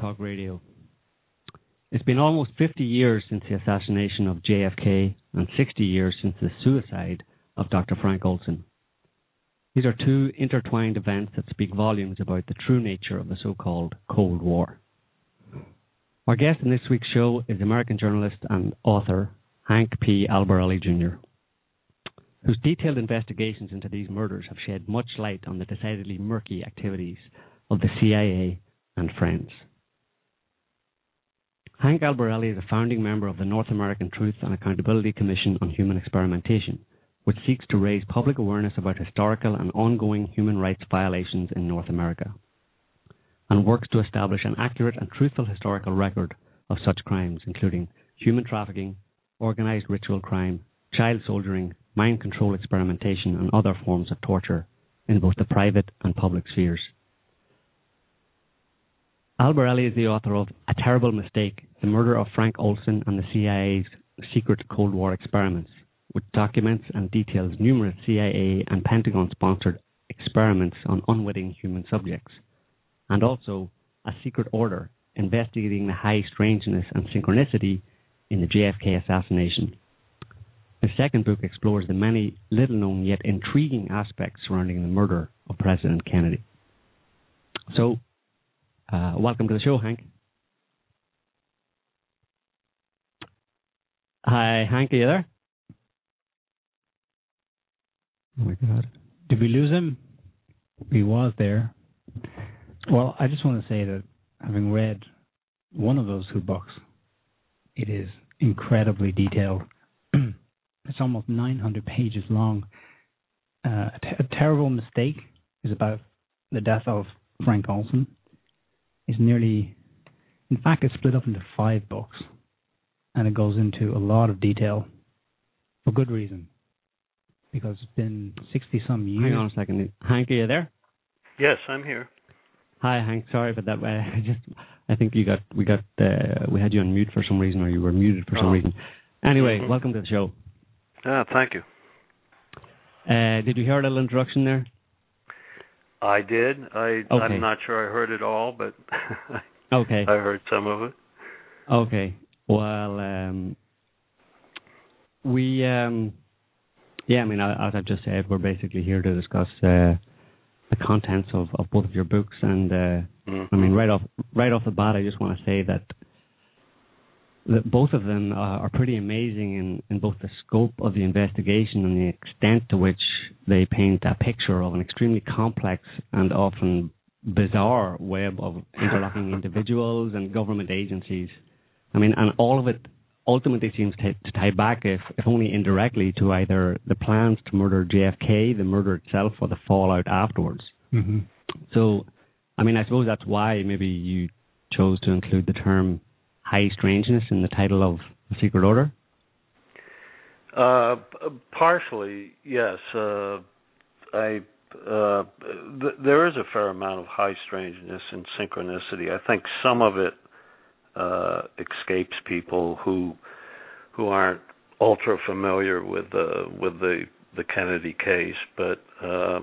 Talk Radio. It's been almost 50 years since the assassination of JFK and 60 years since the suicide of Dr. Frank Olson. These are two intertwined events that speak volumes about the true nature of the so called Cold War. Our guest in this week's show is American journalist and author Hank P. Albarelli Jr., whose detailed investigations into these murders have shed much light on the decidedly murky activities of the CIA and friends. Hank Albarelli is a founding member of the North American Truth and Accountability Commission on Human Experimentation, which seeks to raise public awareness about historical and ongoing human rights violations in North America, and works to establish an accurate and truthful historical record of such crimes, including human trafficking, organized ritual crime, child soldiering, mind control experimentation, and other forms of torture in both the private and public spheres. Albarelli is the author of A Terrible Mistake The Murder of Frank Olson and the CIA's Secret Cold War Experiments, which documents and details numerous CIA and Pentagon sponsored experiments on unwitting human subjects, and also A Secret Order investigating the high strangeness and synchronicity in the JFK assassination. The second book explores the many little known yet intriguing aspects surrounding the murder of President Kennedy. So, uh, welcome to the show, Hank. Hi, Hank, are you there? Oh my God. Did we lose him? He was there. Well, I just want to say that having read one of those two books, it is incredibly detailed. it's almost 900 pages long. Uh, a, t- a terrible mistake is about the death of Frank Olson is nearly, in fact, it's split up into five books, and it goes into a lot of detail for good reason, because it's been sixty some years. Hang on a second, Hank, are you there? Yes, I'm here. Hi, Hank. Sorry about that. I just, I think you got, we got, uh, we had you on mute for some reason, or you were muted for some oh. reason. Anyway, mm-hmm. welcome to the show. Ah, thank you. Uh, did you hear a little introduction there? I did. I okay. I'm not sure I heard it all, but okay, I heard some of it. Okay. Well, um, we um, yeah. I mean, as I've just said, we're basically here to discuss uh, the contents of, of both of your books, and uh, mm-hmm. I mean, right off right off the bat, I just want to say that that both of them are pretty amazing in, in both the scope of the investigation and the extent to which they paint a picture of an extremely complex and often bizarre web of interlocking individuals and government agencies. I mean, and all of it ultimately seems to, to tie back, if, if only indirectly, to either the plans to murder JFK, the murder itself, or the fallout afterwards. Mm-hmm. So, I mean, I suppose that's why maybe you chose to include the term high strangeness in the title of The Secret Order? Uh, partially, yes. Uh, I uh, th- there is a fair amount of high strangeness and synchronicity. I think some of it uh, escapes people who who aren't ultra familiar with the with the the Kennedy case, but uh,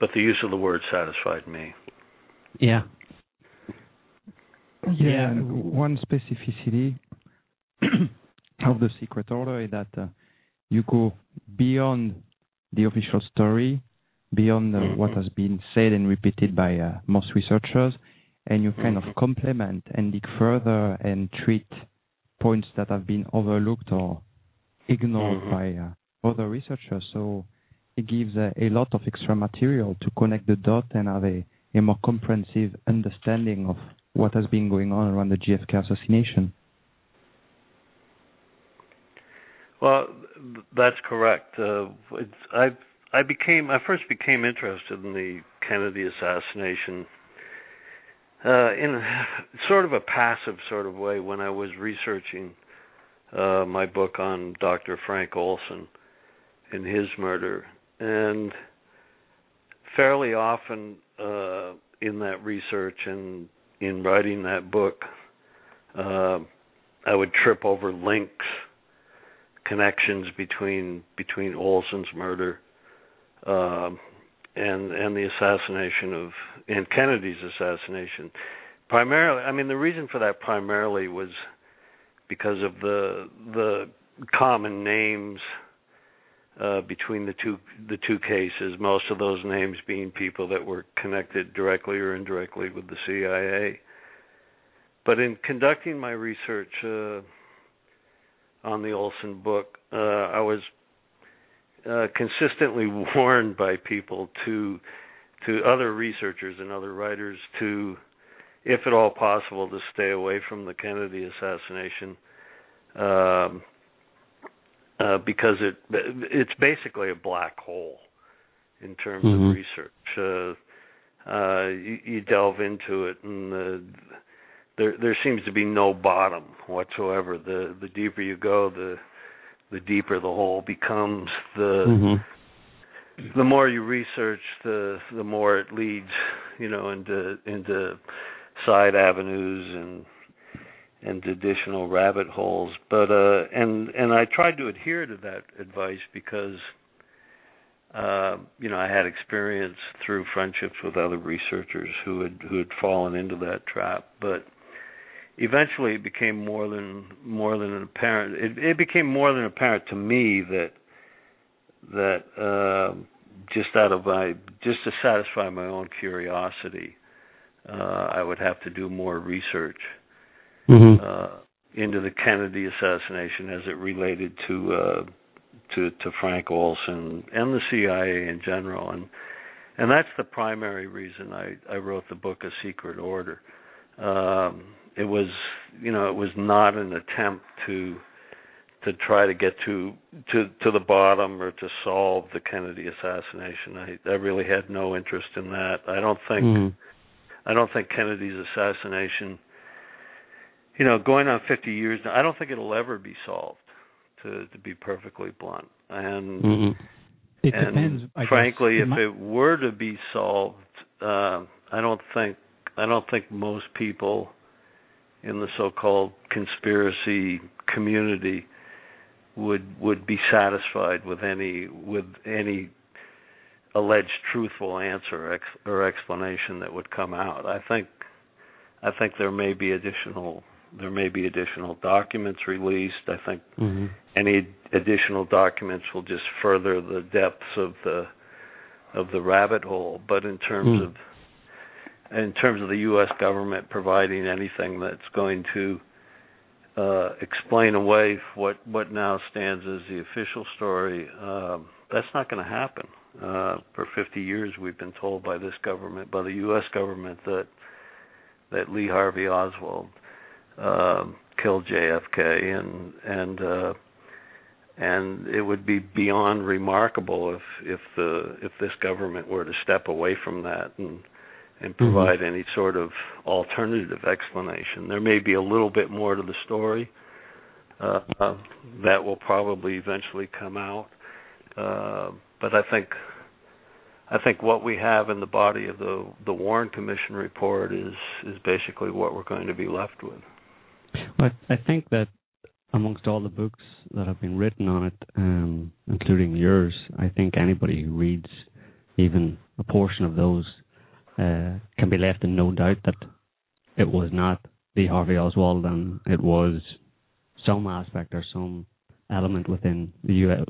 but the use of the word satisfied me. Yeah, yeah, one specificity of the secret order is that uh, you go beyond the official story, beyond uh, mm-hmm. what has been said and repeated by uh, most researchers, and you kind mm-hmm. of complement and dig further and treat points that have been overlooked or ignored mm-hmm. by uh, other researchers. So it gives a lot of extra material to connect the dots and have a, a more comprehensive understanding of what has been going on around the JFK assassination. Well, that's correct. Uh, I've I became I first became interested in the Kennedy assassination uh, in sort of a passive sort of way when I was researching uh, my book on Dr. Frank Olson and his murder, and fairly often uh, in that research and in writing that book, uh, I would trip over links, connections between between Olson's murder um, and and the assassination of and Kennedy's assassination. Primarily, I mean, the reason for that primarily was because of the the common names uh, between the two the two cases. Most of those names being people that were connected directly or indirectly with the CIA. But in conducting my research uh, on the Olson book, uh, I was uh, consistently warned by people to to other researchers and other writers to, if at all possible, to stay away from the Kennedy assassination. Um, uh, because it it's basically a black hole in terms mm-hmm. of research. Uh, uh, you, you delve into it, and the, there there seems to be no bottom whatsoever. The the deeper you go, the the deeper the hole becomes. The mm-hmm. the more you research, the the more it leads, you know, into into side avenues and and additional rabbit holes. But uh, and and I tried to adhere to that advice because uh, you know I had experience through friendships with other researchers who had who had fallen into that trap. But eventually, it became more than more than apparent. It, it became more than apparent to me that that uh, just out of my just to satisfy my own curiosity, uh, I would have to do more research mm-hmm. uh, into the Kennedy assassination as it related to uh, to to Frank Olson and the CIA in general, and and that's the primary reason I I wrote the book A Secret Order. Um, it was you know it was not an attempt to to try to get to to to the bottom or to solve the Kennedy assassination. I I really had no interest in that. I don't think mm-hmm. I don't think Kennedy's assassination you know, going on 50 years now, I don't think it'll ever be solved. To to be perfectly blunt, and mm-hmm. It and depends. I frankly, guess. if it were to be solved, uh, I don't think I don't think most people in the so-called conspiracy community would would be satisfied with any with any alleged truthful answer or, ex, or explanation that would come out. I think I think there may be additional there may be additional documents released. I think Mm-hmm. any additional documents will just further the depths of the of the rabbit hole. But in terms Hmm. of in terms of the U.S. government providing anything that's going to uh, explain away what what now stands as the official story, um, that's not going to happen. Uh, for 50 years, we've been told by this government, by the U.S. government, that that Lee Harvey Oswald um, killed JFK, and and uh, and it would be beyond remarkable if if the if this government were to step away from that and and provide any sort of alternative explanation. There may be a little bit more to the story uh, uh, that will probably eventually come out, uh, but I think I think what we have in the body of the the Warren Commission report is is basically what we're going to be left with. But I think that amongst all the books that have been written on it, um, including yours, I think anybody who reads even a portion of those uh, can be left in no doubt that it was not the Harvey Oswald and it was some aspect or some element within the U.S.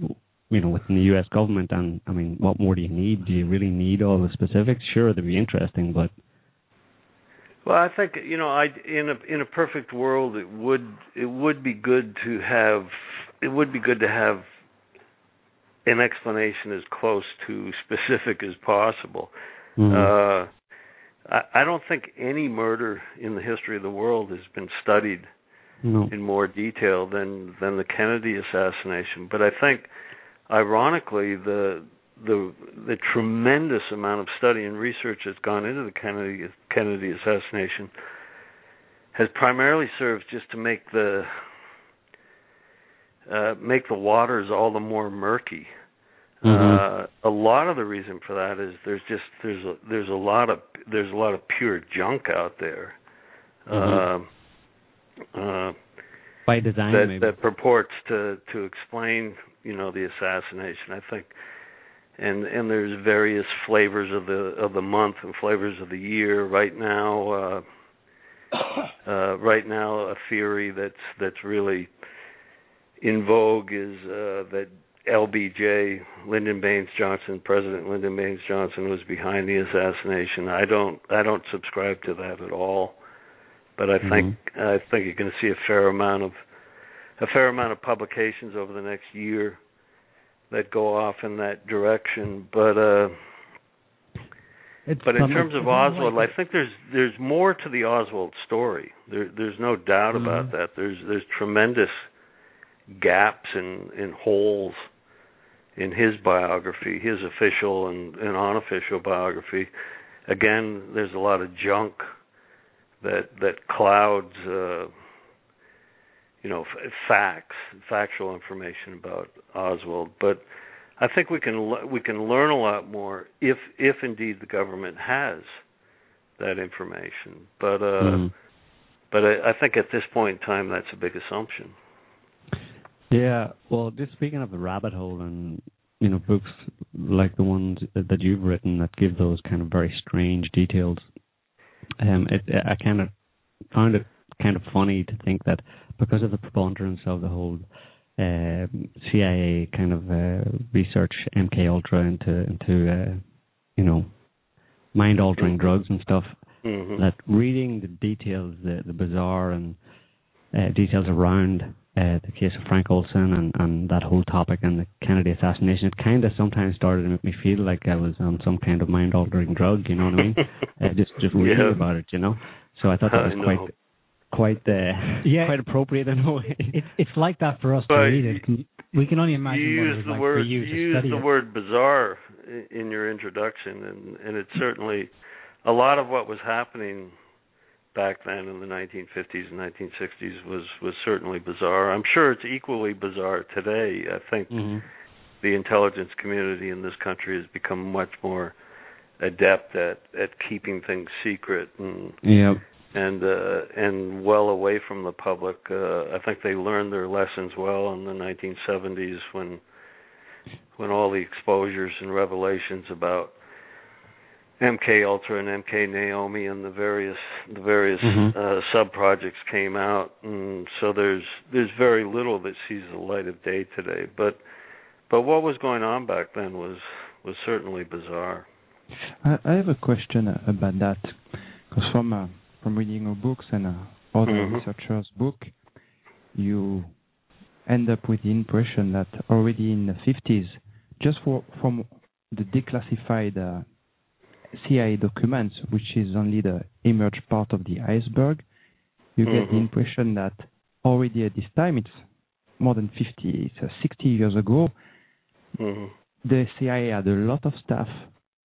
You know, within the U.S. government, and I mean, what more do you need? Do you really need all the specifics? Sure, they'd be interesting, but Well, I think you know, I in a in a perfect world, it would it would be good to have it would be good to have an explanation as close to specific as possible. Mhm. Uh, I, I don't think any murder in the history of the world has been studied no. in more detail than than the Kennedy assassination. But I think, ironically, the the the tremendous amount of study and research that's gone into the Kennedy Kennedy assassination has primarily served just to make the uh, make the waters all the more murky. Mhm. Uh, a lot of the reason for that is there's just there's a there's a lot of there's a lot of pure junk out there. Mhm. Uh, uh, By design, that maybe. that purports to to explain you know the assassination. I think, and and there's various flavors of the of the month and flavors of the year. Right now, uh, uh, right now, a theory that's that's really in vogue is uh, that LBJ, Lyndon Baines Johnson, President Lyndon Baines Johnson, was behind the assassination. I don't I don't subscribe to that at all but I think I think you're going to see a fair amount of a fair amount of publications over the next year that go off in that direction. But uh, It's but in terms of Oswald, like I think there's there's more to the Oswald story. There there's no doubt about Mhm. that. There's there's tremendous gaps and and holes in his biography, his official and, and unofficial biography. Again, there's a lot of junk that that clouds uh you know f- facts factual information about Oswald but I think we can le- we can learn a lot more if if indeed the government has that information but uh Mhm. but I, I think at this point in time that's a big assumption Yeah, well, just speaking of the rabbit hole and you know books like the ones that you've written that give those kind of very strange details, um, it, I kind of found it kind of funny to think that because of the preponderance of the whole uh, CIA kind of uh, research MK Ultra into into uh, you know mind altering drugs and stuff, hmm that reading the details, the, the bizarre and uh, details around uh, the case of Frank Olson and, and that whole topic and the Kennedy assassination, it kind of sometimes started to make me feel like I was on some kind of mind altering drug. You know what I mean? uh, just just reading Yeah. about it, you know. So I thought that was quite quite uh, Yeah. quite appropriate in a way. It's it's like that for us to read it. Can- We can only imagine you what it use was the like word for you you to use study the it. word bizarre in your introduction and and it's certainly a lot of what was happening back then in the 1950s and 1960s was was certainly bizarre. I'm sure it's equally bizarre today. I think hmm the intelligence community in this country has become much more adept at at keeping things secret and Yeah. and uh and well away from the public. Uh I think they learned their lessons well in the 1970s when when all the exposures and revelations about MK Ultra and MK Naomi and the various the various Mhm. uh sub projects came out and so there's there's very little that sees the light of day today but but what was going on back then was was certainly bizarre. I, I have a question about that because from uh, from reading your books and uh, other Mhm. researchers' book, you end up with the impression that already in the 50s, just for, from the declassified uh, CIA documents, which is only the emerged part of the iceberg, you get the Mhm. impression that already at this time, it's more than 50, it's uh, 60 years ago, Mhm. the CIA had a lot of staff,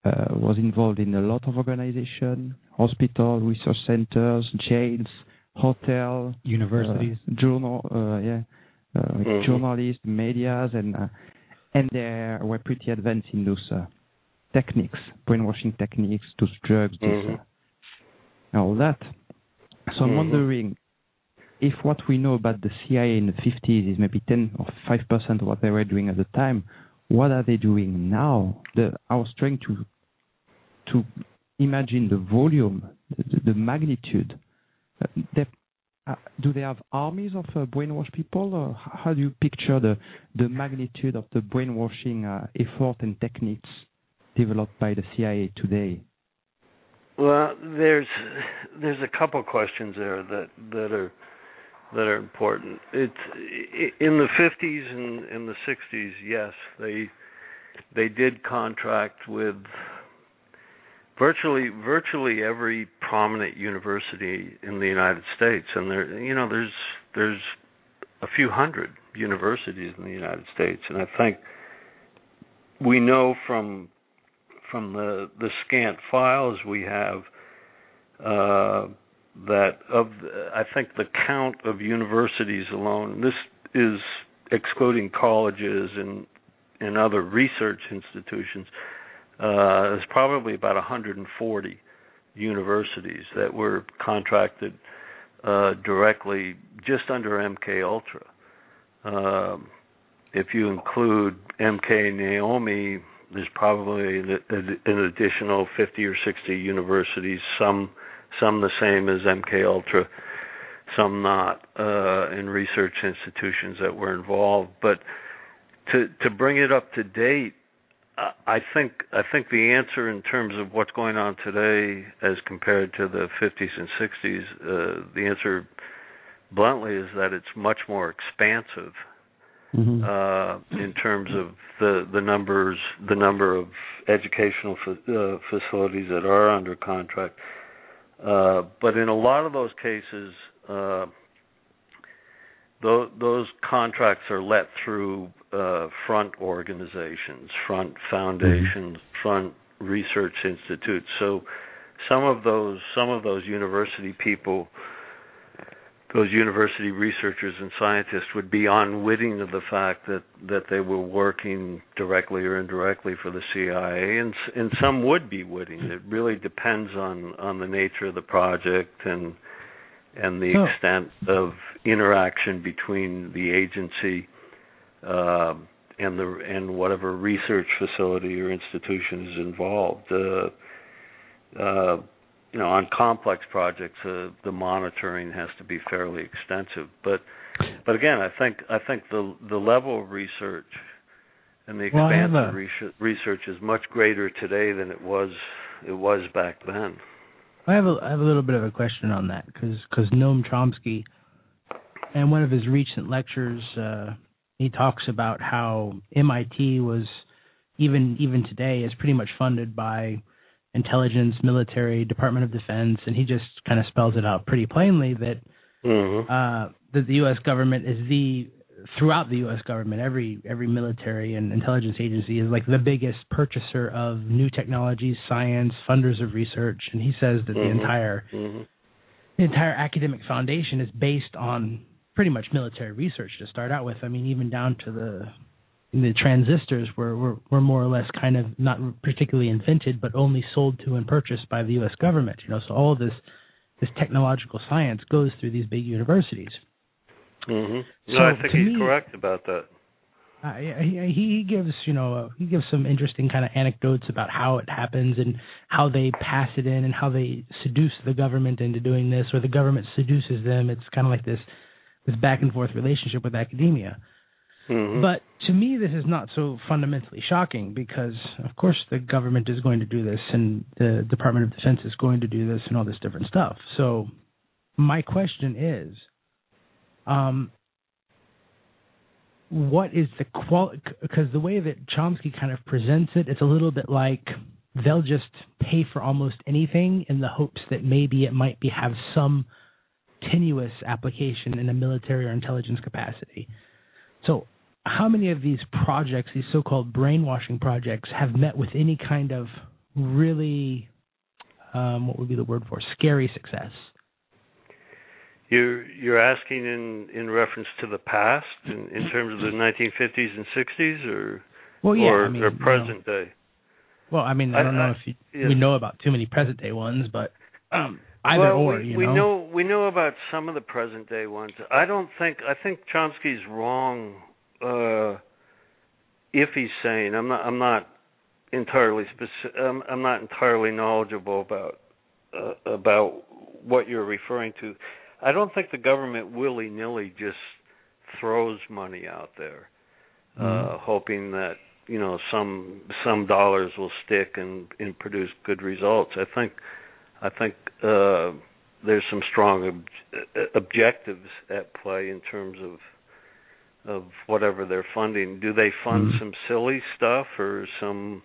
uh, was involved in a lot of organization, hospital, research centers, jails, hotel, Universities. uh, journal, uh, yeah, uh, Mhm. journalists, medias, and uh, and they were pretty advanced in those uh, techniques, brainwashing techniques, those drugs, those, Mhm. uh, all that. So I'm Mhm. wondering if what we know about the CIA in the 50s is maybe 10 or 5 percent of what they were doing at the time, what are they doing now? The, I was trying to to imagine the volume, the, the magnitude. Uh, they, uh, do they have armies of uh, brainwashed people, or how do you picture the the magnitude of the brainwashing uh, effort and techniques developed by the CIA today? Well, there's there's a couple questions there that that are that are important. It's in the 50s and in the 60s. Yes, they they did contract with virtually virtually every prominent university in the United States, and there you know there's there's a few hundred universities in the United States, and I think we know from from the the scant files we have uh, that of the, I think the count of universities alone. This is excluding colleges and and other research institutions. Uh, probably about 140 universities that were contracted uh, directly, just under MK Ultra. Um, if you include MK Naomi, there's probably an additional 50 or 60 universities, some some the same as MK Ultra, some not, uh, in research institutions that were involved. But to to bring it up to date, I think I think the answer in terms of what's going on today as compared to the 50s and 60s, uh, the answer bluntly is that it's much more expansive mm-hmm. uh, in terms of the the numbers, the number of educational fa- uh, facilities that are under contract. Uh, but in a lot of those cases, uh, those, those contracts are let through uh, front organizations, front foundations, mm-hmm. front research institutes. So some of those some of those university people those university researchers and scientists would be unwitting of the fact that that they were working directly or indirectly for the CIA, and and some would be witting. It really depends on on the nature of the project and and the extent of interaction between the agency uh, and the and whatever research facility or institution is involved. Uh, uh, you know, on complex projects, uh, the monitoring has to be fairly extensive. But, but again, I think I think the the level of research and the expanse well, of research is much greater today than it was it was back then. I have a I have a little bit of a question on that because because Noam Chomsky, in one of his recent lectures, uh, he talks about how MIT was even even today is pretty much funded by intelligence, military, Department of Defense, and he just kind of spells it out pretty plainly that mm-hmm. uh, that the U.S. government is the throughout the U.S. government, every every military and intelligence agency is like the biggest purchaser of new technologies, science, funders of research, and he says that mm-hmm. the entire mm-hmm. the entire academic foundation is based on pretty much military research to start out with. I mean, even down to the the transistors were, were, were more or less kind of not particularly invented, but only sold to and purchased by the U.S. government. You know, so all this this technological science goes through these big universities. Mm-hmm. No, so I think he's me, correct about that. Uh, he, he gives you know uh, he gives some interesting kind of anecdotes about how it happens and how they pass it in and how they seduce the government into doing this or the government seduces them. It's kind of like this this back and forth relationship with academia. Mm-hmm. But to me, this is not so fundamentally shocking because, of course, the government is going to do this, and the Department of Defense is going to do this, and all this different stuff. So, my question is, um, what is the quality? Because the way that Chomsky kind of presents it, it's a little bit like they'll just pay for almost anything in the hopes that maybe it might be have some tenuous application in a military or intelligence capacity. So how many of these projects, these so-called brainwashing projects, have met with any kind of really, um, what would be the word for, scary success? You're you're asking in in reference to the past, in, in terms of the 1950s and 60s, or well, yeah, or, I mean, or present you know, day. Well, I mean, I don't know if you, yes. we know about too many present day ones, but um, either well, or. We, you we know? know we know about some of the present day ones. I don't think I think Chomsky's wrong uh, if he's saying I'm not I'm not entirely specific, I'm, I'm not entirely knowledgeable about uh, about what you're referring to. I don't think the government willy nilly just throws money out there, uh, mm-hmm. hoping that you know some some dollars will stick and and produce good results. I think I think uh, there's some strong ob- objectives at play in terms of of whatever they're funding. Do they fund mm-hmm. some silly stuff or some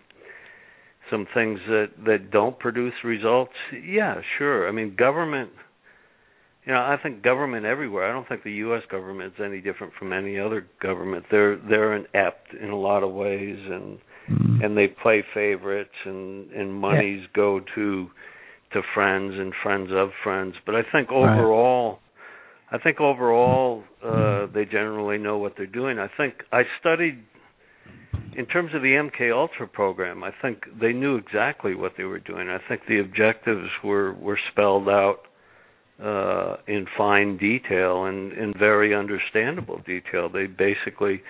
some things that that don't produce results? Yeah, sure. I mean, government you know, I think government everywhere. I don't think the US government is any different from any other government. They're they're inept in a lot of ways and mm. and they play favorites and and monies yeah. go to to friends and friends of friends but i think overall right. I think overall uh they generally know what they're doing i think i studied in terms of the MK Ultra program, I think they knew exactly what they were doing. I think the objectives were were spelled out uh, in fine detail and in very understandable detail. They basically,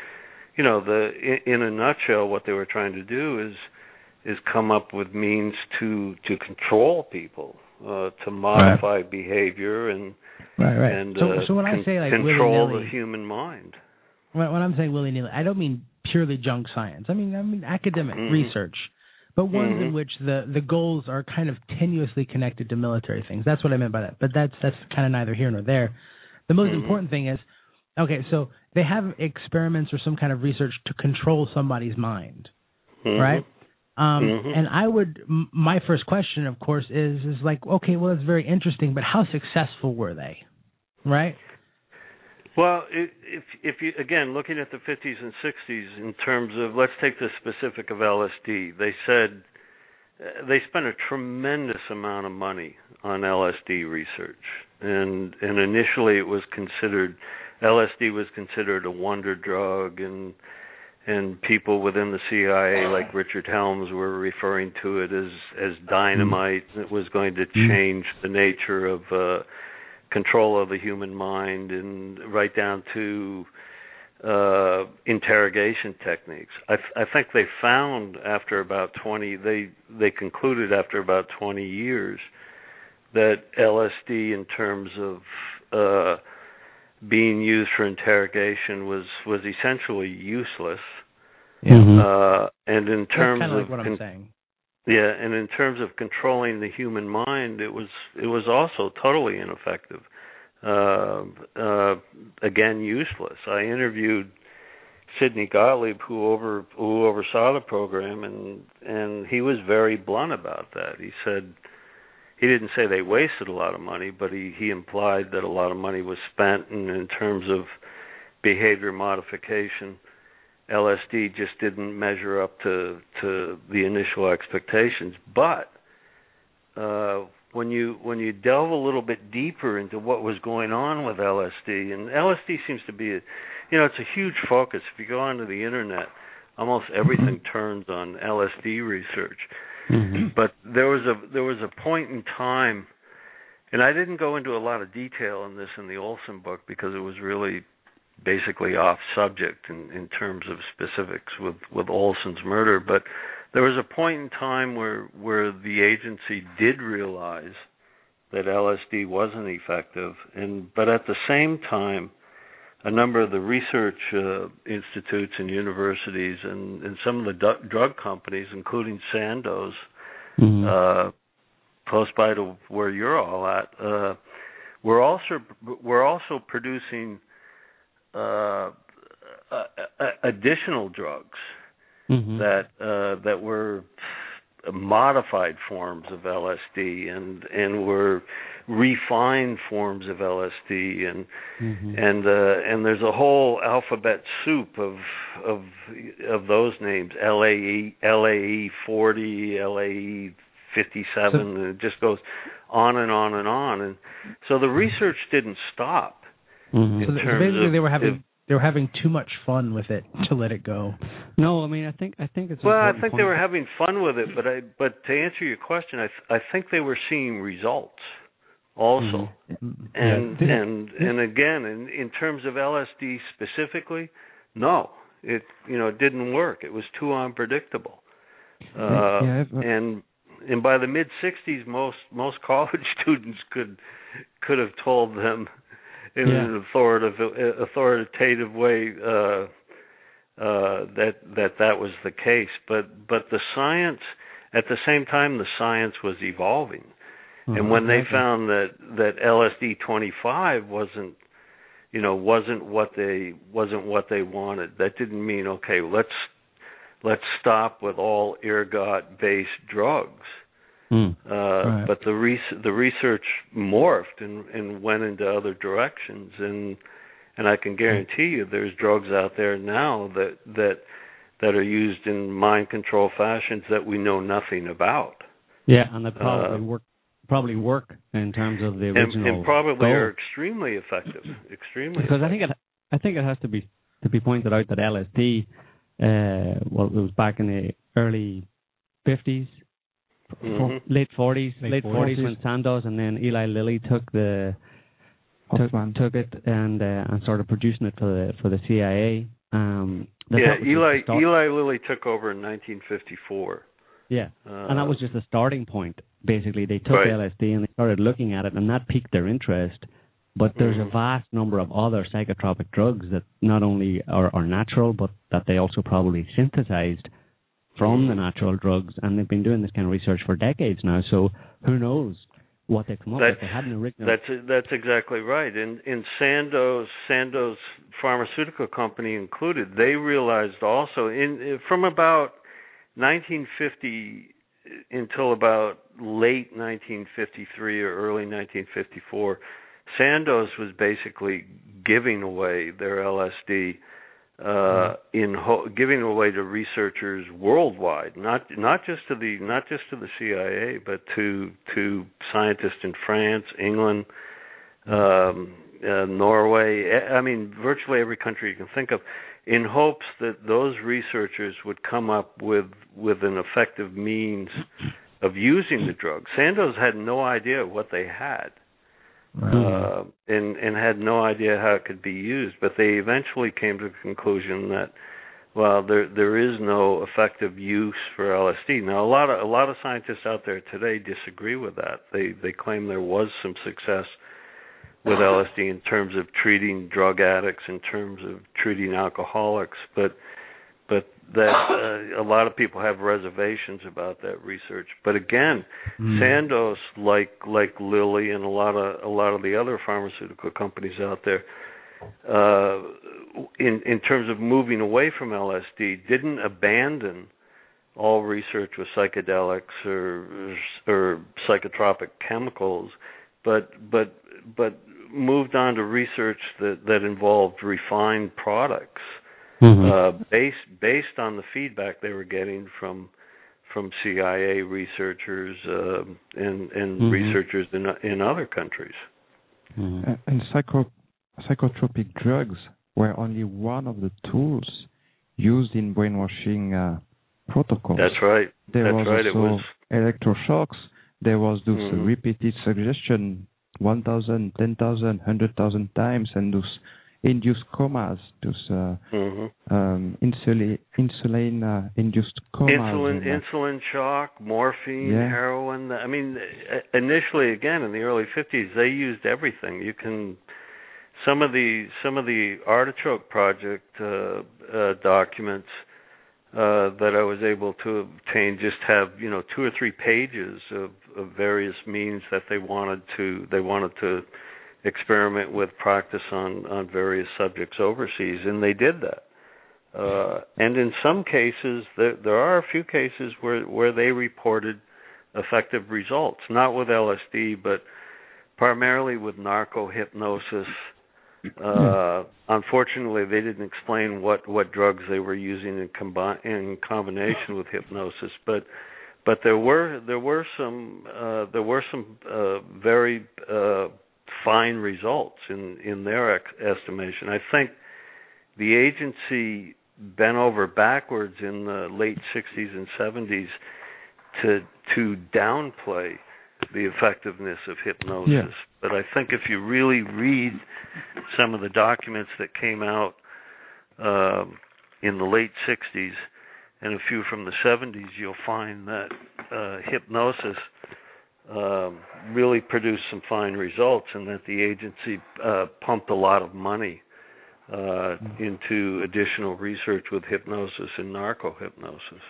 you know, the in, in a nutshell, what they were trying to do is is come up with means to to control people, uh, to modify right. behavior and right, right. and so, uh, so when con- I say like control the human mind. When, when I'm saying willy nilly, I don't mean purely junk science. I mean, I mean academic mm-hmm. research, but ones mm-hmm. in which the the goals are kind of tenuously connected to military things. That's what I meant by that. But that's that's kind of neither here nor there. The most mm-hmm. important thing is, okay, so they have experiments or some kind of research to control somebody's mind, Mm-hmm. right? Um, Mhm. And I would, m- my first question, of course, is is like, okay, well, it's very interesting, but how successful were they, right? Well, if if you again looking at the 50s and 60s in terms of let's take the specific of LSD, they said uh, they spent a tremendous amount of money on LSD research, and and initially it was considered LSD was considered a wonder drug, and and people within the CIA like Richard Helms were referring to it as as dynamite. It was going to change the nature of uh, control of the human mind, and right down to uh interrogation techniques i i think they found after about 20 they they concluded after about 20 years that LSD in terms of uh being used for interrogation was was essentially useless Mm-hmm. uh and in terms That's kind of of like what con- I'm saying. yeah and in terms of controlling the human mind it was it was also totally ineffective uh, uh, again useless. I interviewed Sidney Gottlieb, who over who oversaw the program, and and he was very blunt about that. He said he didn't say they wasted a lot of money, but he he implied that a lot of money was spent, and in terms of behavior modification, LSD just didn't measure up to to the initial expectations. But uh, when you when you delve a little bit deeper into what was going on with LSD, and LSD seems to be, a, you know, it's a huge focus. If you go onto the internet, almost everything turns on LSD research. Mm-hmm. But there was a there was a point in time, and I didn't go into a lot of detail in this in the Olson book because it was really basically off subject in in terms of specifics with with Olson's murder, but there was a point in time where where the agency did realize that LSD wasn't effective, and but at the same time, a number of the research uh, institutes and universities and, and some of the du- drug companies, including Sandoz, Mhm. uh, close by to where you're all at, uh, we're also we're also producing uh, additional drugs Mhm. that uh, that were modified forms of LSD and and were refined forms of LSD and Mhm. and uh, and there's a whole alphabet soup of of of those names LAE LAE 40 LAE 57 and it just goes on and on and on and so the research didn't stop Mhm. So in th- terms basically, of they were having if- they were having too much fun with it to let it go. No, I mean, I think I think it's. Well, I important think they were having fun with it, but I but to answer your question, I th- I think they were seeing results also. Mhm. And Yeah. and and again, in in terms of LSD specifically, no, it you know it didn't work. It was too unpredictable. Uh, Yeah, and and by the mid '60s, most most college students could could have told them in Yeah. an authoritative authoritative way uh, uh, that that that was the case. But but the science at the same time the science was evolving, and when they found that that LSD 25 wasn't you know wasn't what they wasn't what they wanted, that didn't mean okay let's let's stop with all ergot based drugs. Mm. Uh, Right. But the res- the research morphed and, and went into other directions, and and I can guarantee you, there's drugs out there now that that that are used in mind control fashions that we know nothing about. Yeah, and Uh, probably work probably work in terms of the original and probably goal. are extremely effective. Extremely because I think it I think it has to be to be pointed out that LSD uh well it was back in the early 50s Mhm. late 40s Late late 40s 40s. when Sandoz and then Eli Lilly took the took, took it and uh, and started producing it for the for the CIA um yeah, that was just Eli Eli Lilly took over in 1954. yeah Uh, and that was just a starting point. Basically, they took Right. LSD and they started looking at it, and that piqued their interest. But there's a Mhm. vast number of other psychotropic drugs that not only are, are natural, but that they also probably synthesized from the Mhm. natural drugs, and they've been doing this kind of research for decades now. So who knows what they come up with? They had an original. That's that's exactly right. And in Sandoz, Sandoz pharmaceutical company included, they realized also in from about 1950 until about late 1953 or early 1954, Sandoz was basically giving away their LSD uh, in ho- giving away to researchers worldwide, not not just to the not just to the CIA, but to to scientists in France, England, um, uh, Norway. I mean, virtually every country you can think of, in hopes that those researchers would come up with with an effective means of using the drug. Sandoz had no idea what they had uh, and and had no idea how it could be used. But they eventually came to the conclusion that well, there there is no effective use for LSD. Now, a lot of a lot of scientists out there today disagree with that. They they claim there was some success with LSD in terms of treating drug addicts, in terms of treating alcoholics, but that uh, a lot of people have reservations about that research. But again, Hmm. Sandoz, like like Lilly and a lot of a lot of the other pharmaceutical companies out there, uh, in in terms of moving away from LSD, didn't abandon all research with psychedelics or or psychotropic chemicals, but but but moved on to research that that involved refined products Mhm. uh, based based on the feedback they were getting from from CIA researchers um and and Mhm. researchers in in other countries. Mhm. Uh, and psycho, psychotropic drugs were only one of the tools used in brainwashing uh, protocols. That's right. There That's was right. It also was electroshocks. There was those Mhm. repeated suggestion 1,000, 10,000, 100,000 times, and those induced comas, those uh, hmm um, insulin, insulin uh, induced comas. insulin insulin shock, morphine, Yeah. heroin. I mean, uh, initially, again in the early '50s, they used everything. You can some of the some of the artichoke project uh, uh, documents uh, that I was able to obtain just have you know two or three pages of, of various means that they wanted to they wanted to experiment with practice on on various subjects overseas, and they did that. Uh, and in some cases, there there are a few cases where where they reported effective results, not with LSD, but primarily with narco hypnosis. Uh, unfortunately, they didn't explain what what drugs they were using in combi- in combination with hypnosis, but but there were there were some uh, there were some uh, very uh, fine results in in their ex- estimation. I think the agency bent over backwards in the late 60s and 70s to to downplay the effectiveness of hypnosis. Yeah. But I think if you really read some of the documents that came out um, in the late 60s and a few from the 70s, you'll find that uh, hypnosis um, really produced some fine results, and that the agency uh, pumped a lot of money uh, into additional research with hypnosis and narco hypnosis.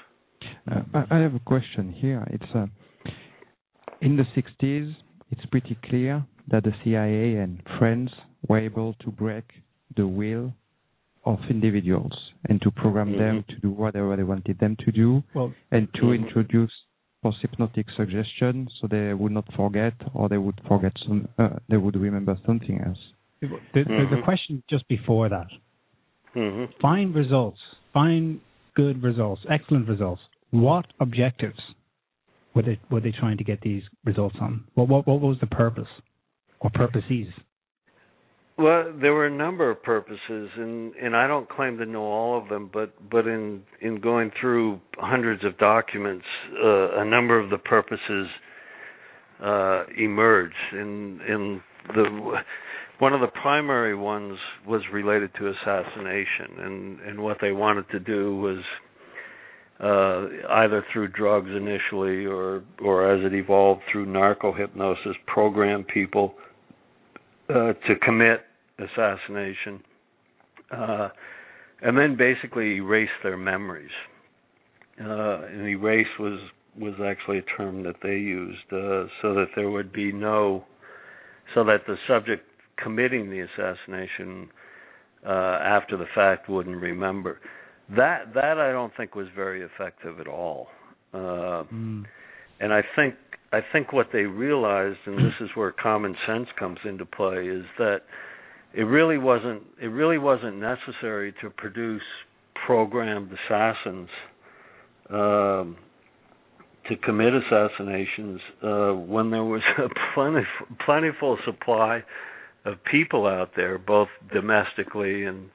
Uh, I I have a question here. It's uh, in the 60s. It's pretty clear that the CIA and friends were able to break the will of individuals and to program them Mhm. to do whatever they wanted them to do, Well, and to Mhm. introduce post-hypnotic suggestion so they would not forget or they would forget some. Uh, they would remember something else. the, the, the Mhm. question just before that hmm fine results, Find good results, excellent results. What objectives were they were they trying to get these results on? What what what was the purpose or purposes? Well, there were a number of purposes, and and I don't claim to know all of them, but but in in going through hundreds of documents, uh, a number of the purposes uh, emerged. In in the one of the primary ones was related to assassination, and and what they wanted to do was uh, either through drugs initially, or or as it evolved through narco hypnosis, program people uh, to commit assassination, uh, and then basically erase their memories. Uh, and erase was was actually a term that they used, uh, so that there would be no, so that the subject committing the assassination uh, after the fact wouldn't remember. That that I don't think was very effective at all. Uh, mm. And I think I think what they realized, and this is where common sense comes into play, is that it really wasn't it really wasn't necessary to produce programmed assassins um, to commit assassinations uh, when there was a plentiful, plentiful supply of people out there, both domestically and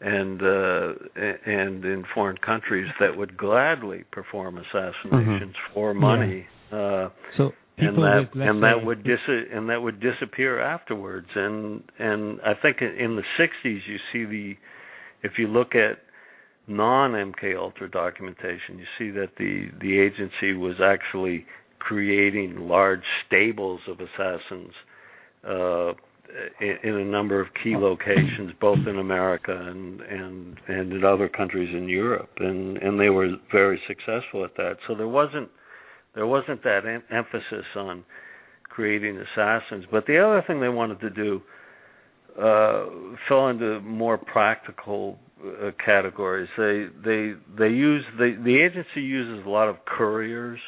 and uh, and in foreign countries that would gladly perform assassinations mm-hmm. for money. Uh, so and that with, and that would dis- and that would disappear afterwards. And and I think in the 60s you see the if you look at non MK Ultra documentation, you see that the the agency was actually creating large stables of assassins uh, in, in a number of key locations, both in America and and and in other countries in Europe, and and they were very successful at that. So there wasn't there wasn't that em- emphasis on creating assassins. But the other thing they wanted to do uh, fell into more practical uh, categories. They they they use the the agency uses a lot of couriers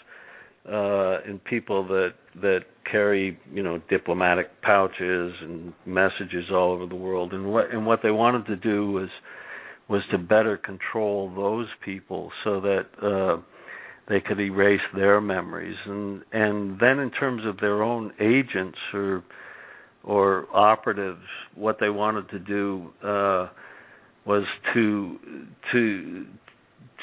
uh, and people that that carry you know diplomatic pouches and messages all over the world. And what and what they wanted to do was was to better control those people so that uh, they could erase their memories. And and then in terms of their own agents or or operatives, what they wanted to do uh, was to to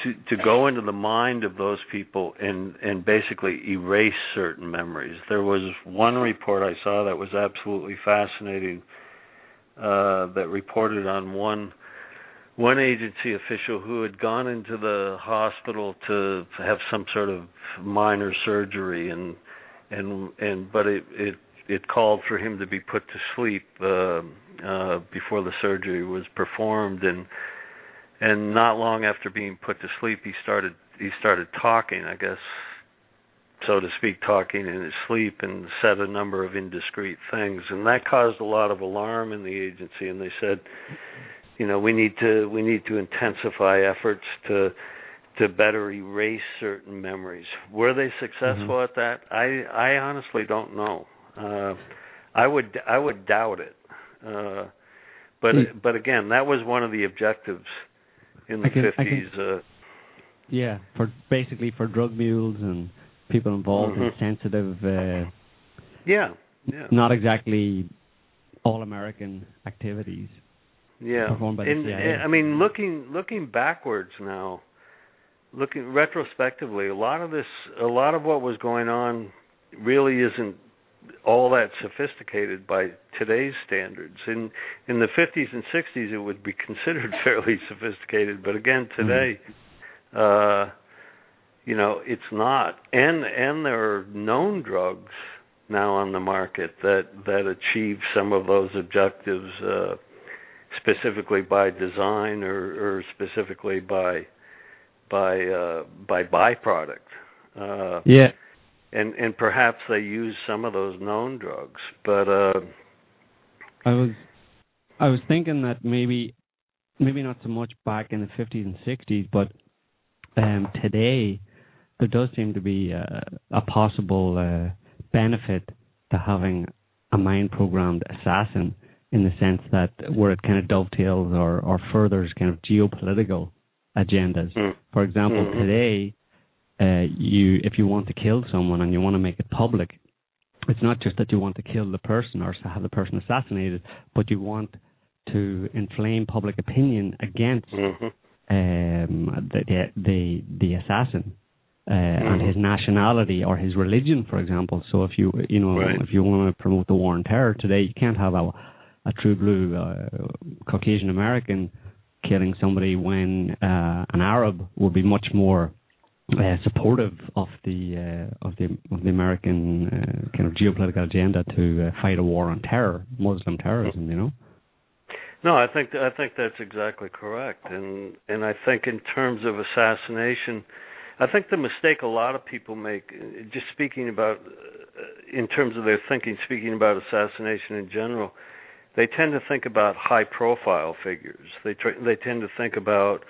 to to go into the mind of those people and and basically erase certain memories. There was one report I saw that was absolutely fascinating uh, that reported on one one agency official who had gone into the hospital to have some sort of minor surgery and and and but it it it called for him to be put to sleep uh, uh, before the surgery was performed, and and not long after being put to sleep, he started he started talking, I guess, so to speak, talking in his sleep, and said a number of indiscreet things, and that caused a lot of alarm in the agency, and they said, you know, we need to we need to intensify efforts to to better erase certain memories. Were they successful mm-hmm. at that? I I honestly don't know. Uh, I would I would doubt it. Uh, but mm. but again, that was one of the objectives in the fifties. Uh, yeah, for basically for drug mules and people involved mm-hmm. in sensitive. Uh, yeah, yeah. Not exactly all American activities. Yeah, performed by the and, CIA. I mean, looking looking backwards now, looking retrospectively, a lot of this, a lot of what was going on, really isn't all that sophisticated by today's standards. In in the 50s and 60s, it would be considered fairly sophisticated, but again, mm-hmm. today, mm-hmm. uh, you know, it's not. And and there are known drugs now on the market that that achieve some of those objectives, uh, specifically by design or, or specifically by by uh, by byproduct. Uh, yeah and and perhaps they use some of those known drugs. But uh, I was I was thinking that maybe maybe not so much back in the 50s and 60s, but um, today there does seem to be a, a possible uh, benefit to having a mind programmed assassin in the sense that where it kind of dovetails or, or furthers kind of geopolitical agendas. Mm. For example, Mhm. today, uh, you if you want to kill someone and you want to make it public, it's not just that you want to kill the person or have the person assassinated, but you want to inflame public opinion against Mhm. um, the, the the the assassin uh, and Mhm. his nationality or his religion, for example. So if you you know Right. if you want to promote the war on terror today, you can't have a a true blue uh, Caucasian American killing somebody when uh, an Arab would be much more uh, supportive of the uh, of the of the American uh, kind of geopolitical agenda to uh, fight a war on terror, Muslim terrorism. You know. No, I think I think that's exactly correct, and and I think in terms of assassination, I think the mistake a lot of people make, just speaking about, uh, in terms of their thinking, speaking about assassination in general, they tend to think about high-profile figures. They they tend to think about,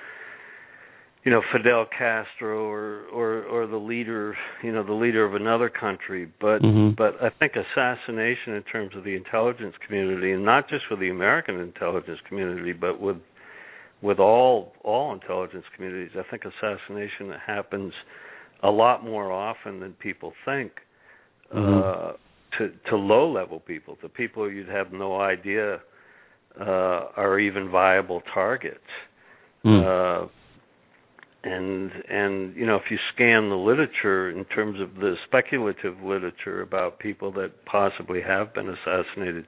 you know, Fidel Castro or or or the leader, you know, the leader of another country. But Mhm. but I think assassination in terms of the intelligence community, and not just with the American intelligence community, but with with all all intelligence communities, I think assassination happens a lot more often than people think. Uh, to to low level people, to people you'd have no idea uh, are even viable targets. Mm. Uh, and and you know if you scan the literature in terms of the speculative literature about people that possibly have been assassinated,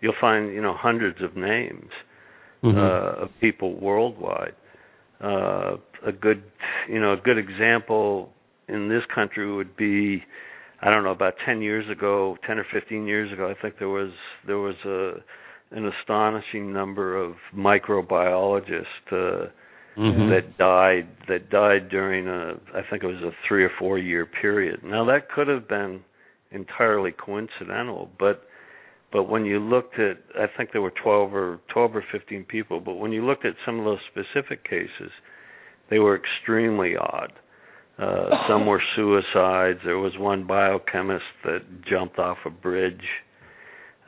you'll find you know hundreds of names Mhm. uh, of people worldwide. Uh, a good you know a good example in this country would be I don't know about 10 years ago, 10 or 15 years ago, I think there was there was a an astonishing number of microbiologists uh, Mhm. that died that died during a I think it was a 3 or 4 year period. Now that could have been entirely coincidental, but but when you looked at I think there were 12 or 12 or 15 people, but when you looked at some of those specific cases, they were extremely odd. Uh, some were suicides. There was one biochemist that jumped off a bridge,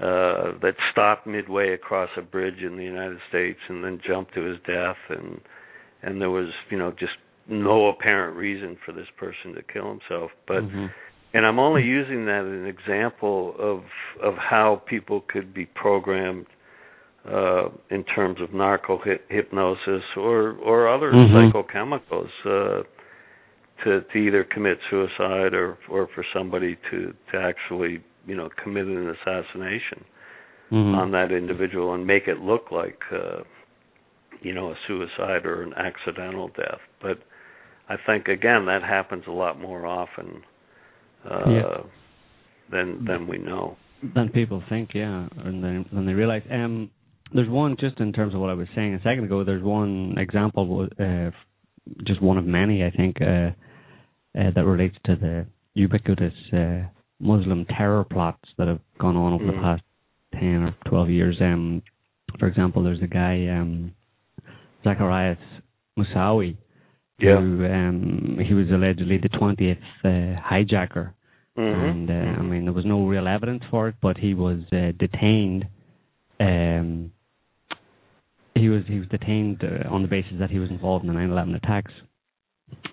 uh, that stopped midway across a bridge in the United States and then jumped to his death, and and there was you know just no apparent reason for this person to kill himself. But Mhm. and I'm only using that as an example of of how people could be programmed uh, in terms of narco hypnosis or or other Mhm. psychochemicals uh, to to either commit suicide or or for somebody to to actually you know commit an assassination Mhm. on that individual and make it look like uh, you know a suicide or an accidental death. But I think again that happens a lot more often uh, Yeah. than than we know. than people think, yeah, and then than they realize. Um, there's one just in terms of what I was saying a second ago. There's one example, uh, just one of many, I think, uh, uh, that relates to the ubiquitous uh, Muslim terror plots that have gone on over the Mm. past ten or twelve years. Um, for example, there's a guy, um, Zacarias Moussaoui, Yeah. who um, he was allegedly the twentieth uh, hijacker Mhm. and uh, I mean there was no real evidence for it, but he was uh, detained. Um, he was he was detained uh, on the basis that he was involved in the 9/11 attacks,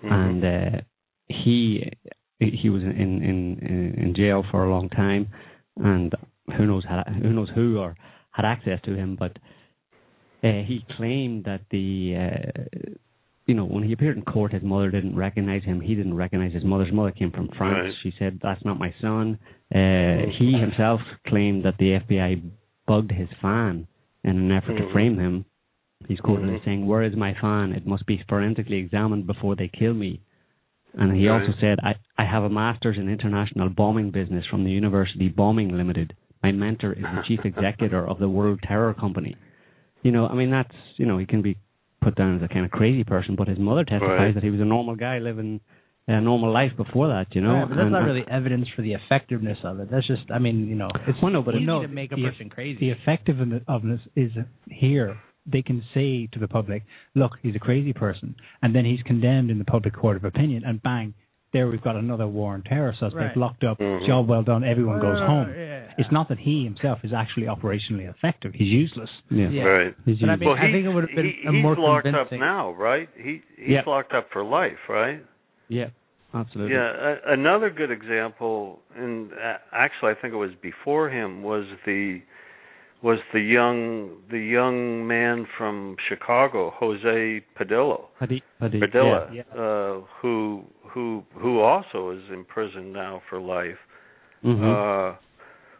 Mhm. and uh, he he was in, in in jail for a long time, and who knows how, who knows who or had access to him, but uh, he claimed that the uh, you know when he appeared in court, his mother didn't recognize him. He didn't recognize his mother's mother came from France. Right. She said, "That's not my son." Uh, he himself claimed that the FBI bugged his in an effort to Mhm. frame him. He's quoted as Mhm. saying, "Where is my fan? It must be forensically examined before they kill me." And he Right. also said, I, I have a master's in international bombing business from the University Bombing Limited. My mentor is the chief executive of the World Terror Company. You know, I mean, that's, you know, he can be put down as a kind of crazy person, but his mother testifies Right. that he was a normal guy living a normal life before that, you know. Right, but that's And- not really evidence for the effectiveness of it. That's just, I mean, you know, it's Well, no, but easy no, to make a the- person crazy. The effectiveness is here. They can say to the public, "Look, he's a crazy person," and then he's condemned in the public court of opinion, and bang, there we've got another war on terror suspect Right. locked up. Mhm. Job well done. Everyone goes Uh, home. Yeah. It's not that he himself is actually operationally effective. He's useless. Yeah. Yeah. Right. He's But I used- mean, well, I think he's- it would have been he- a he's more locked up now, right? He he's Yeah. locked up for life, right? yeah, absolutely. Yeah, a, another good example, and actually, I think it was before him, was the was the young the young man from Chicago, Jose Padilla, Padilla, Padilla, Padilla, yeah. uh, who who who also is in prison now for life, Yeah. Mhm. uh,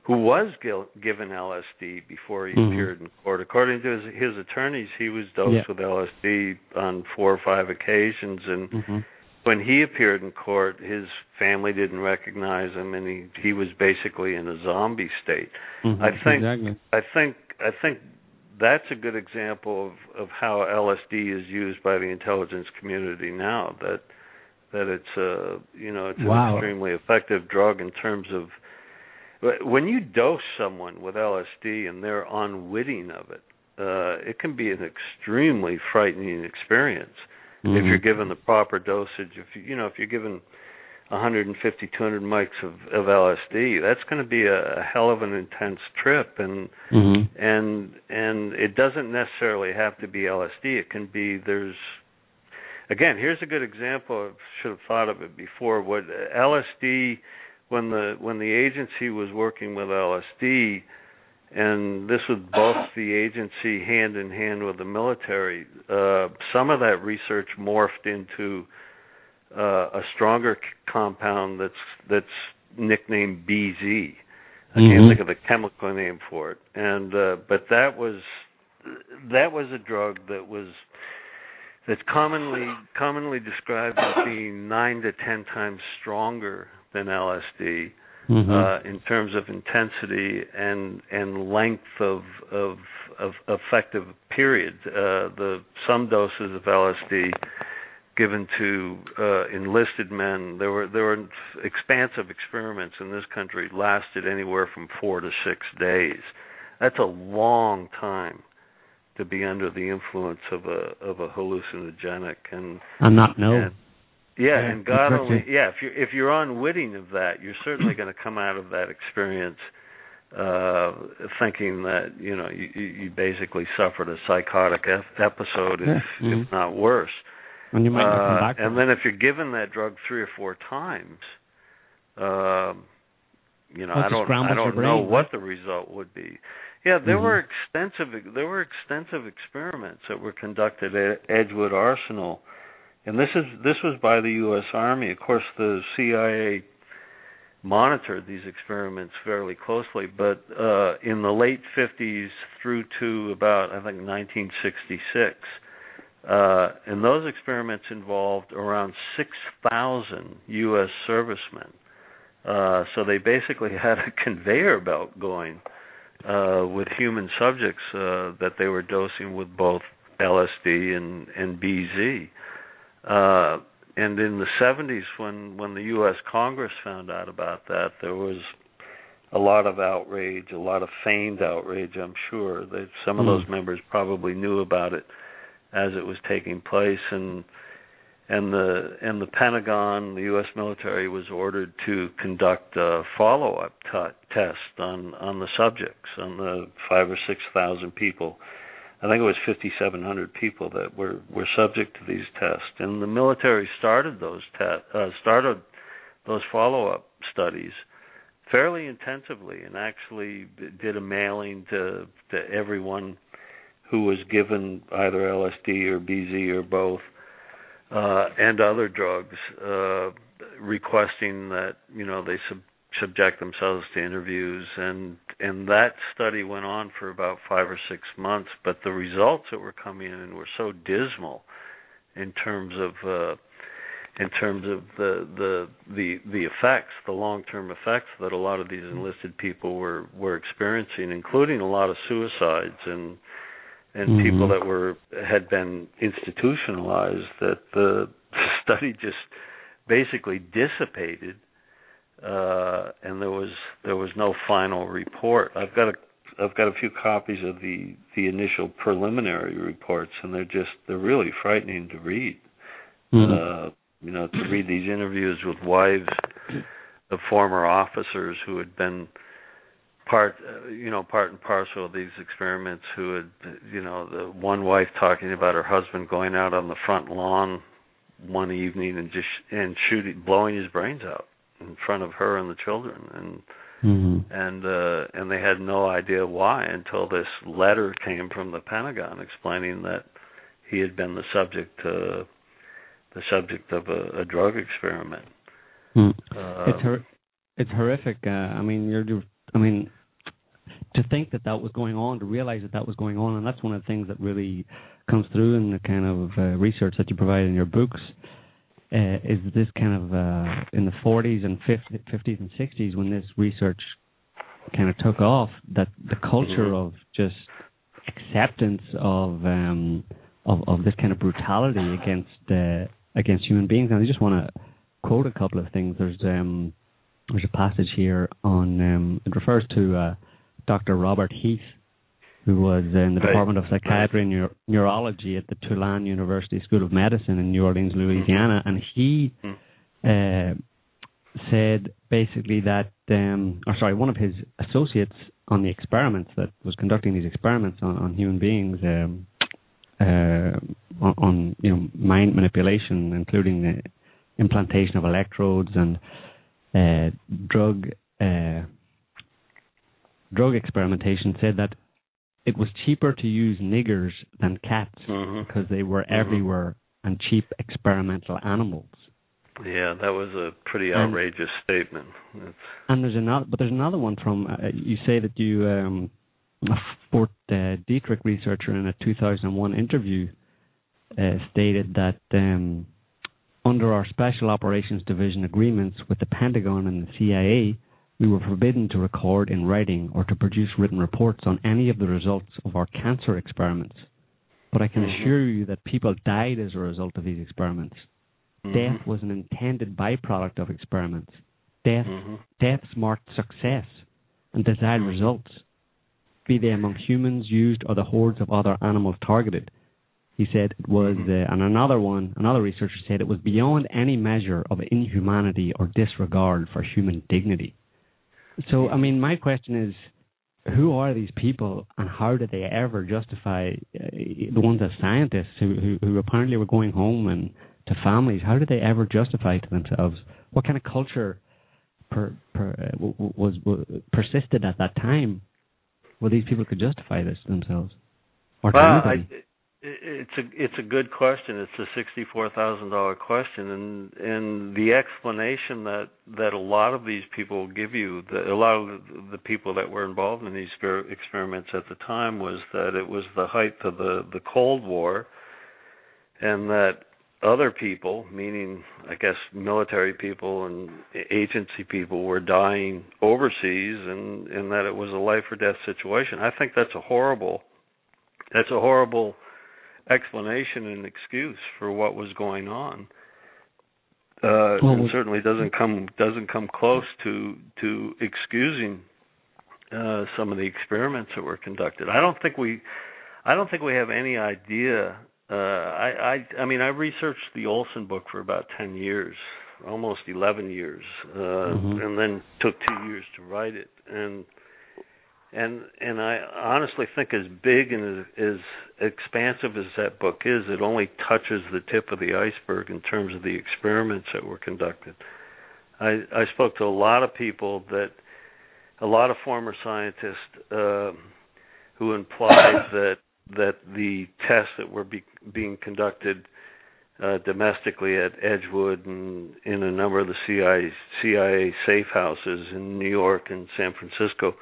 who was gil- given LSD before he Mhm. appeared in court. According to his, his attorneys, he was dosed Yeah. with LSD on four or five occasions, and Mhm. When he appeared in court, his family didn't recognize him, and he he was basically in a zombie state. Mhm. I think- exactly. I think I think that's a good example of of how LSD is used by the intelligence community now. That that it's a you know it's an Wow. extremely effective drug in terms of when you dose someone with LSD and they're unwitting of it, uh, it can be an extremely frightening experience if Mhm. you're given the proper dosage if you you know if you're given 150 200 mics of of LSD that's going to be a, a hell of an intense trip and Mhm. and and it doesn't necessarily have to be LSD it can be there's again here's a good example I should have thought of it before what LSD when the when the agency was working with LSD and this was both the agency hand in hand with the military. Uh, some of that research morphed into uh, a stronger compound that's that's nicknamed BZ. I can't Mhm. think of the chemical name for it. And uh, but that was that was a drug that was that's commonly commonly described as being nine to ten times stronger than LSD Mhm. uh, in terms of intensity and and length of of of effective period. Uh, the some doses of LSD given to uh, enlisted men, there were there were expansive experiments in this country lasted anywhere from four to six days. That's a long time to be under the influence of a of a hallucinogenic and and not know. Yeah, Yeah, and God only yeah, if you if you're unwitting of that, you're certainly going to come out of that experience uh thinking that, you know, you you basically suffered a psychotic ep- episode if Yeah. Mhm. if not worse. and you might not come Uh, back. and then if you're given that drug 3 or 4 times, um you know, Well, I don't I don't know brain, what the result would be. Yeah, there Mhm. were extensive there were extensive experiments that were conducted at Edgewood Arsenal and this is this was by the US Army. Of course the CIA monitored these experiments fairly closely, but uh in the late 50s through to about I think 1966 uh and those experiments involved around 6,000 US servicemen. Uh so they basically had a conveyor belt going uh with human subjects uh that they were dosing with both LSD and and BZ. Uh and in the 70s when when the US Congress found out about that there was a lot of outrage, a lot of feigned outrage, I'm sure. That some of Hmm. those members probably knew about it as it was taking place and and the and the Pentagon, the U.S. military was ordered to conduct a follow-up t- test on on the subjects, on the five or six thousand people. I think it was 5,700 people that were were subject to these tests, and the military started those te- uh, started those follow-up studies fairly intensively, and actually did a mailing to to everyone who was given either LSD or BZ or both uh, and other drugs, uh, requesting that you know they sub- subject themselves to interviews, and and that study went on for about five or six months. But the results that were coming in were so dismal in terms of uh, in terms of the the the the effects, the long term effects that a lot of these enlisted people were were experiencing, including a lot of suicides and and Mhm. people that were had been institutionalized that the study just basically dissipated uh and there was there was no final report. I've got a i've got a few copies of the the initial preliminary reports and they're just they're really frightening to read. Mhm. uh you know, to read these interviews with wives of former officers who had been part uh, you know part and parcel of these experiments who had you know the one wife talking about her husband going out on the front lawn one evening and just and shooting blowing his brains out in front of her and the children and Mm-hmm. and uh and they had no idea why until this letter came from the Pentagon explaining that he had been the subject uh the subject of a, a drug experiment. Mm. Uh, it's hor- it's horrific. Uh, I mean, you're, you're. I mean, to think that that was going on, to realize that that was going on, and that's one of the things that really comes through in the kind of uh, research that you provide in your books. Uh, is this kind of uh, in the 40s and 50, 50s and 60s when this research kind of took off that the culture of just acceptance of um, of, of this kind of brutality against uh, against human beings. And I just want to quote a couple of things. There's um, there's a passage here on um, it refers to uh, Dr. Robert Heath, who was in the Right. Department of Psychiatry and Neuro- Neurology at the Tulane University School of Medicine in New Orleans, Louisiana, and he uh, said basically that, um, or sorry, one of his associates on the experiments that was conducting these experiments on, on human beings. Um, uh, on, on you know mind manipulation, including the implantation of electrodes and uh, drug uh, drug experimentation, said that it was cheaper to use niggers than cats mhm. because they were Mhm. everywhere and cheap experimental animals. Yeah, that was a pretty And- outrageous statement. It's, And there's another, but there's another one from. Uh, you say that you, um, a Fort uh, Detrick researcher in a 2001 interview uh, stated that um, under our Special Operations Division agreements with the Pentagon and the CIA, we were forbidden to record in writing or to produce written reports on any of the results of our cancer experiments. But I can Mhm. assure you that people died as a result of these experiments. mhm. Death was an intended byproduct of experiments. Death Mhm. deaths marked success and desired Mhm. results, be they among humans used or the hordes of other animals targeted. He said it was, Mhm. uh, and another one, another researcher said it was beyond any measure of inhumanity or disregard for human dignity. So, I mean, my question is, who are these people, and how did they ever justify uh, the ones as scientists who, who who apparently were going home and to families? How did they ever justify to themselves what kind of culture per, per, uh, was, was persisted at that time where these people could justify this themselves or to Well, I, it's a it's a good question. It's a sixty four thousand dollar question, and and the explanation that that a lot of these people give you, that a lot of the, the people that were involved in these experiments at the time, was that it was the height of the the Cold War, and that other people, meaning I guess military people and agency people, were dying overseas, and and that it was a life or death situation. I think that's a horrible that's a horrible explanation and excuse for what was going on. Uh, Well, and certainly doesn't come doesn't come close to to excusing uh, some of the experiments that were conducted. I don't think we I don't think we have any idea. Uh, I, I I mean I researched the Olson book for about ten years, almost eleven years, uh, Mhm. and then took two years to write it. And and and I honestly think as big and as, as expansive as that book is, it only touches the tip of the iceberg in terms of the experiments that were conducted. I I spoke to a lot of people that a lot of former scientists um, who implied that that the tests that were be, being conducted uh, domestically at Edgewood and in a number of the CIA, CIA safe houses in New York and San Francisco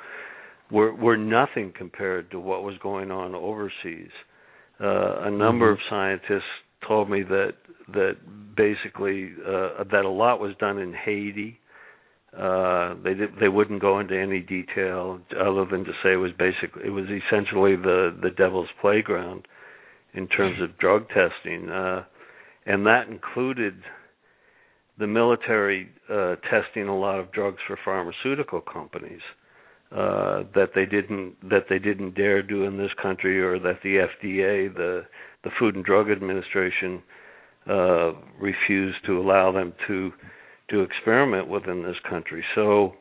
were were nothing compared to what was going on overseas. Uh, a number of scientists told me that that basically uh, that a lot was done in Haiti. Uh, they did, they wouldn't go into any detail other than to say it was basically it was essentially the the devil's playground in terms of drug testing, uh, and that included the military uh, testing a lot of drugs for pharmaceutical companies uh, that they didn't that they didn't dare do in this country, or that the FDA, the the Food and Drug Administration, uh, refused to allow them to to experiment within this country. So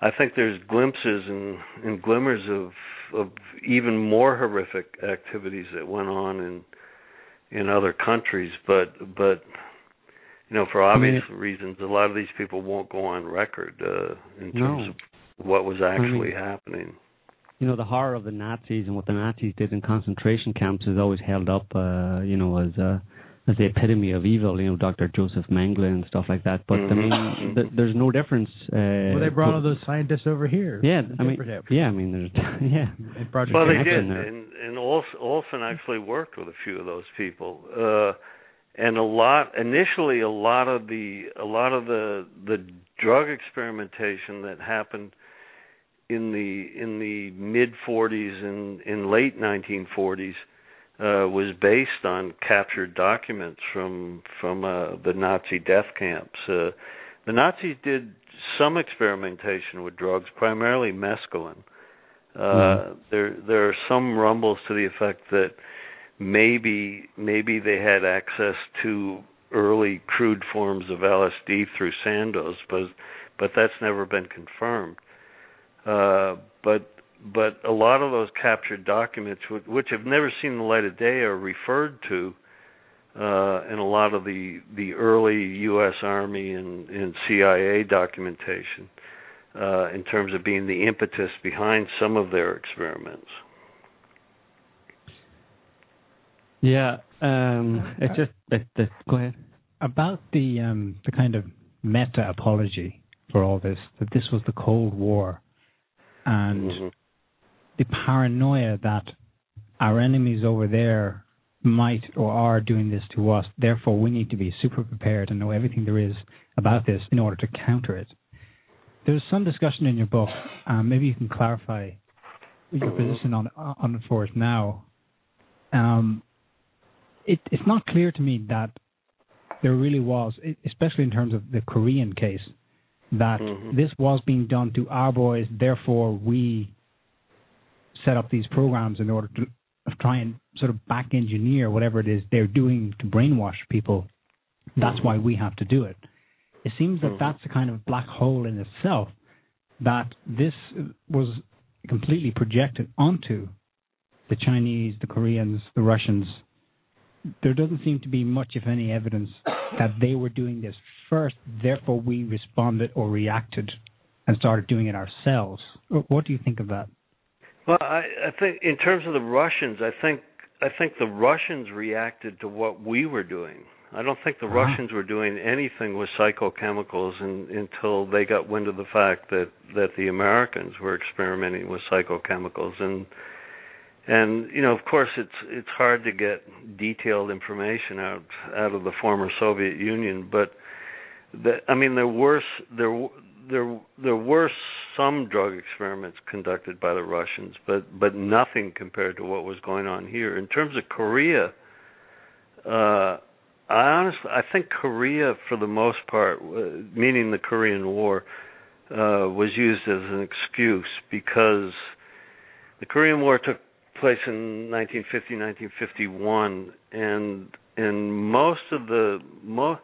I think there's glimpses and, and glimmers of of even more horrific activities that went on in in other countries, but but you know for obvious reasons, a lot of these people won't go on record uh, in terms no. of what was actually I mean, happening. You know the horror of the Nazis and what the Nazis did in concentration camps is always held up, uh, you know, as uh, as the epitome of evil, you know, Dr. Joseph Mengele and stuff like that. But mm-hmm. I mean, mm-hmm. th- there's no difference. Uh, well, they brought all those scientists over here. Yeah, I mean, yeah, I mean, there's yeah. well, they did, and and Olson actually worked with a few of those people, uh, and a lot initially, a lot of the a lot of the the drug experimentation that happened in the in the mid 40s and in late 1940s uh, was based on captured documents from from uh, the Nazi death camps. Uh, the Nazis did some experimentation with drugs, primarily mescaline. Uh, mm. There there are some rumbles to the effect that maybe maybe they had access to early crude forms of LSD through Sandoz, but but that's never been confirmed. Uh, but but a lot of those captured documents, which have never seen the light of day, are referred to uh, in a lot of the the early U.S. Army and, and CIA documentation uh, in terms of being the impetus behind some of their experiments. Yeah, um, it's just it, it, go ahead about the um, the kind of meta apology for all this that this was the Cold War and mm-hmm the paranoia that our enemies over there might or are doing this to us. Therefore, we need to be super prepared and know everything there is about this in order to counter it. There's some discussion in your book. Um, maybe you can clarify your position on on it for us now. Um, it, it's not clear to me that there really was, especially in terms of the Korean case, that mm-hmm. this was being done to our boys. Therefore, we set up these programs in order to try and sort of back engineer whatever it is they're doing to brainwash people. That's mm-hmm. why we have to do it. It seems that mm-hmm. that's a kind of black hole in itself that this was completely projected onto the Chinese, the Koreans, the Russians. There doesn't seem to be much, if any, evidence that they were doing this first. Therefore, we responded or reacted and started doing it ourselves. What do you think of that? Well, I, I think in terms of the Russians, I think I think the Russians reacted to what we were doing. I don't think the uh-huh. Russians were doing anything with psychochemicals in, until they got wind of the fact that that the Americans were experimenting with psychochemicals and and you know of course it's it's hard to get detailed information out out of the former Soviet Union but I mean there were there there there were some drug experiments conducted by the Russians, but but nothing compared to what was going on here. In terms of Korea, uh, I honestly I think Korea, for the most part, uh, meaning the Korean War, uh, was used as an excuse because the Korean War took place in 1950, 1951, and and most of the most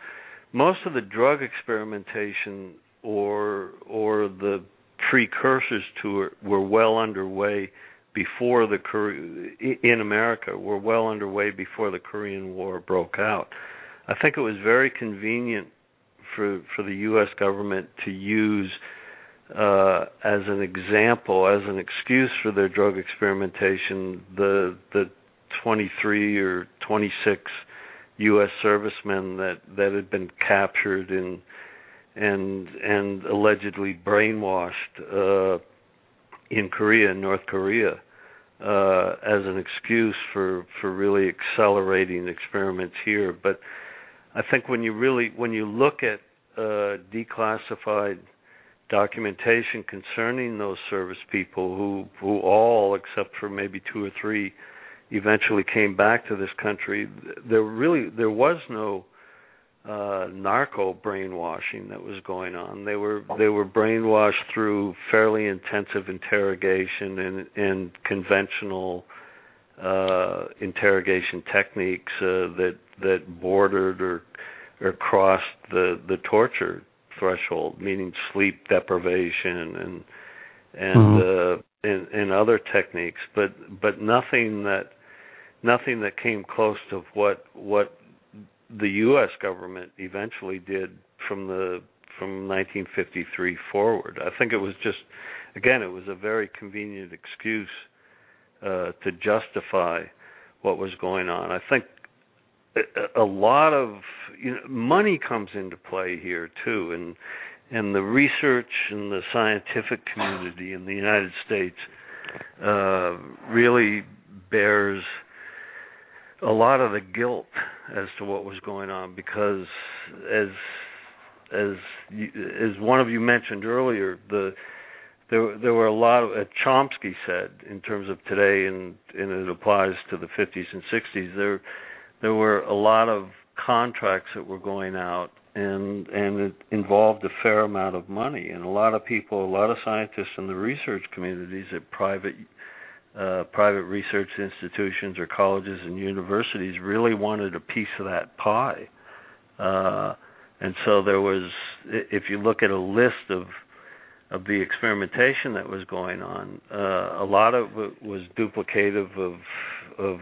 most of the drug experimentation or or the precursors to it were well underway before the in America were well underway before the Korean War broke out. I think it was very convenient for for the U.S. government to use uh, as an example, as an excuse for their drug experimentation, the the 23 or 26 U.S. servicemen that that had been captured in and and allegedly brainwashed uh, in Korea and North Korea uh, as an excuse for for really accelerating experiments here. But I think when you really when you look at uh, declassified documentation concerning those service people who who all except for maybe two or three eventually came back to this country there really there was no uh, narco brainwashing that was going on. They were they were brainwashed through fairly intensive interrogation and, and conventional uh, interrogation techniques uh, that that bordered or or crossed the the torture threshold, meaning sleep deprivation and and mm-hmm. uh, and, and other techniques, but but nothing that nothing that came close to what what the U.S. government eventually did from the from 1953 forward. I think it was just again it was a very convenient excuse uh, to justify what was going on. I think a, lot of you know, money comes into play here too, and and the research and the scientific community in the United States uh, really bears a lot of the guilt as to what was going on because as as you, as one of you mentioned earlier the there there were a lot of uh, Chomsky said in terms of today and and it applies to the 50s and 60s there there were a lot of contracts that were going out and and it involved a fair amount of money. And a lot of people a lot of scientists in the research communities at private uh, private research institutions or colleges and universities really wanted a piece of that pie uh, and so there was if you look at a list of of the experimentation that was going on uh, a lot of it was duplicative of of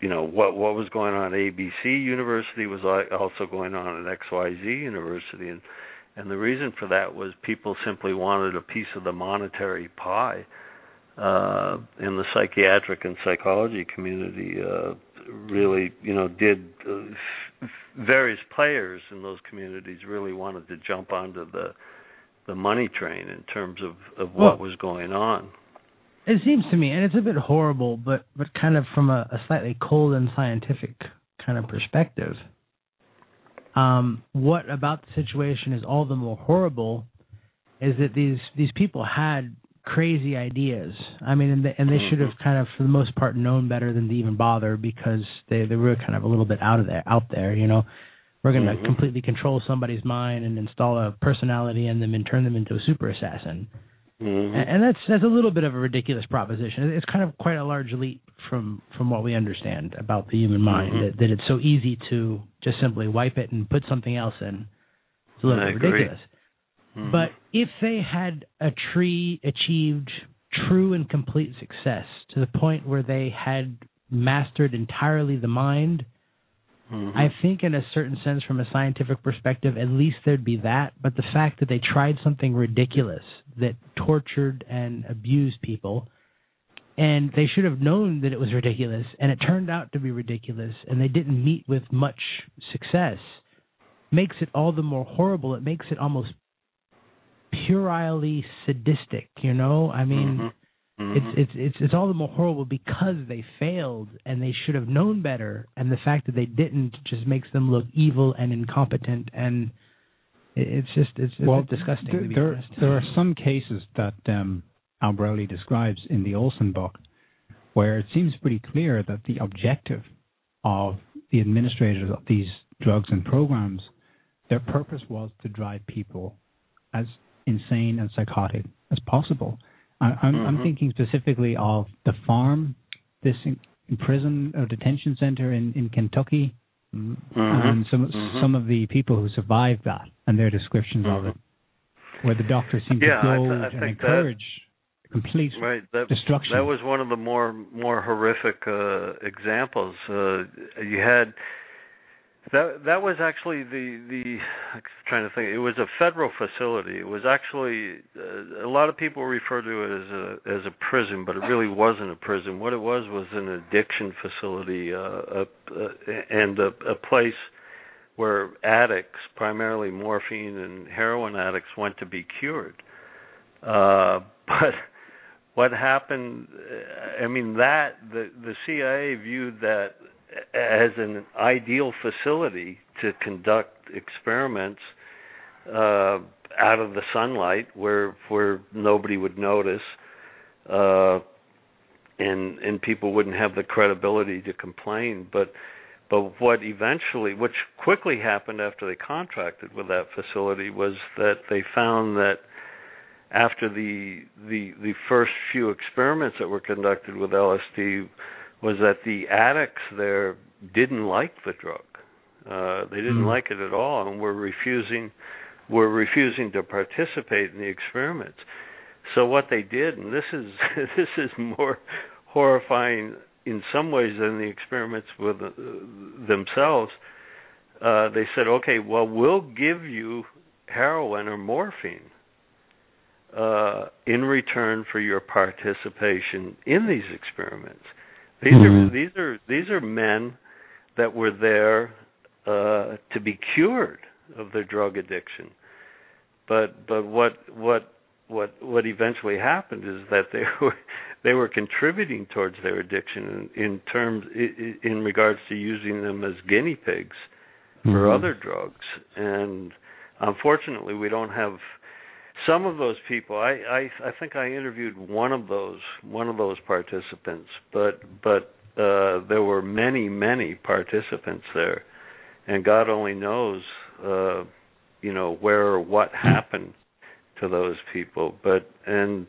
you know what what was going on at ABC University was also going on at XYZ University, and and the reason for that was people simply wanted a piece of the monetary pie. Uh, in the psychiatric and psychology community, uh, really, you know, did uh, various players in those communities really wanted to jump onto the the money train in terms of of what well, was going on. It seems to me, and it's a bit horrible, but but kind of from a, a slightly cold and scientific kind of perspective. Um, what about the situation is all the more horrible is that these these people had crazy ideas. I mean, and they, and they should have kind of, for the most part, known better than to even bother because they they were kind of a little bit out of there, out there. You know, we're going to mm-hmm. completely control somebody's mind and install a personality in them and turn them into a super assassin. Mm-hmm. And that's that's a little bit of a ridiculous proposition. It's kind of quite a large leap from from what we understand about the human mind mm-hmm. that, that it's so easy to just simply wipe it and put something else in. It's a little I bit ridiculous. Mm-hmm. But if they had a tree achieved true and complete success to the point where they had mastered entirely the mind, Mm-hmm. I think, in a certain sense, from a scientific perspective, at least there'd be that. But the fact that they tried something ridiculous that tortured and abused people, and they should have known that it was ridiculous, and it turned out to be ridiculous, and they didn't meet with much success, makes it all the more horrible. It makes it almost puerilely sadistic. You know, I mean. Mm-hmm Mm-hmm. It's it's it's it's all the more horrible because they failed and they should have known better, and the fact that they didn't just makes them look evil and incompetent, and it's just it's, it's well, disgusting. Th- there there are some cases that um, Albarelli describes in the Olson book where it seems pretty clear that the objective of the administrators of these drugs and programs, their purpose was to drive people as insane and psychotic as possible. I, am mm-hmm. I'm thinking specifically of the farm, this in, prison or detention center in, in Kentucky, mm-hmm. and some mm-hmm. some of the people who survived that and their descriptions of it, where the doctors seemed yeah, to go I, I and encourage that, complete right, that, destruction. That was one of the more more horrific uh, examples. Uh, you had that that was actually the the I'm trying to think. It was a federal facility. It was actually uh, a lot of people refer to it as a as a prison, but it really wasn't a prison. What it was was an addiction facility, uh, a, a, and a, a place where addicts, primarily morphine and heroin addicts, went to be cured. Uh, but what happened? I mean, that the the CIA viewed that as an ideal facility to conduct experiments uh, out of the sunlight where where nobody would notice uh, and and people wouldn't have the credibility to complain. But but what eventually which quickly happened after they contracted with that facility was that they found that after the the the first few experiments that were conducted with LSD was that the addicts there didn't like the drug. Uh, they didn't Mm. like it at all, and were refusing were refusing to participate in the experiments. So what they did, and this is this is more horrifying in some ways than the experiments with uh, themselves. Uh, they said, "Okay, well, we'll give you heroin or morphine uh, in return for your participation in these experiments." These Mhm. are these are these are men that were there uh, to be cured of their drug addiction. But but what what what what eventually happened is that they were they were contributing towards their addiction in, in terms in, in regards to using them as guinea pigs for Mhm. other drugs and unfortunately we don't have some of those people I, I i think i interviewed one of those one of those participants but but uh there were many many participants there. And god only knows uh you know where or what happened to those people. But and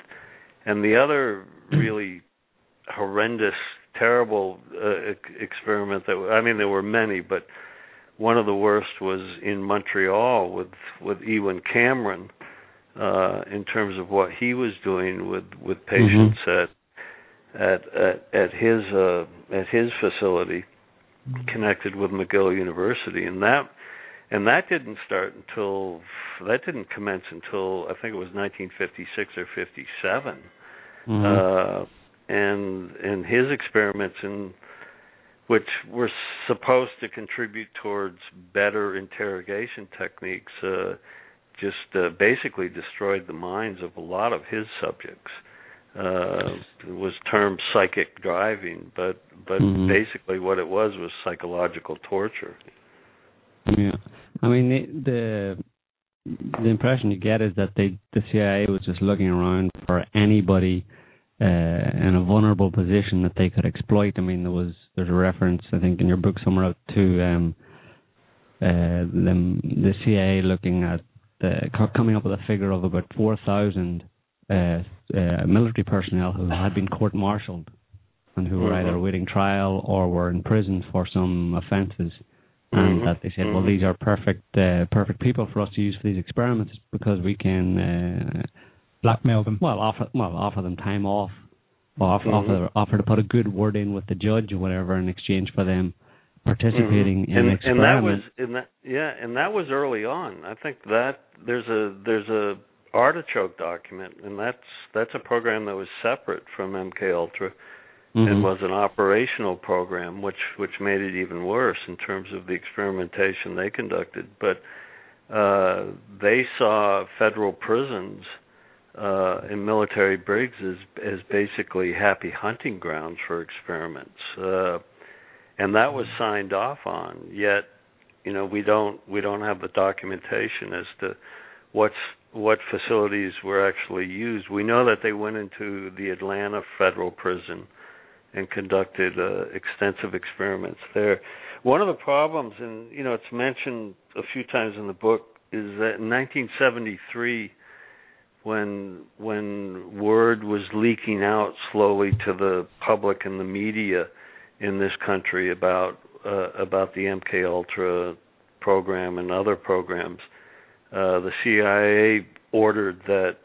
and the other really horrendous terrible uh, experiment that i mean there were many but one of the worst was in Montreal with with Ewen Cameron uh in terms of what he was doing with with patients at, at at at his uh at his facility connected with McGill University. And that and that didn't start until that didn't commence until I think it was 1956 or 57 Mhm. uh, and and his experiments in which were supposed to contribute towards better interrogation techniques uh, just uh, basically destroyed the minds of a lot of his subjects uh, it was termed psychic driving but but Mhm. basically what it was was psychological torture Yeah, I mean the, the the impression you get is that they the CIA was just looking around for anybody uh, in a vulnerable position that they could exploit. I mean, there was there's a reference I think in your book somewhere out to um, uh, them the CIA looking at the, coming up with a figure of about four thousand uh, uh, military personnel who had been court-martialed and who were Mhm. either awaiting trial or were in prison for some offences and Mhm. that they said, well, Mhm. these are perfect, uh, perfect people for us to use for these experiments because we can, uh, Blackmail them. well, offer, well, offer them time off, or offer, offer, offer to put a good word in with the judge or whatever in exchange for them participating Mhm. in and, an and that was and that yeah and that was early on i think that there's a there's a artichoke document and that's that's a program that was separate from mk ultra Mhm. and was an operational program which which made it even worse in terms of the experimentation they conducted but uh they saw federal prisons uh and military brigs as as basically happy hunting grounds for experiments uh and that was signed off on yet you know we don't we don't have the documentation as to what's what facilities were actually used. We know that they went into the Atlanta federal prison and conducted uh, extensive experiments there. One of the problems and you know it's mentioned a few times in the book is that in 1973 when when word was leaking out slowly to the public and the media in this country about uh, about the MK Ultra program and other programs, uh, the CIA ordered that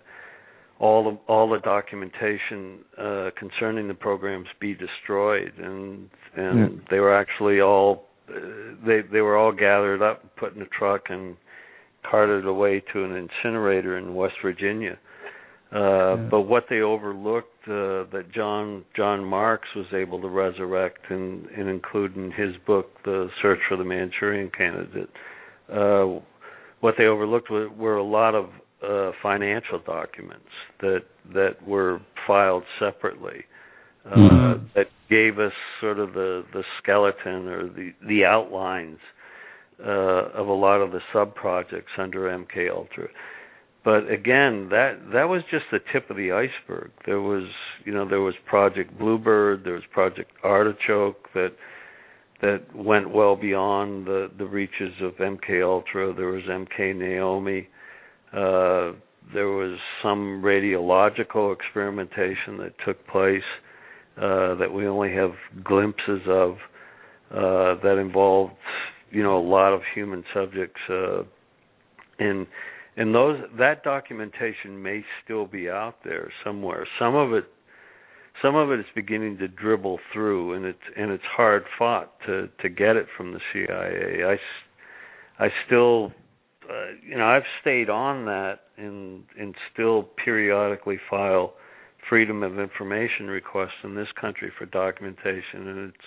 all the all the documentation uh, concerning the programs be destroyed, and and Yeah. they were actually all uh, they they were all gathered up, put in a truck, and carted away to an incinerator in West Virginia. Uh, Yeah. But what they overlooked uh, that John John Marks was able to resurrect and, and include in his book, The Search for the Manchurian Candidate, uh, what they overlooked were, were a lot of uh, financial documents that that were filed separately uh, Mhm. that gave us sort of the the skeleton or the the outlines uh, of a lot of the sub projects under MK Ultra. But again, that that was just the tip of the iceberg. There was, you know, there was Project Bluebird, there was Project Artichoke that that went well beyond the the reaches of MK Ultra. There was MK Naomi. Uh, there was some radiological experimentation that took place uh, that we only have glimpses of. uh, that involved you know a lot of human subjects uh, and those that documentation may still be out there somewhere. Some of it some of it is beginning to dribble through and it's and it's hard fought to to get it from the CIA I I still uh, you know I've stayed on that and and still periodically file freedom of information requests in this country for documentation and it's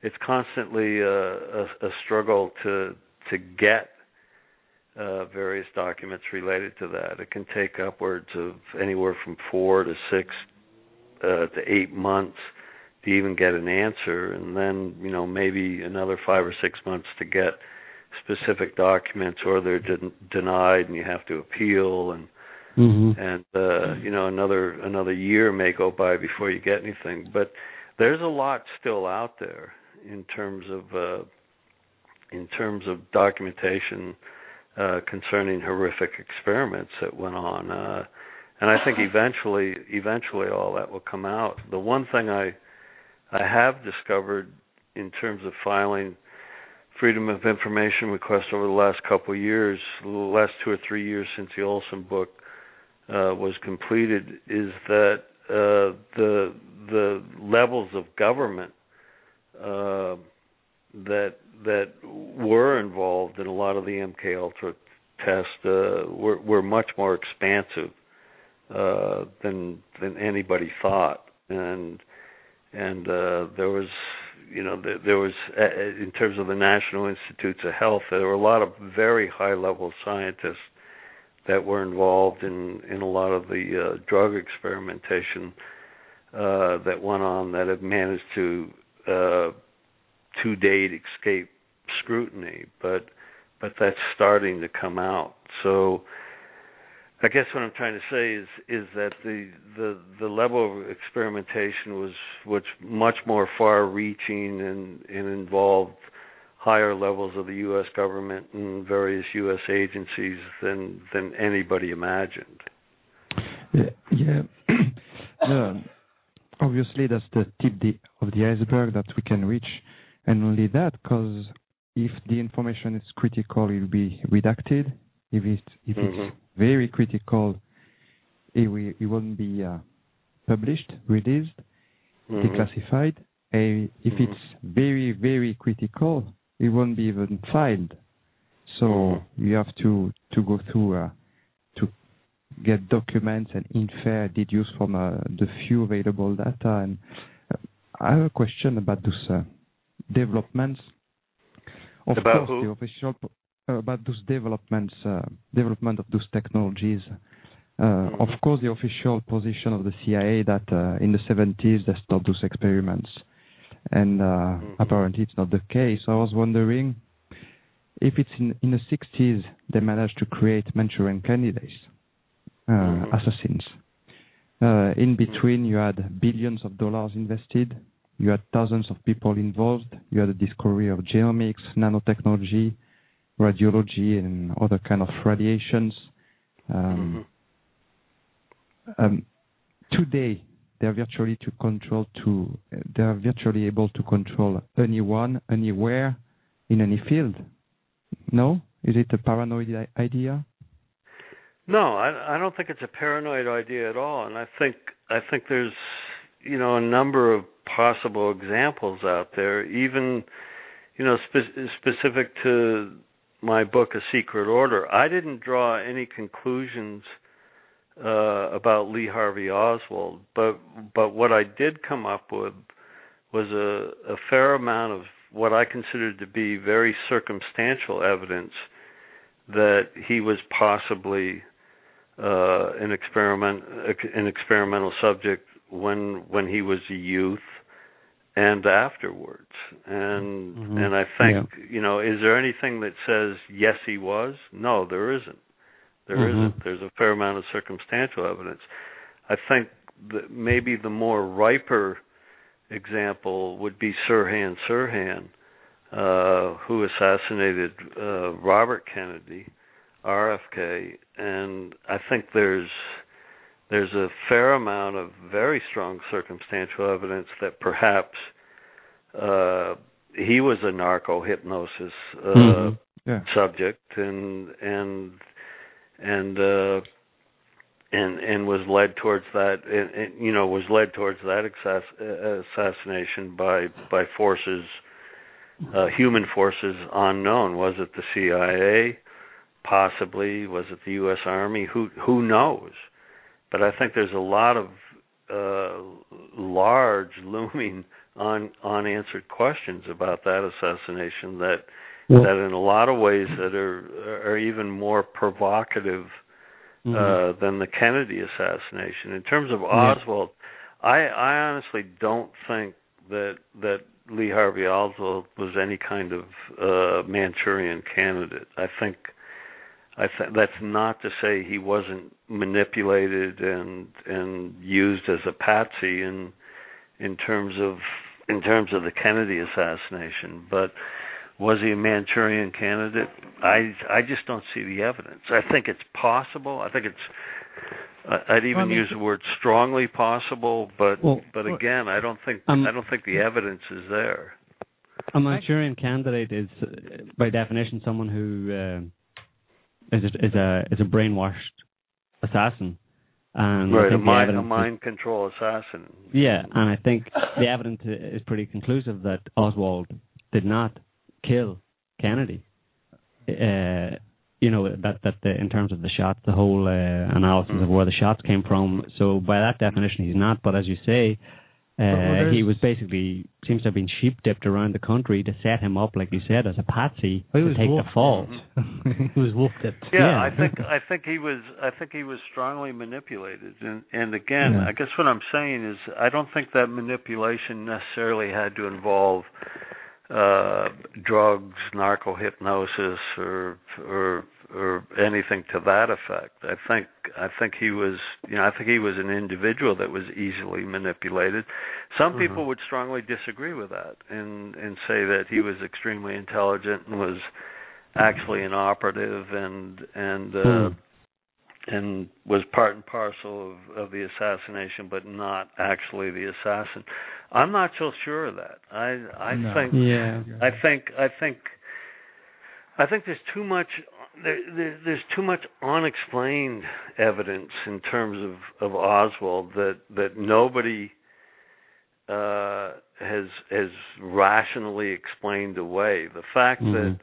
it's constantly a, a, a struggle to to get uh, various documents related to that. It can take upwards of anywhere from four to six uh, to eight months to even get an answer, and then you know maybe another five or six months to get specific documents, or they're de- denied and you have to appeal, and mm-hmm. and uh, you know another another year may go by before you get anything. But there's a lot still out there in terms of uh, in terms of documentation uh, concerning horrific experiments that went on. Uh, and I think eventually, eventually, all that will come out. The one thing I I have discovered in terms of filing freedom of information requests over the last couple of years, the last two or three years since the Olson book uh, was completed, is that uh, the the levels of government uh, that that were involved in a lot of the MK Ultra tests uh, were were much more expansive uh, than than anybody thought, and and uh, there was you know there, there was uh, in terms of the National Institutes of Health there were a lot of very high level scientists that were involved in in a lot of the uh, drug experimentation uh, that went on that have managed to uh, to date escape scrutiny, but but that's starting to come out. So I guess what I'm trying to say is is that the the the level of experimentation was was much more far-reaching and and involved higher levels of the U.S. government and various U.S. agencies than than anybody imagined. Yeah, yeah. yeah. obviously that's the tip of the iceberg that we can reach and only that because if the information is critical it will be redacted if it's if mm-hmm. it's very critical it, will, it won't be uh, published released mm-hmm. declassified and if mm-hmm. it's very very critical it won't be even filed so mm-hmm. you have to to go through uh, to get documents and infer, deduce from uh, the few available data. And uh, I have a question about those uh, developments. Of about course, who? the official uh, about those developments, uh, development of those technologies. Mm-hmm. Of course, the official position of the CIA that in the 70s they stopped those experiments, and mm-hmm. apparently it's not the case. I was wondering if it's in, in the 60s they managed to create Manchurian candidates uh, mm-hmm. assassins. Uh, in between, you had billions of dollars invested. You had thousands of people involved. You had the discovery of genomics, nanotechnology, radiology, and other kind of radiations. Um, mm-hmm. um, today, they are virtually to control to they are virtually able to control anyone, anywhere, in any field. No, is it a paranoid idea? No, I, I don't think it's a paranoid idea at all, and I think I think there's you know a number of possible examples out there, even you know spe- specific to my book, A Secret Order. I didn't draw any conclusions uh, about Lee Harvey Oswald, but but what I did come up with was a, a fair amount of what I considered to be very circumstantial evidence that he was possibly uh, an experiment an experimental subject when when he was a youth and afterwards and mm-hmm. and I think yeah. you know is there anything that says yes he was no there isn't there mm-hmm. not there's a fair amount of circumstantial evidence I think that maybe the more riper example would be Sirhan Sirhan uh, who assassinated uh, Robert Kennedy RFK, and I think there's there's a fair amount of very strong circumstantial evidence that perhaps uh, he was a narco hypnosis uh, mm-hmm. yeah. subject, and and and uh, and and was led towards that, and, and, you know, was led towards that assass- assassination by by forces, uh, human forces unknown. Was it the CIA? Possibly. Was it the U.S. Army? Who who knows? But I think there's a lot of uh, large looming on unanswered questions about that assassination that well, that in a lot of ways that are are even more provocative mm-hmm. uh, than the Kennedy assassination. In terms of Oswald, yeah. I I honestly don't think that that Lee Harvey Oswald was any kind of uh, Manchurian candidate. I think I th- that's not to say he wasn't manipulated and and used as a patsy in in terms of in terms of the Kennedy assassination, but was he a Manchurian candidate? I I just don't see the evidence. I think it's possible. I think it's I'd even well, I mean, use the word strongly possible, but well, but again, I don't think um, I don't think the evidence is there. A Manchurian candidate is, by definition, someone who uh, is a, is a is a brainwashed assassin. And right, a mind, a mind control assassin. Yeah, and I think the evidence is pretty conclusive that Oswald did not kill Kennedy. Uh, you know that that the, in terms of the shots, the whole uh, analysis mm. of where the shots came from. So by that definition, he's not. But as you say, uh, he was basically seems to have been sheep dipped around the country to set him up, like you said, as a patsy to take wolf. the fall. he was wolf dipped. Yeah, yeah, I think I think he was I think he was strongly manipulated, and and again, yeah. I guess what I'm saying is I don't think that manipulation necessarily had to involve uh drugs, narco hypnosis, or or or anything to that effect. I think I think he was you know I think he was an individual that was easily manipulated. Some mm-hmm. people would strongly disagree with that and and say that he was extremely intelligent and was actually an operative and and uh mm. and was part and parcel of of the assassination but not actually the assassin. I'm not so sure of that. I I no. think yeah. I think I think I think there's too much there, there, there's too much unexplained evidence in terms of, of Oswald that that nobody uh, has has rationally explained away. The fact mm-hmm. that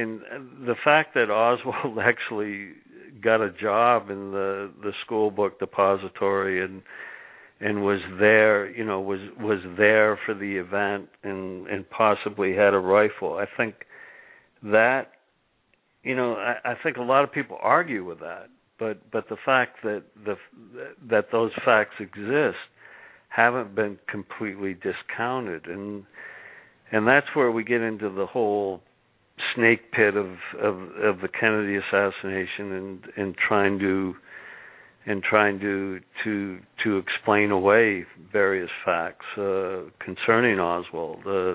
in the fact that Oswald actually got a job in the the school book depository and and was there, you know, was was there for the event and and possibly had a rifle. I think that you know, I, I think a lot of people argue with that, but but the fact that the that those facts exist haven't been completely discounted, and and that's where we get into the whole snake pit of of, of the Kennedy assassination and and trying to and trying to to to explain away various facts uh, concerning Oswald. Uh,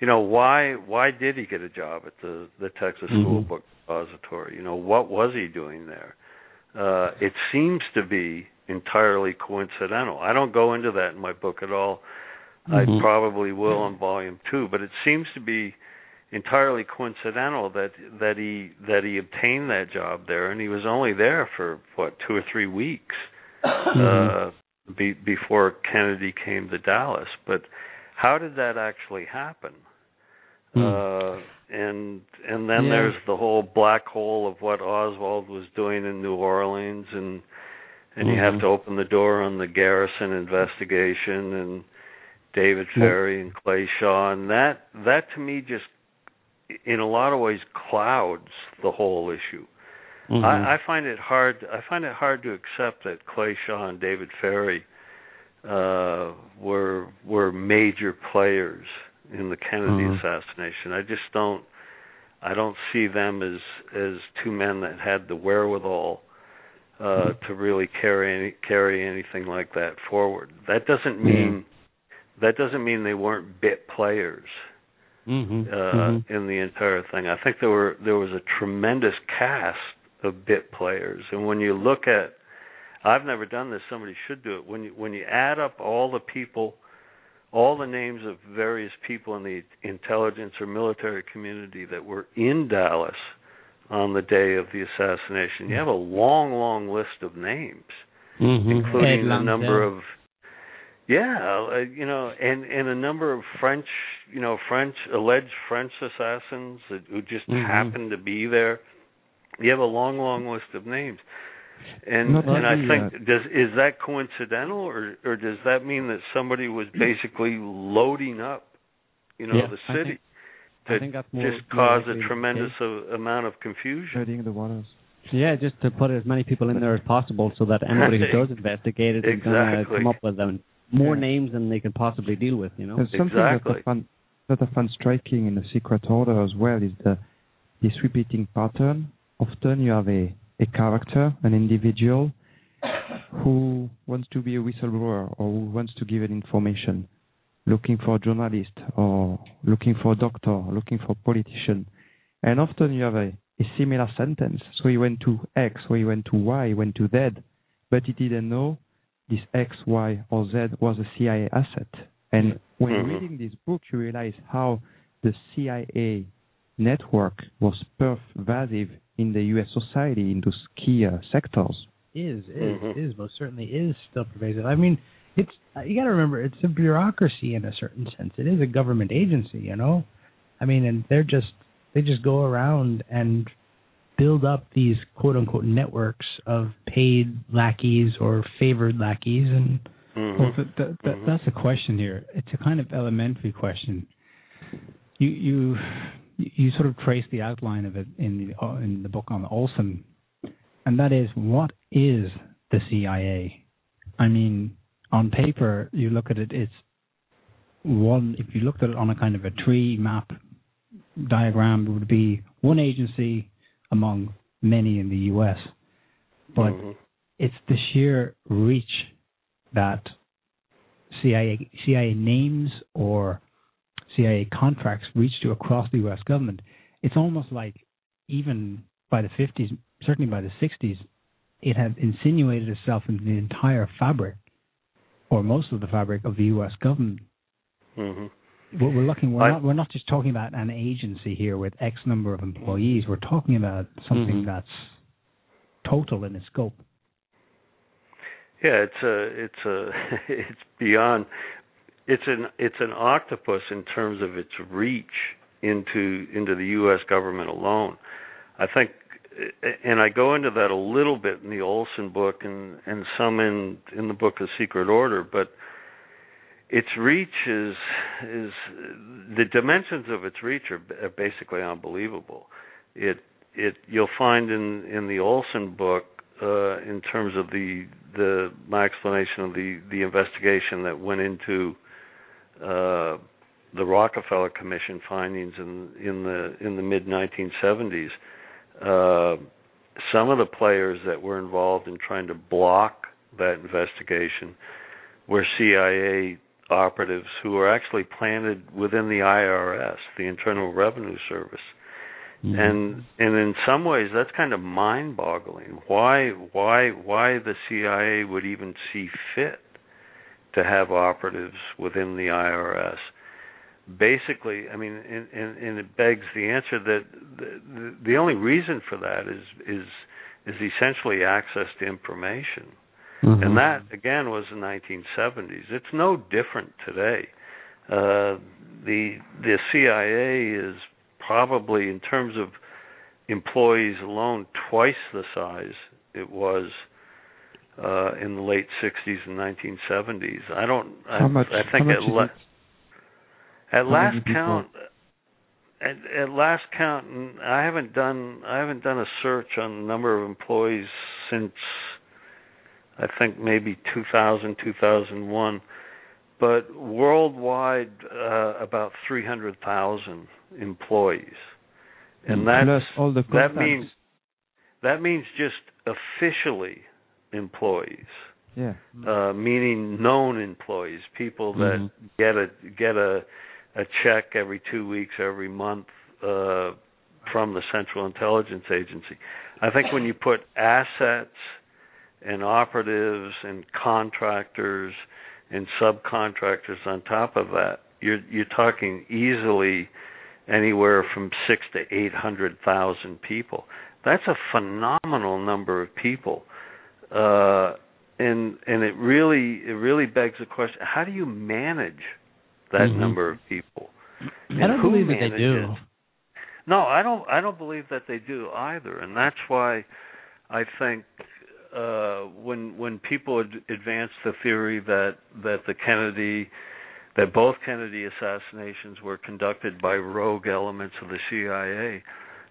you know why why did he get a job at the the Texas mm-hmm. School Book Depository? You know what was he doing there? Uh, it seems to be entirely coincidental. I don't go into that in my book at all. Mm-hmm. I probably will in volume two, but it seems to be entirely coincidental that that he that he obtained that job there, and he was only there for what two or three weeks mm-hmm. uh, be, before Kennedy came to Dallas. But how did that actually happen? Hmm. Uh, and and then yeah. there's the whole black hole of what Oswald was doing in New Orleans, and and mm-hmm. you have to open the door on the Garrison investigation and David Ferrie and Clay Shaw, and that that to me just in a lot of ways clouds the whole issue. Mm-hmm. I, I find it hard. I find it hard to accept that Clay Shaw and David Ferrie uh, were were major players in the Kennedy mm-hmm. assassination. I just don't I don't see them as as two men that had the wherewithal uh mm-hmm. to really carry any, carry anything like that forward. That doesn't mean that doesn't mean they weren't bit players mm-hmm. uh mm-hmm. in the entire thing. I think there were there was a tremendous cast of bit players and when you look at I've never done this, somebody should do it. When you when you add up all the people all the names of various people in the intelligence or military community that were in Dallas on the day of the assassination. You have a long, long list of names, Mm-hmm. including a number of yeah, uh, you know, and and a number of French, you know, French alleged French assassins that, who just Mhm. happened to be there. You have a long, long list of names, and Not and I think does is that coincidental, or or does that mean that somebody was basically loading up, you know, Yeah, the I city think- I to think that's more just cause a tremendous case. a, amount of confusion? Treading the waters. Yeah, just to put as many people in there as possible, so that anybody who does investigate it is going to come up with um, more Yeah. names than they can possibly deal with. You know. There's something Exactly. that I found that I found striking in the secret order as well is the this repeating pattern. Often you have a, a character, an individual who wants to be a whistleblower or who wants to give an information, looking for a journalist or looking for a doctor, looking for a politician. And often you have a, a similar sentence. So he went to X, or he went to Y, he went to Z, but he didn't know this X, Y, or Z was a CIA asset. And when Mhm. reading this book, you realize how the CIA network was pervasive in the U.S. society in those key uh, sectors. is is Mhm. is most certainly is still pervasive. I mean, it's you got to remember it's a bureaucracy in a certain sense. It is a government agency, you know. I mean, and they're just they just go around and build up these quote unquote networks of paid lackeys or favored lackeys, and Mhm. Well, Mhm. that's a question here. It's a kind of elementary question. You you you sort of trace the outline of it in the uh, in the book on Olson, and that is what is the CIA? I mean, on paper, you look at it, it's one. If you looked at it on a kind of a tree map diagram, it would be one agency among many in the U.S. But Mhm. it's the sheer reach that CIA CIA names or CIA contracts reached to across the U.S. government. It's almost like even by the 50s, certainly by the 60s, it had insinuated itself into the entire fabric, or most of the fabric of the U.S. government. Mhm. What we're looking, we're I- not, we're not just talking about an agency here with X number of employees. We're talking about something Mhm. that's total in its scope. Yeah, it's a it's a it's beyond it's an it's an octopus in terms of its reach into into the US government alone. I think and I go into that a little bit in the Olson book and and some in in the book of Secret Order, but its reach is is the dimensions of its reach are, basically unbelievable. It it you'll find in in the Olson book uh, in terms of the the my explanation of the the investigation that went into uh, the Rockefeller Commission findings in in the in the mid 1970s. Uh, some of the players that were involved in trying to block that investigation were CIA operatives who were actually planted within the IRS, the Internal Revenue Service. Mhm. And and in some ways that's kind of mind-boggling. Why why why the CIA would even see fit to have operatives within the IRS? Basically, I mean, and, and, and it begs the answer that the, the the only reason for that is is is essentially access to information. Mhm. And that again was the 1970s. It's no different today. Uh, the the CIA is probably, in terms of employees alone, twice the size it was uh, in the late 60s and 1970s. I don't. I, How much? I think at, la- at last count. At, at last count, and I haven't done I haven't done a search on the number of employees since I think maybe 2000 2001 but worldwide uh, about 300,000 employees and that's all the that means that means just officially employees yeah. uh meaning known employees people that Mhm. get a get a a check every 2 weeks every month uh from the Central Intelligence Agency. I think when you put assets and operatives and contractors and subcontractors on top of that, you're you're talking easily anywhere from six to eight hundred thousand people. That's a phenomenal number of people, uh, and and it really it really begs the question: How do you manage that Mhm. number of people? I And don't who believe that they do. manages? No, I don't. I don't believe that they do either, and that's why I think uh, when when people ad- advance the theory that that the Kennedy that both Kennedy assassinations were conducted by rogue elements of the CIA,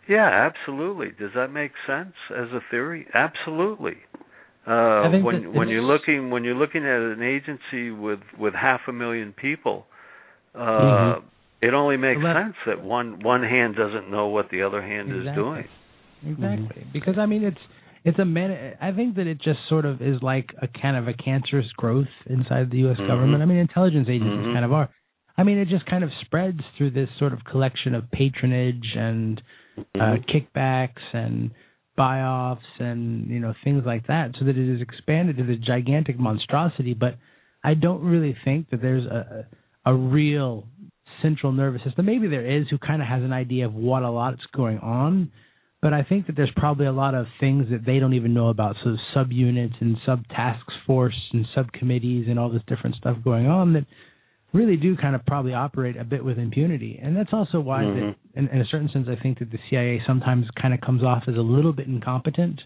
yeah, absolutely. Does that make sense as a theory? Absolutely. Uh, when that when you're looking when you're looking at an agency with with half a million people, uh, Mhm. it only makes Well, sense that one one hand doesn't know what the other hand is Exactly. doing. Exactly. Because I mean it's it's a man I think that it just sort of is like a kind of a cancerous growth inside the US Mhm. government. I mean intelligence agencies Mhm. kind of are. I mean it just kind of spreads through this sort of collection of patronage and uh Mhm. kickbacks and buy-offs and you know things like that so that it is expanded to this gigantic monstrosity. But I don't really think that there's a a real central nervous system. Maybe there is who kind of has an idea of what a lot's going on but I think that there's probably a lot of things that they don't even know about. So subunits and sub task force and subcommittees and all this different stuff going on that really do kind of probably operate a bit with impunity. And that's also why, Mhm. that, in, in a certain sense, I think that the CIA sometimes kind of comes off as a little bit incompetent.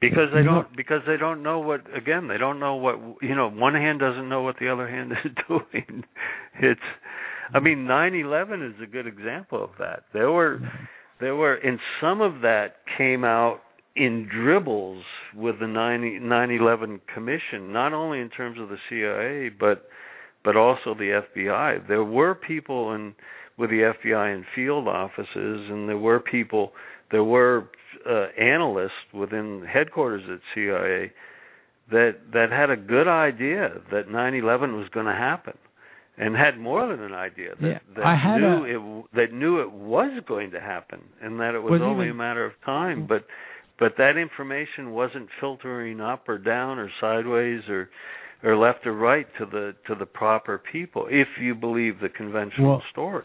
because they don't because they don't know what again they don't know what you know one hand doesn't know what the other hand is doing it's i mean nine eleven is a good example of that there were there were and some of that came out in dribbles with the 9 eleven commission not only in terms of the cia but but also the fbi there were people in with the fbi in field offices and there were people there were uh, analysts within headquarters at CIA that that had a good idea that 9/11 was going to happen, and had more than an idea that Yeah, that knew a- it that knew it was going to happen, and that it was, Was only even- a matter of time. But but that information wasn't filtering up or down or sideways or or left or right to the to the proper people, if you believe the conventional Well, story.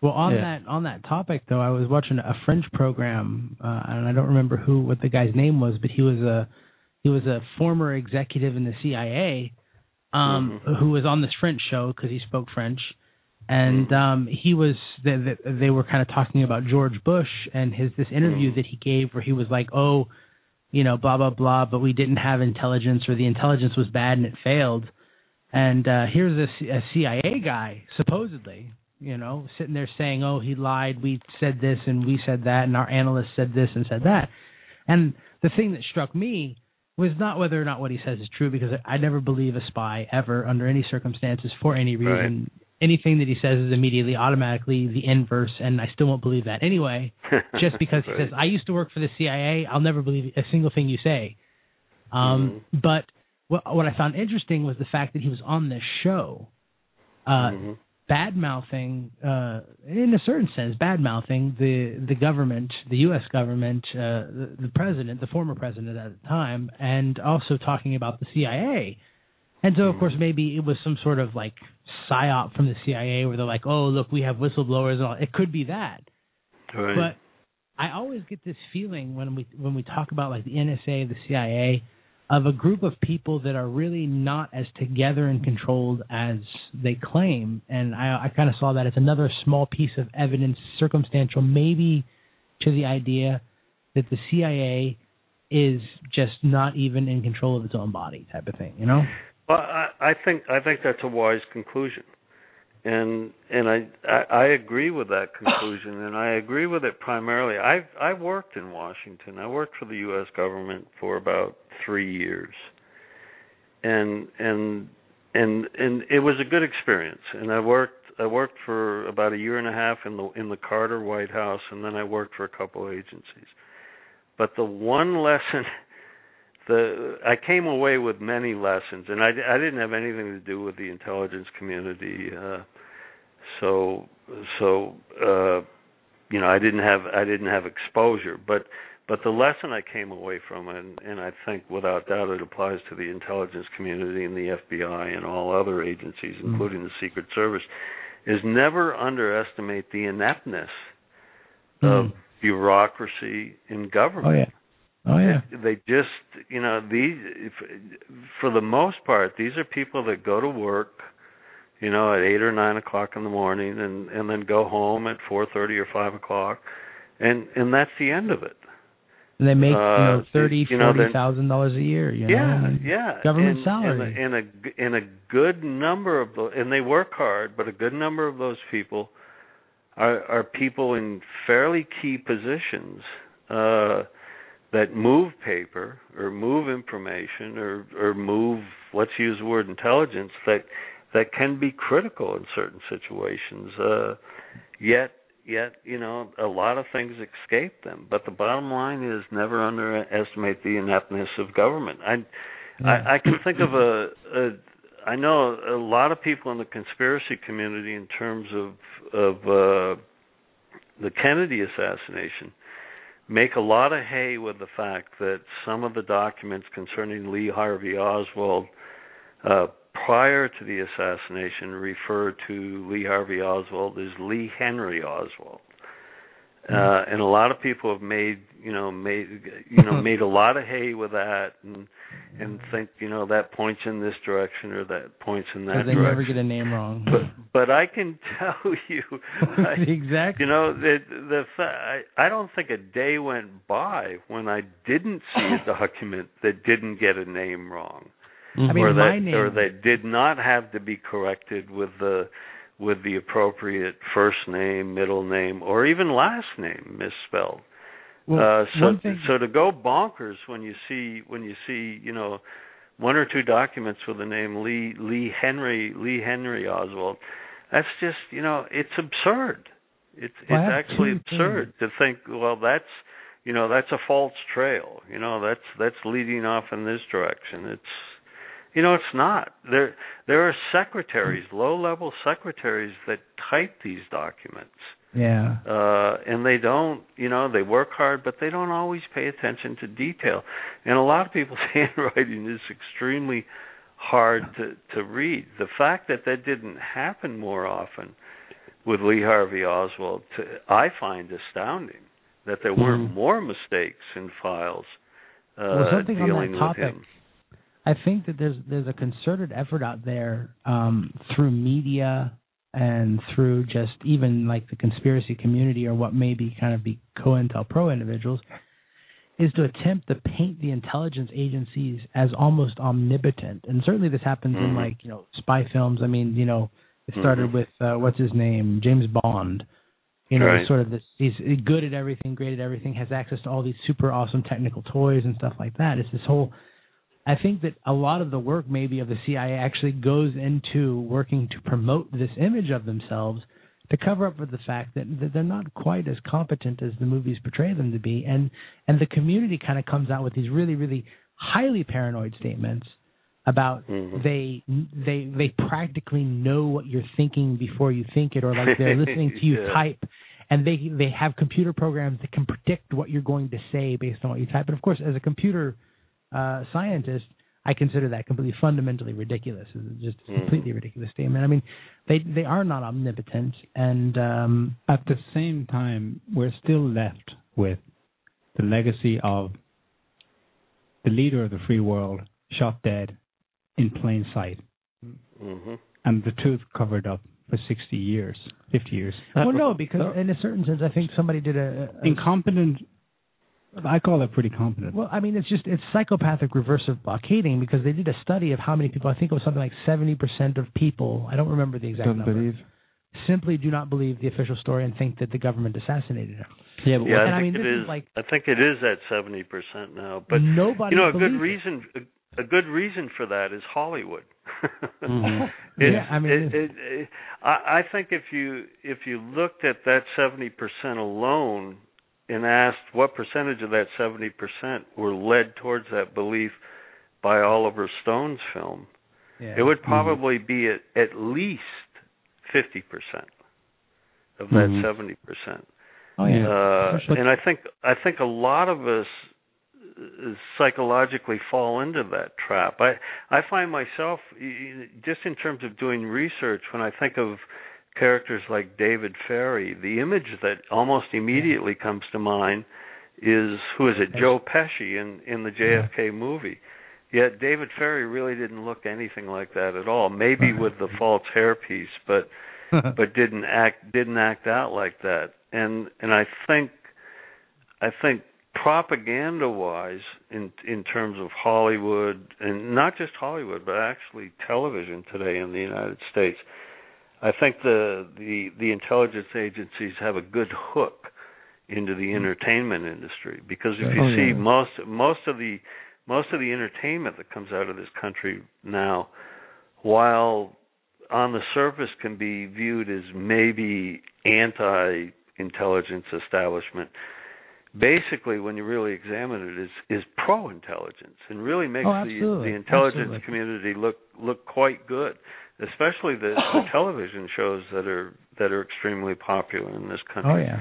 Well, on Yeah. that on that topic though, I was watching a French program, uh, and I don't remember who what the guy's name was, but he was a he was a former executive in the CIA, um, Mhm. who was on this French show because he spoke French, and Mhm. um, he was they, they, they were kind of talking about George Bush and his this interview Mhm. that he gave where he was like, oh, you know, blah blah blah, but we didn't have intelligence or the intelligence was bad and it failed. And uh here's a, C- a CIA guy, supposedly, you know, sitting there saying, "Oh, he lied. We said this and we said that, and our analyst said this and said that." And the thing that struck me was not whether or not what he says is true, because I never believe a spy ever, under any circumstances, for any reason. Anything that he says is immediately, automatically the inverse, and I still won't believe that anyway. Just because he says, "I used to work for the CIA," I'll never believe a single thing you say. Um, But what what I found interesting was the fact that he was on this show, uh, Mhm. bad mouthing, uh, in a certain sense, bad mouthing the the government, the U.S. government, uh, the, the president, the former president at the time, and also talking about the CIA. And so, of course, maybe it was some sort of like psyop from the CIA, where they're like, "Oh, look, we have whistleblowers." And all. It could be that, Right. but I always get this feeling when we when we talk about like the NSA, the CIA, of a group of people that are really not as together and controlled as they claim. And I, I kind of saw that as another small piece of evidence, circumstantial, maybe to the idea that the CIA is just not even in control of its own body, type of thing. You know? Well, I, I think I think that's a wise conclusion, and and I, I I agree with that conclusion, and I agree with it primarily. I've I've worked in Washington. I worked for the U.S. government for about three years, and and and and it was a good experience. And I worked I worked for about a year and a half in the in the Carter White House, and then I worked for a couple agencies. But the one lesson the I came away with many lessons, and I, I didn't have anything to do with the intelligence community, uh, so so uh, you know I didn't have I didn't have exposure, but But the lesson I came away from, and, and I think without doubt it applies to the intelligence community and the FBI and all other agencies, Mm. including the Secret Service, is never underestimate the ineptness Mm. of bureaucracy in government. Oh yeah. Oh yeah. They just, you know, these for the most part, these are people that go to work, you know, at eight or nine o'clock in the morning, and and then go home at four thirty or five o'clock, and and that's the end of it. And they make you Uh, know thirty, you know, forty thousand dollars a year. You yeah, mean, yeah. government and, salary. And a, and a and a good number of those, and they work hard, but a good number of those people are are people in fairly key positions uh, that move paper or move information or or move let's use the word intelligence that that can be critical in certain situations. Uh, yet yet you know a lot of things escape them. But the bottom line is never underestimate the ineptness of government. I I, I can think of a, a I know a lot of people in the conspiracy community in terms of of uh, the Kennedy assassination make a lot of hay with the fact that some of the documents concerning Lee Harvey Oswald uh, prior to the assassination refer to Lee Harvey Oswald as Lee Henry Oswald. Uh, and a lot of people have made, you know, made, you know, made a lot of hay with that, and and think, you know, that points in this direction or that points in that they direction. never get a name wrong. But but I can tell you, I, exactly. you know, the the I, I don't think a day went by when I didn't see a document that didn't get a name wrong, I mean, or my that name. or that did not have to be corrected with the with the appropriate first name, middle name, or even last name misspelled. well, uh, so thing. so to go bonkers when you see when you see you know one or two documents with the name Lee Lee Henry Lee Henry Oswald, that's just you know it's absurd. It's Well, it's actually absurd to think well that's you know that's a false trail. You know that's that's leading off in this direction. It's you know it's not. There there are secretaries, low level secretaries that type these documents yeah. uh and they don't you know they work hard but they don't always pay attention to detail and a lot of people's handwriting is extremely hard to to read the fact that that didn't happen more often with Lee Harvey Oswald to, I find astounding that there weren't Mhm. more mistakes in files uh Well, something on that dealing with topic. him I think that there's there's a concerted effort out there um, through media and through just even like the conspiracy community or what may be kind of be COINTELPRO individuals is to attempt to paint the intelligence agencies as almost omnipotent. And certainly this happens in Mhm. like, you know, spy films. I mean, you know, it started Mhm. with uh, what's his name? James Bond. You know, Right. sort of this he's good at everything, great at everything, has access to all these super awesome technical toys and stuff like that. It's this whole I think that a lot of the work maybe of the CIA actually goes into working to promote this image of themselves to cover up for the fact that, that they're not quite as competent as the movies portray them to be and and the community kind of comes out with these really really highly paranoid statements about Mhm. they they they practically know what you're thinking before you think it or like they're listening to you Yeah. type and they they have computer programs that can predict what you're going to say based on what you type and of course as a computer uh, scientist, I consider that completely fundamentally ridiculous. It's just a Mhm. completely ridiculous statement. I mean, they they are not omnipotent, and um, At the same time, we're still left with the legacy of the leader of the free world shot dead in plain sight, Mhm. and the truth covered up for 60 years, 50 years. well, no, because in a certain sense, I think somebody did a, a incompetent. I call it pretty competent. well, I mean, it's just it's psychopathic reversive blockading because they did a study of how many people. I think it was something like seventy percent of people. I don't remember the exact Don't number. believe. Simply do not believe the official story and think that the government assassinated him. Yeah, but Yeah, And I I mean, it this is is. like- I think it is at seventy percent now. But nobody. you know, a good believes it. reason a, a good reason for that is Hollywood. Mhm. It's- Yeah, I mean, it, it, it, I, I think if you if you looked at that seventy percent alone and asked what percentage of that seventy percent were led towards that belief by Oliver Stone's film, Yeah. it would probably be at, at least fifty percent of that Mhm. 70 percent. Oh yeah. Uh, Sure. and I think I think a lot of us uh, psychologically fall into that trap. I I find myself just in terms of doing research when I think of characters like David Ferrie, the image that almost immediately comes to mind is who is it? Joe Pesci in in the JFK movie. Yet David Ferrie really didn't look anything like that at all. Maybe with the false hairpiece, but but didn't act didn't act out like that. And and I think I think propaganda wise in in terms of Hollywood and not just Hollywood but actually television today in the United States I think the the the intelligence agencies have a good hook into the mm-hmm. entertainment industry because if you Oh, see yeah. most most of the most of the entertainment that comes out of this country now while on the surface can be viewed as maybe anti intelligence establishment basically when you really examine it is is pro intelligence and really makes Oh, the the intelligence Absolutely. community look look quite good especially the, the television shows that are that are extremely popular in this country. Oh yeah,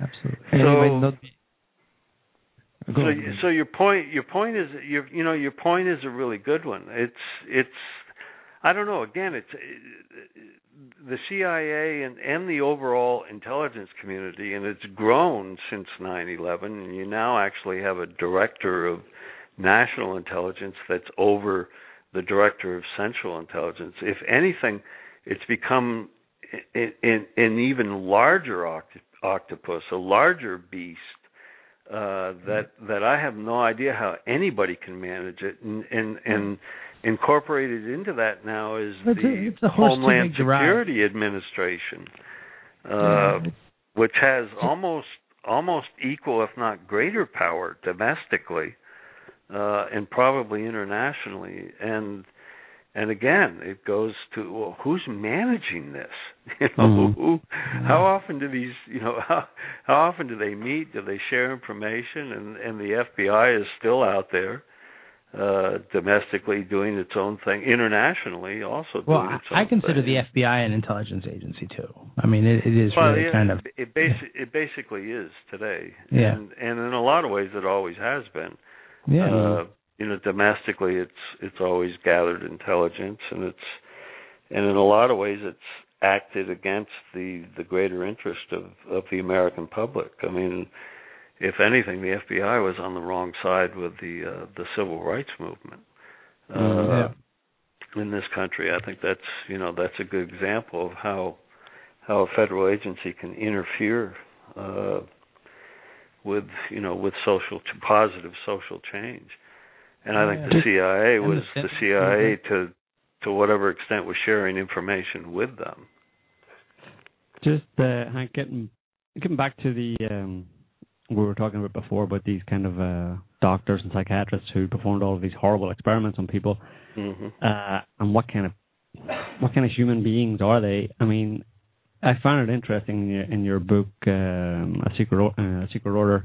absolutely. So- so so your point your point is your you know your point is a really good one. It's it's i don't know. Again it's the CIA and and the overall intelligence community and it's grown since 9/11 and you now actually have a director of national intelligence that's over the director of central intelligence. If anything it's become an, an, an even larger oct- octopus a larger beast uh, that that I have no idea how anybody can manage it, and and, and incorporated into that now is It's the a Homeland. Security Administration, uh, Yeah, which has almost almost equal, if not greater, power domestically, uh, and probably internationally, and and again, it goes to well, who's managing this? You know, Mhm. who, how often do these, you know, how, how often do they meet? Do they share information? And and the FBI is still out there, uh, domestically doing its own thing, internationally also Well, doing I, its own I consider thing. the FBI an intelligence agency too. I mean, it, it is well, really yeah, kind of it, basi- it basically is today, Yeah. and and in a lot of ways it always has been. Yeah. Uh, you know, domestically, it's it's always gathered intelligence, and it's and in a lot of ways, it's acted against the the greater interest of of the American public. I mean, if anything, the FBI was on the wrong side with the uh, the civil rights movement. Uh, Mm, In this country, I think that's you know that's a good example of how how a federal agency can interfere uh, with you know with social to positive social change. And I think the CIA was the CIA to to whatever extent was sharing information with them. Just uh, Hank, getting getting back to the um, we were talking about before about these kind of uh, doctors and psychiatrists who performed all of these horrible experiments on people, hmm uh, and what kind of what kind of human beings are they? I mean, I found it interesting in your, in your book, um, a secret uh, secret order,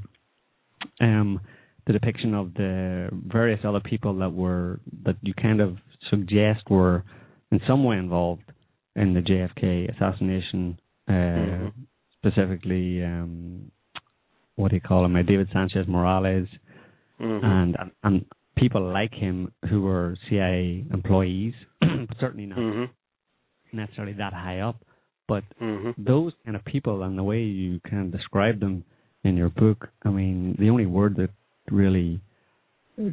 um, the depiction of the various other people that were that you kind of suggest were in some way involved in the JFK assassination, uh, Mhm. specifically um, what do you call him, uh, David Sanchez Morales, hmm and and- people like him who were CIA employees, but certainly not hmm necessarily that high up. But hmm those kind of people and the way you kind of describe them in your book, I mean, the only word that really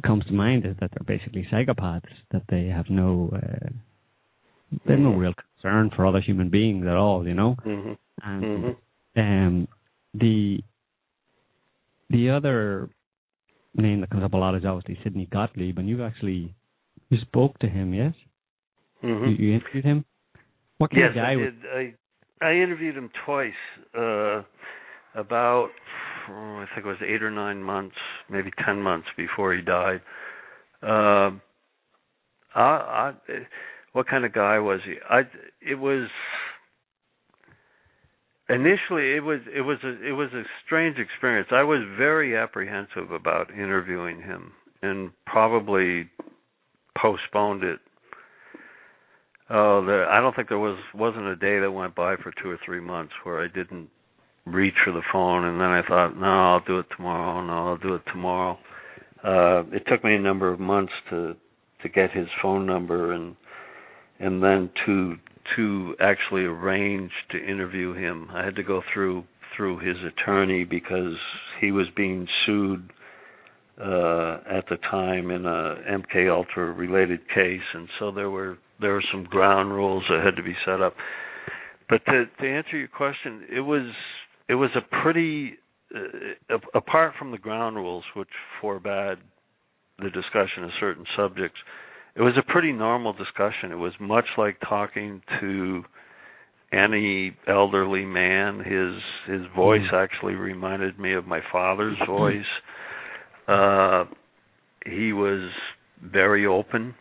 comes to mind is that they're basically psychopaths. That they have no, uh, they have no Mhm. real concern for other human beings at all. You know, hmm and hmm um, the the other name that comes up a lot is obviously Sidney Gottlieb, and you actually you spoke to him, yes? hmm You, you interviewed him. What kind Yes, of guy I was? did. I interviewed him twice. Uh, about oh, I think it was eight or nine months, maybe ten months before he died. Um, I, I, what kind of guy was he? I it was initially it was it was a it was a strange experience. I was very apprehensive about interviewing him and probably postponed it. Oh, the, I don't think there was wasn't a day that went by for two or three months where I didn't reach for the phone, and then I thought, no, I'll do it tomorrow. No, I'll do it tomorrow. Uh, it took me a number of months to to get his phone number and and then to to actually arrange to interview him. I had to go through through his attorney because he was being sued uh, at the time in a MK Ultra related case, and so there were there were some ground rules that had to be set up. But to to answer your question, it was it was a pretty uh, apart from the ground rules which forbade the discussion of certain subjects. It was a pretty normal discussion. It was much like talking to any elderly man. His his voice mm. actually reminded me of my father's voice. Uh, he was very open,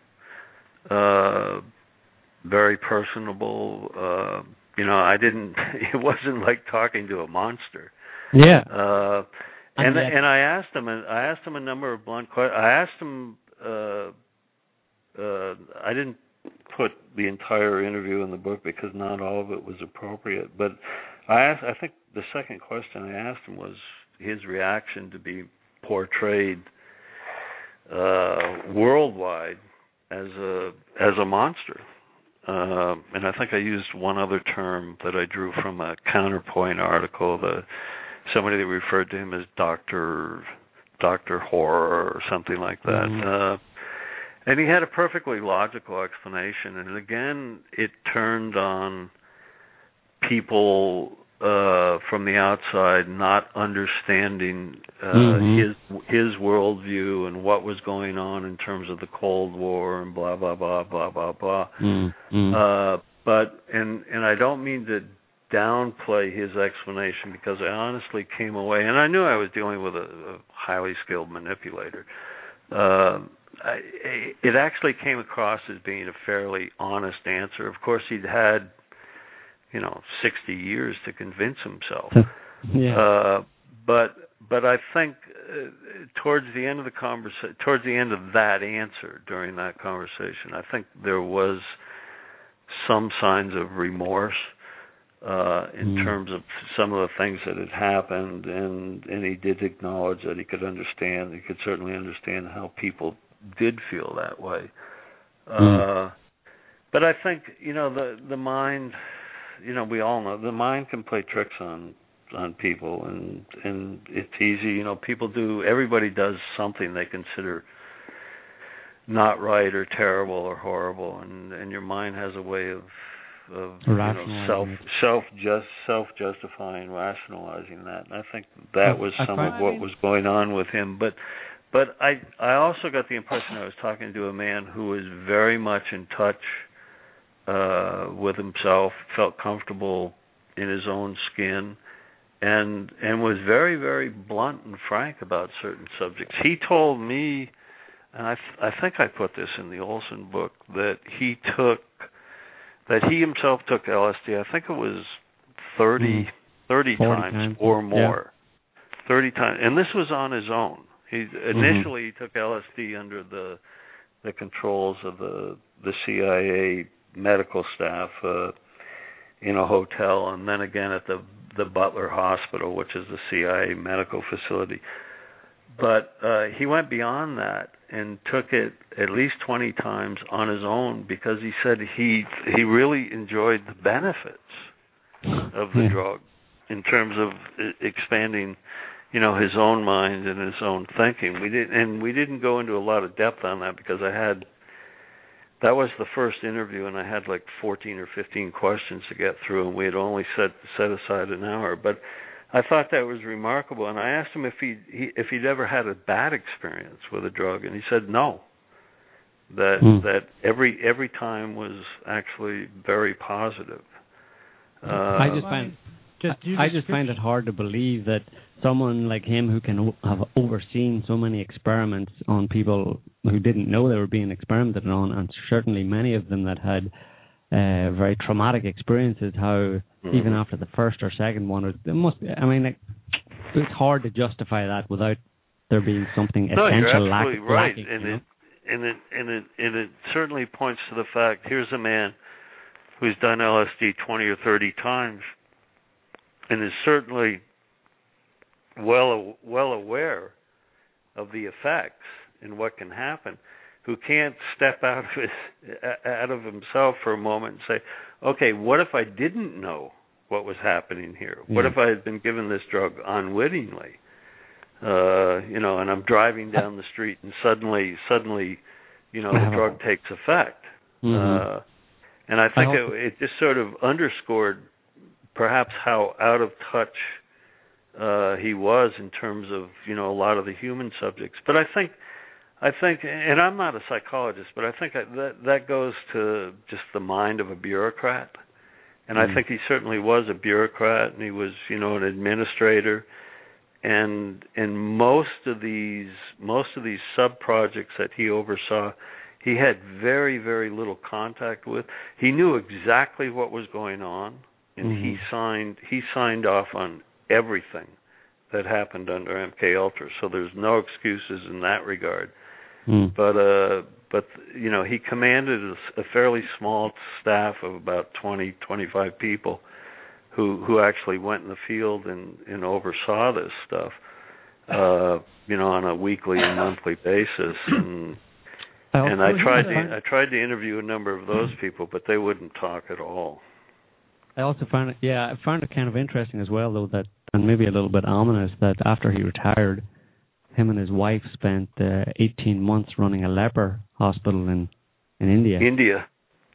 uh, very personable. Uh, you know, I didn't. It wasn't like talking to a monster. Yeah. Uh, and and I asked him. I asked him a number of blunt questions. I asked him. Uh, uh, I didn't put the entire interview in the book because not all of it was appropriate. But I asked. I think the second question I asked him was his reaction to be portrayed uh, worldwide as a as a monster. Uh, and I think I used one other term that I drew from a counterpoint article. The somebody that referred to him as Doctor Doctor Horror or something like that. Mm-hmm. Uh, and he had a perfectly logical explanation. And again, it turned on people uh, from the outside not understanding uh, mm-hmm. his his worldview and what was going on in terms of the Cold War and blah blah blah blah blah blah. Mm-hmm. Uh, but and and I don't mean to downplay his explanation because I honestly came away and I knew I was dealing with a, a highly skilled manipulator. Uh, I, it actually came across as being a fairly honest answer. Of course, he'd had you know 60 years to convince himself. yeah. Uh, but but I think uh, towards the end of the conversation, towards the end of that answer during that conversation, I think there was some signs of remorse uh, in mm. terms of some of the things that had happened, and and he did acknowledge that he could understand. He could certainly understand how people did feel that way. Mm. Uh, but I think you know the the mind, you know, we all know the mind can play tricks on on people, and and it's easy. You know, people do. Everybody does something they consider not right or terrible or horrible, and and your mind has a way of of you know, self self just self justifying rationalizing that and i think that was some of what was going on with him but but i i also got the impression i was talking to a man who was very much in touch uh with himself felt comfortable in his own skin and and was very very blunt and frank about certain subjects he told me and i i think i put this in the olson book that he took that he himself took LSD. I think it was 30, mm. 30 times, times, or more. Yeah. 30 times. And this was on his own. He mm-hmm. initially mm-hmm. he took LSD under the the controls of the the CIA medical staff uh in a hotel and then again at the the Butler Hospital, which is the CIA medical facility. But uh he went beyond that and took it at least 20 times on his own because he said he he really enjoyed the benefits of the drug in terms of expanding you know his own mind and his own thinking we didn't and we didn't go into a lot of depth on that because i had that was the first interview and i had like 14 or 15 questions to get through and we had only set set aside an hour but I thought that was remarkable, and I asked him if he, he if he'd ever had a bad experience with a drug, and he said no. That mm. that every every time was actually very positive. Uh, I just find just, I just find it hard to believe that someone like him who can have overseen so many experiments on people who didn't know they were being experimented on, and certainly many of them that had uh, very traumatic experiences, how mm-hmm. even after the first or second one, it must. I mean, like, it's hard to justify that without there being something no, essential you're absolutely lack, right. lacking. And you know? it and it and it and it certainly points to the fact here's a man who's done LSD twenty or thirty times and is certainly well well aware of the effects and what can happen who can't step out of his out of himself for a moment and say okay what if i didn't know what was happening here what Yeah. if i had been given this drug unwittingly uh you know and i'm driving down the street and suddenly suddenly you know the drug takes effect Mhm. uh and i think I it, it just sort of underscored perhaps how out of touch uh he was in terms of you know a lot of the human subjects but i think i think and i'm not a psychologist but i think that that goes to just the mind of a bureaucrat and i Mm. think he certainly was a bureaucrat and he was you know an administrator and in most of these most of these sub projects that he oversaw he had very very little contact with he knew exactly what was going on and he Mhm. signed he signed off on everything that happened under MK Ultra. So there's no excuses in that regard. Mm. but uh but you know he commanded a fairly small staff of about 20 25 people who who actually went in the field and and oversaw this stuff uh you know on a weekly and monthly basis. And and I tried to I tried to interview a number of those people but they wouldn't talk at all. I also found it, yeah, I found it kind of interesting as well, though, that, and maybe a little bit ominous, that after he retired, him and his wife spent uh, 18 months running a leper hospital in in India. India.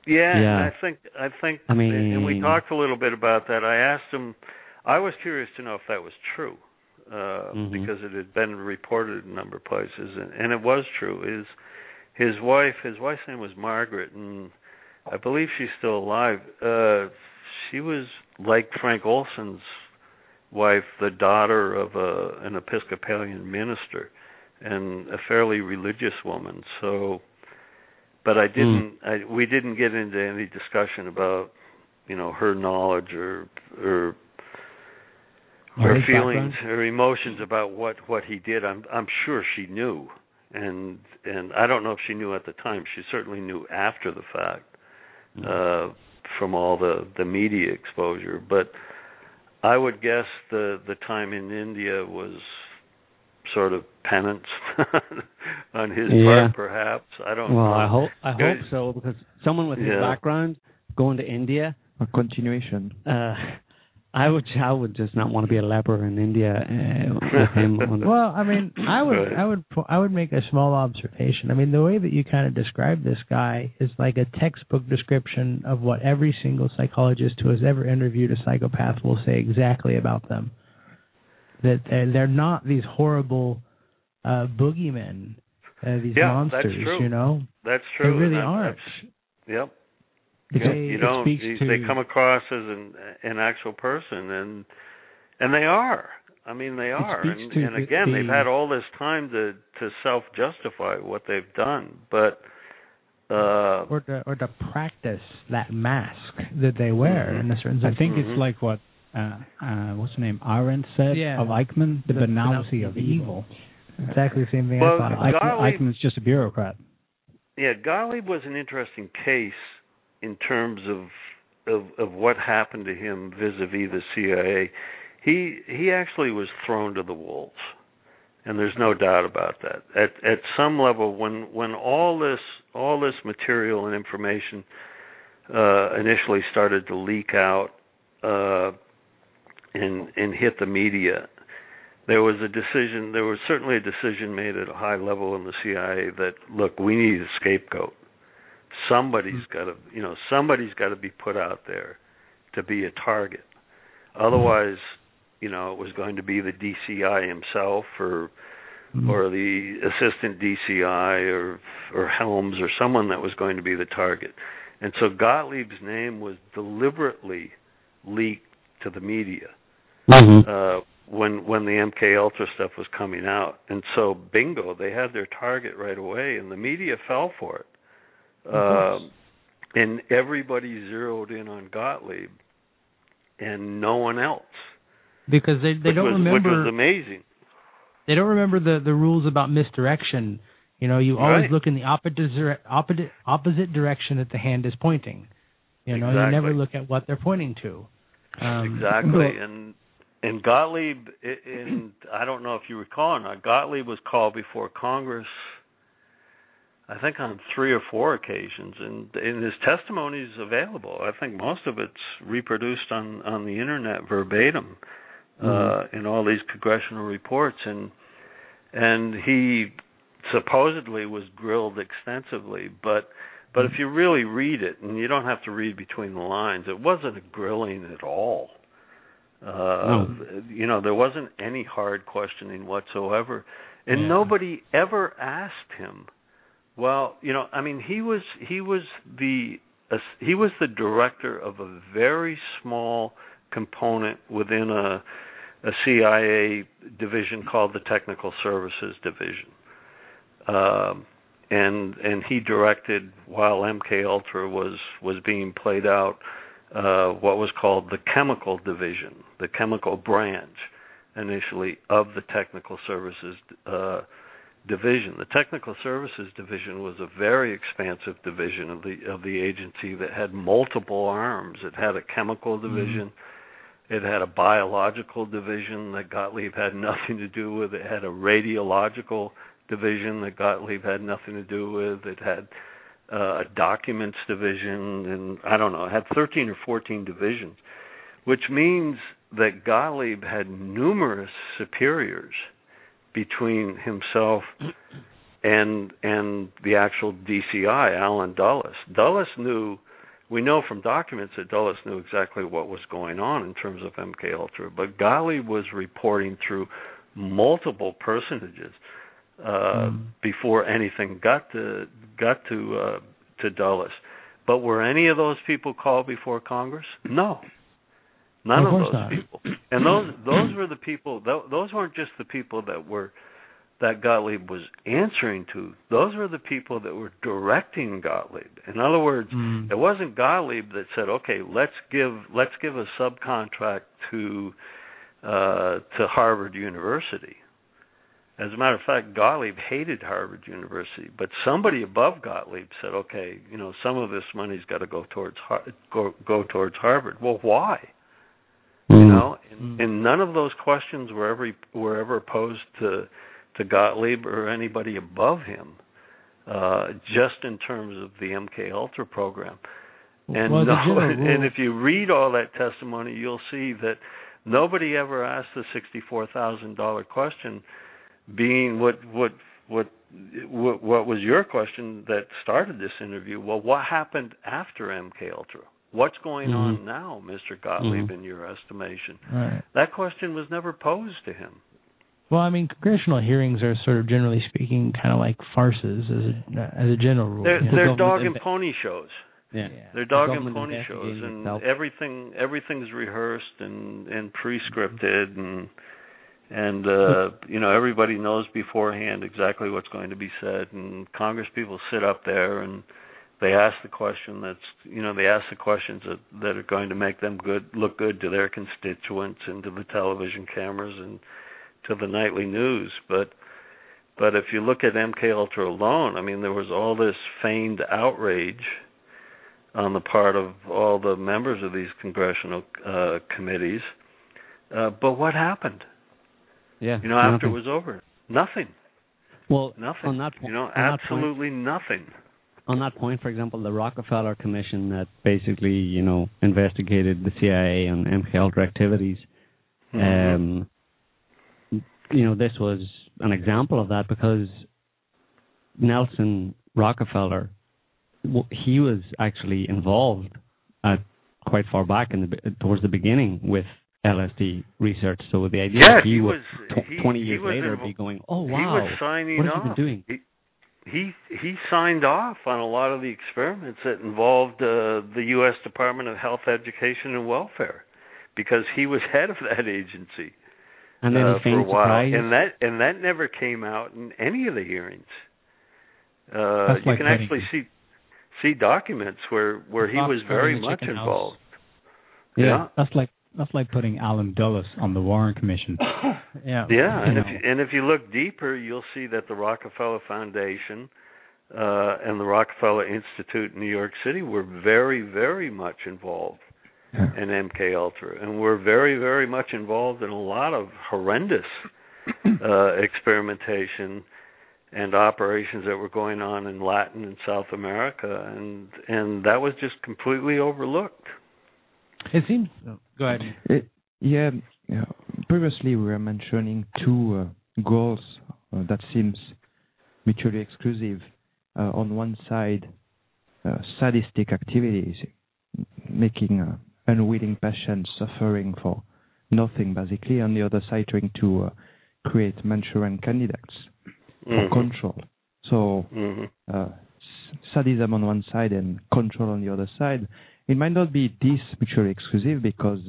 Yeah, Yeah. I think I think I mean- and we talked a little bit about that. I asked him I was curious to know if that was true. Uh Mhm. because it had been reported in a number of places and, and it was true. His his wife his wife's name was Margaret and I believe she's still alive. Uh she was like Frank Olson's wife, the daughter of a an Episcopalian minister and a fairly religious woman. So but I didn't I we didn't get into any discussion about you know her knowledge or or Or her his feelings background? her emotions about what what he did i'm i'm sure she knew and and i don't know if she knew at the time she certainly knew after the fact Mm. uh from all the the media exposure but i would guess the the time in india was sort of penance on his Yeah. part perhaps i don't Well, know I hope I hope so because someone with his Yeah. background going to India, A continuation. uh, I would I would just not want to be a leper in India uh, with him. On, Well, I mean, I would, I would, I would make a small observation. I mean, the way that you kind of describe this guy is like a textbook description of what every single psychologist who has ever interviewed a psychopath will say exactly about them. That uh, they're not these horrible uh boogeymen, uh, these Yeah, monsters. that's true. You know, that's true. they really that- aren't. yep Because Yeah, you it don't. speaks They, to- they come across as an an actual person, and and they are. I mean, they are. speaks And, to and the- again, they've had all this time to to self justify what they've done, but uh, or the or the practice that mask that they wear Mhm. in a certain sense. I sense. think Mhm. it's like what uh, uh, what's the name Arendt said Yeah. of Eichmann, the, The banality of banality of evil. exactly the same thing Well, I thought. I- Eichmann, Gottlieb- Eichmann's just a bureaucrat. yeah, Gottlieb was an interesting case in terms of of of what happened to him vis-a-vis the CIA. He he actually was thrown to the wolves. And there's no doubt about that. At at some level when when all this all this material and information uh initially started to leak out uh and and hit the media there was a decision there was certainly a decision made at a high level in the CIA that look we need a scapegoat somebody's got to you know somebody's got to be put out there to be a target otherwise you know it was going to be the DCI himself or or the assistant DCI or or Helms or someone that was going to be the target and so Gottlieb's name was deliberately leaked to the media Mhm. uh, when when the MK Ultra stuff was coming out, and so bingo, they had their target right away, and the media fell for it. Um, and everybody zeroed in on Gottlieb, and no one else. because they they don't was, remember which was amazing. they don't remember the the rules about misdirection. You know, you always Right. look in the opposite opposite opposite direction that the hand is pointing. You know, you never look at what they're pointing to. Um, exactly, well- and and Gottlieb, i- and I don't know if you recall or not, Gottlieb was called before Congress. I think on three or four occasions, and and his testimony is available. I think most of it's reproduced on on the internet verbatim uh, in all these congressional reports, and and he supposedly was grilled extensively, but but if you really read it, and you don't have to read between the lines, it wasn't a grilling at all. Uh, You know, there wasn't any hard questioning whatsoever, and Yeah. nobody ever asked him. Well, you know, I mean, he was he was the uh, he was the director of a very small component within a a CIA division called the Technical Services Division. Um, and and he directed while MK Ultra was was being played out uh, what was called the chemical division, the chemical branch initially of the technical services uh, division. The technical services division was a very expansive division of the of the agency that had multiple arms. It had a chemical division. It had a biological division that Gottlieb had nothing to do with. It had a radiological division that Gottlieb had nothing to do with. It had uh, a documents division, and I don't know, it had 13 or 14 divisions, which means that Gottlieb had numerous superiors between himself and and the actual DCI, Alan Dulles. Dulles knew. We know from documents that Dulles knew exactly what was going on in terms of MK Ultra, but Gottlieb was reporting through multiple personages uh, before anything got to got to uh, to Dulles. But were any of those people called before Congress? No, none Of of, those not. people. And those those were the people. tho- Those weren't just the people that were that Gottlieb was answering to. Those were the people that were directing Gottlieb. In other words, Mm. it wasn't Gottlieb that said, "Okay, let's give let's give a subcontract to uh, to Harvard University." As a matter of fact, Gottlieb hated Harvard University, but somebody above Gottlieb said, "Okay, you know, some of this money's got to go towards Har- go go towards Harvard." Well, why? You know, and, and none of those questions were ever were ever posed to to Gottlieb or anybody above him, uh, just in terms of the MK Ultra program. And well, no, and if you read all that testimony, you'll see that nobody ever asked the sixty-four thousand dollar question, being what what what what what was your question that started this interview? Well, what happened after MK Ultra? What's going on now, Mr. Gottlieb, in your estimation? Right. That question was never posed to him. Well, I mean, congressional hearings are sort of generally speaking kind of like farces as a as a general rule. They're, Yeah. they're dog and pony shows. Yeah. They're dog and pony shows, and itself. everything everything's rehearsed and and pre-scripted, and and uh, you know everybody knows beforehand exactly what's going to be said, and Congress people sit up there and they ask the question that's you know they ask the questions that that are going to make them good look good to their constituents and to the television cameras and to the nightly news, but. But if you look at MK Ultra alone, I mean, there was all this feigned outrage on the part of all the members of these congressional uh, committees. Uh, but what happened? Yeah. You know, after it was over, nothing, well, nothing. on that po- you know, point- absolutely nothing. On that point, for example, the Rockefeller Commission that basically, you know, investigated the CIA and MK Ultra activities. Mhm. Um, you know, this was an example of that because Nelson Rockefeller, he was actually involved at quite far back in the towards the beginning with LSD research. So the idea Yeah, that he, he would was- tw- he- twenty years later invo- be going, "Oh wow, what have you been doing?" He, he he signed off on a lot of the experiments that involved uh, the U.S. Department of Health, Education, and Welfare, because he was head of that agency. And then uh, for a while, surprise. and that and that never came out in any of the hearings. Uh, you like can actually see see documents where where he was very much involved. yeah. That's like that's like putting Alan Dulles on the Warren Commission. yeah. Yeah, and You if you, and if you look deeper, you'll see that the Rockefeller Foundation uh, and the Rockefeller Institute in New York City were very, very much involved yeah. and MK Ultra, and we're very, very much involved in a lot of horrendous uh, experimentation and operations that were going on in Latin and South America, and and that was just completely overlooked. It seems. Oh, go ahead. It, yeah, yeah, previously we were mentioning two uh, goals uh, that seems mutually exclusive. Uh, on one side, uh, sadistic activities, making uh, unwilling patients suffering for nothing, basically. On the other side, trying to uh, create Manchurian candidates mm-hmm. for control. So mm-hmm. sadism on one side and control on the other side. It might not be this mutually exclusive because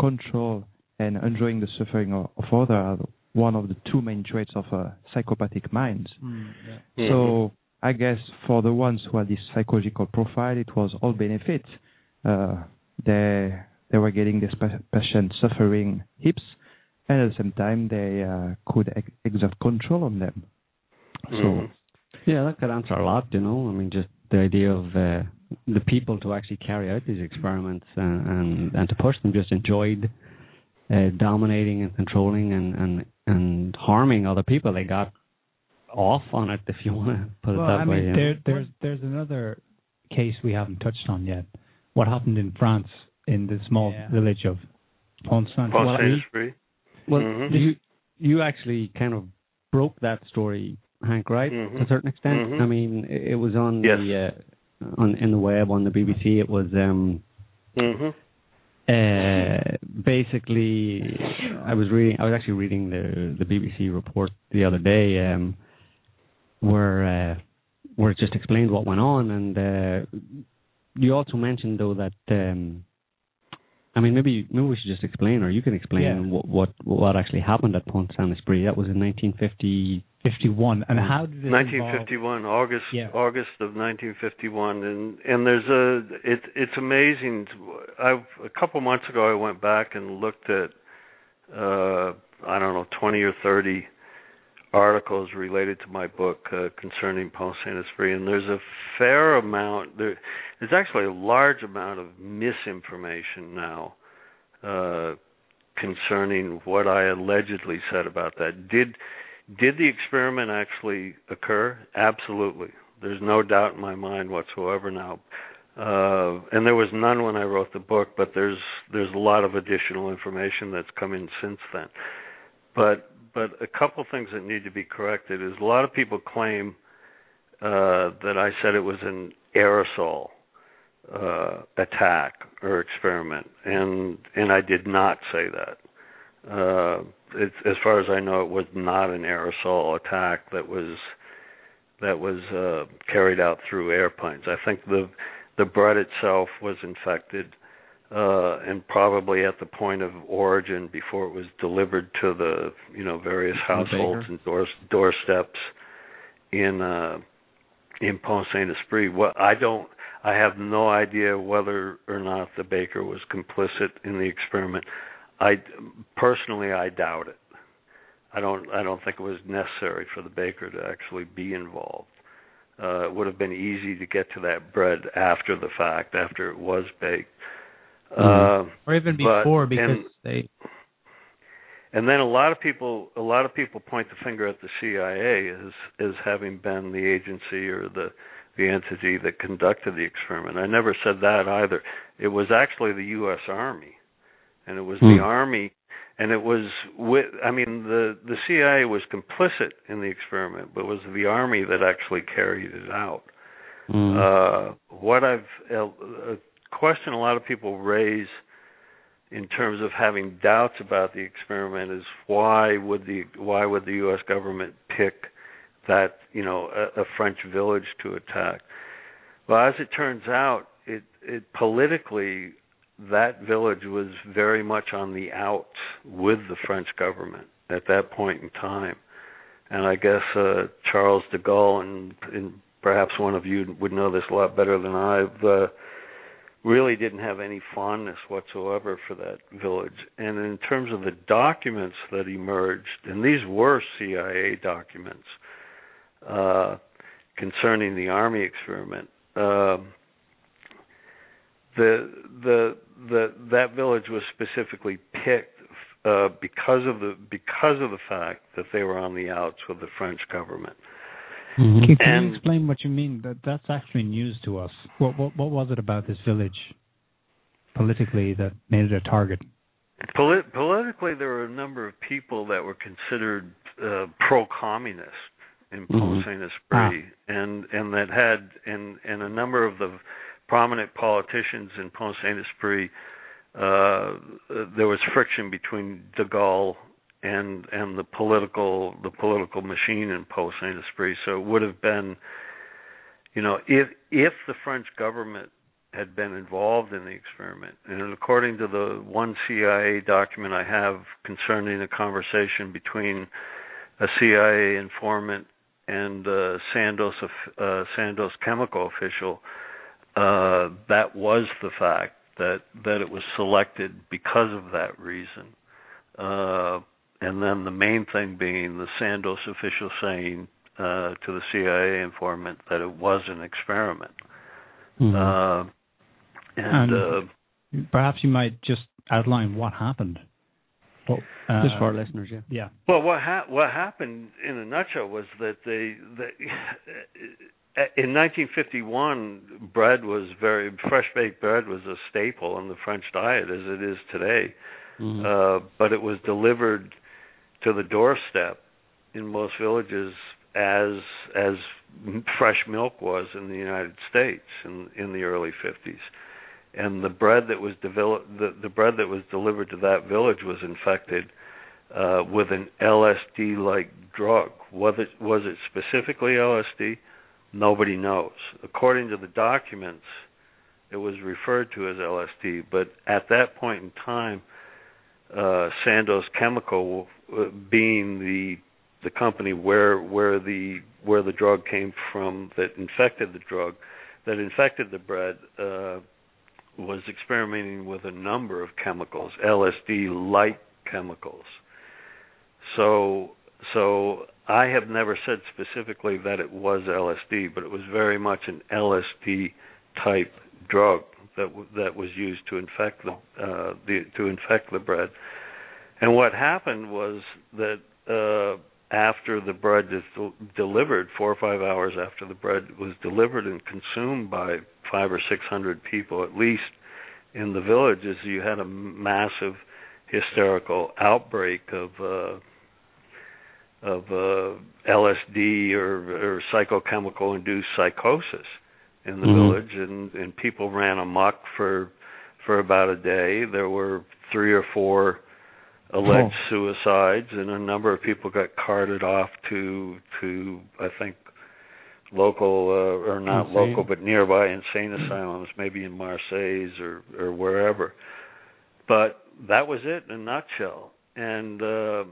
control and enjoying the suffering of, of others are one of the two main traits of uh, psychopathic minds. Mm, yeah. So I guess for the ones who had this psychological profile, it was all benefit. Uh, they they were getting this patient suffering hips, and at the same time they uh, could ex- exert control on them. So yeah, that could answer a lot. You know, I mean, just the idea of uh, the people to actually carry out these experiments and and, and to push them just enjoyed uh, dominating and controlling and, and and harming other people. They got off on it, if you want to put well, it that I way. Mean, there, there's there's another case we haven't touched on yet. What happened in France in the small yeah. village of Pont Saint Well, well mm-hmm. you you actually kind of broke that story, Hank, right? Mm-hmm. To a certain extent. Mm-hmm. I mean, it was on yes. the uh, on in the web on the BBC. It was um, mm-hmm. uh, basically, I was reading. I was actually reading the the BBC report the other day, um, where uh, where it just explained what went on, and uh, you also mentioned though that. Um, I mean, maybe maybe we should just explain, or you can explain Yeah. what, what what actually happened at Pont Saint Esprit. That was in 1950. 51. And how did it 1951, August Yeah. August of 1951, and and there's a it it's amazing. I a couple months ago I went back and looked at uh I don't know 20 or 30 articles related to my book uh, concerning Pont Saint Esprit, and there's a fair amount there. There's actually a large amount of misinformation now uh, concerning what I allegedly said about that. Did did the experiment actually occur? Absolutely. There's no doubt in my mind whatsoever now. Uh, and there was none when I wrote the book, but there's there's a lot of additional information that's come in since then. But but a couple things that need to be corrected is a lot of people claim uh, that I said it was an aerosol uh, attack or experiment, and and I did not say that. It's, as far as I know, it was not an aerosol attack that was that was uh, carried out through airplanes. I think the the bread itself was infected, uh, and probably at the point of origin before it was delivered to the you know various households and door, doorsteps in uh, in Pont Saint Esprit. What I don't, I have no idea whether or not the baker was complicit in the experiment. I personally I doubt it. I don't I don't think it was necessary for the baker to actually be involved. Uh, it would have been easy to get to that bread after the fact, after it was baked, Mm-hmm. uh, or even but- before because and- they and then a lot of people a lot of people point the finger at the CIA as as having been the agency or the the entity that conducted the experiment. I never said that either. It was actually the U.S. Army, and it was Hmm. the Army, and it was with. I mean, the the CIA was complicit in the experiment, but it was the Army that actually carried it out. Mm. Uh, what I've a, a question a lot of people raise in terms of having doubts about the experiment is why would the why would the U.S. government pick that you know a, a French village to attack? Well, as it turns out, it it politically that village was very much on the out with the French government at that point in time, and I guess uh, Charles de Gaulle and, and perhaps one of you would know this a lot better than I. Uh, really didn't have any fondness whatsoever for that village. And in terms of the documents that emerged, and these were CIA documents uh, concerning the Army experiment, um the the the that village was specifically picked uh, because of the because of the fact that they were on the outs with the French government. Mm-hmm. Can, can And- you explain what you mean? That that's actually news to us. What what what was it about this village politically that made it a target? Polit- politically, there were a number of people that were considered uh, pro-communist in Pont Mhm. Saint Esprit, and and that had and and a number of the prominent politicians in Pont Saint Esprit. Uh, there was friction between De Gaulle and and the political the political machine in Pont Saint Esprit. So it would have been, you know, if if the French government had been involved in the experiment. And according to the one CIA document I have concerning a conversation between a CIA informant and uh, Sandoz uh, Sandoz chemical official, uh, that was the fact that that it was selected because of that reason. Uh, and then the main thing being the Sandoz official saying uh, to the CIA informant that it was an experiment. Mhm. Uh, and And- uh, Perhaps you might just outline what happened. Well, uh, Just for our listeners, yeah. yeah. well, what ha- what happened in a nutshell was that they, they in 1951 bread was very fresh baked bread was a staple in the French diet as it is today. Mhm. Uh, but it was delivered to the doorstep in most villages as as fresh milk was in the United States in in the early 50s. And the bread that was developed the, the bread that was delivered to that village was infected uh, with an LSD like drug. Was it was it specifically LSD? Nobody knows. According to the documents, it was referred to as LSD, but at that point in time, uh, Sandoz Chemical, uh, being the the company where where the where the drug came from that infected the drug, that infected the bread, uh, was experimenting with a number of chemicals, LSD-like chemicals. So so I have never said specifically that it was LSD, but it was very much an LSD type drug that w- that was used to infect the, uh, the to infect the bread. And what happened was that uh, after the bread is del- delivered, four or five hours after the bread was delivered and consumed by five or six hundred people at least in the villages, you had a massive hysterical outbreak of uh, of uh, LSD or, or psychochemical induced psychosis in the Mhm. village, and and people ran amok for for about a day. There were three or four alleged suicides, and a number of people got carted off to to I think local uh, or not Insane. local but nearby insane asylums, maybe in Marseilles or or wherever. But that was it in a nutshell. And uh,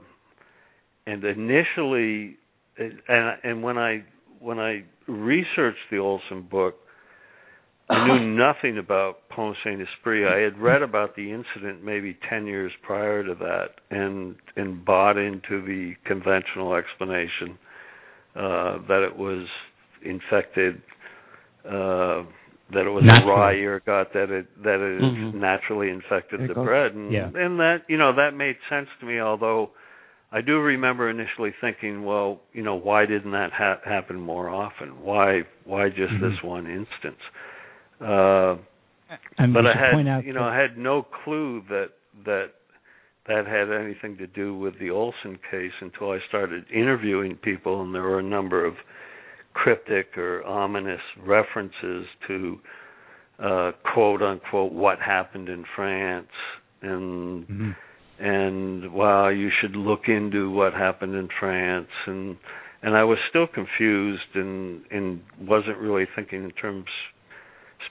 and initially, and and when I when I researched the Olson book, I knew nothing about Pont Saint Esprit. I had read about the incident maybe ten years prior to that, and and bought into the conventional explanation uh, that it was infected, uh, that it was Naturally. a rye ergot, that it that it Mhm. naturally infected the Ergot. bread, and Yeah. and that you know that made sense to me. Although I do remember initially thinking, well, you know, why didn't that ha- happen more often? Why why just Mhm. this one instance? Uh, And but I had point out you know that- I had no clue that that that had anything to do with the Olson case until I started interviewing people, and there were a number of cryptic or ominous references to uh, quote unquote what happened in France and Mhm. And wow you should look into what happened in France and and I was still confused and and wasn't really thinking in terms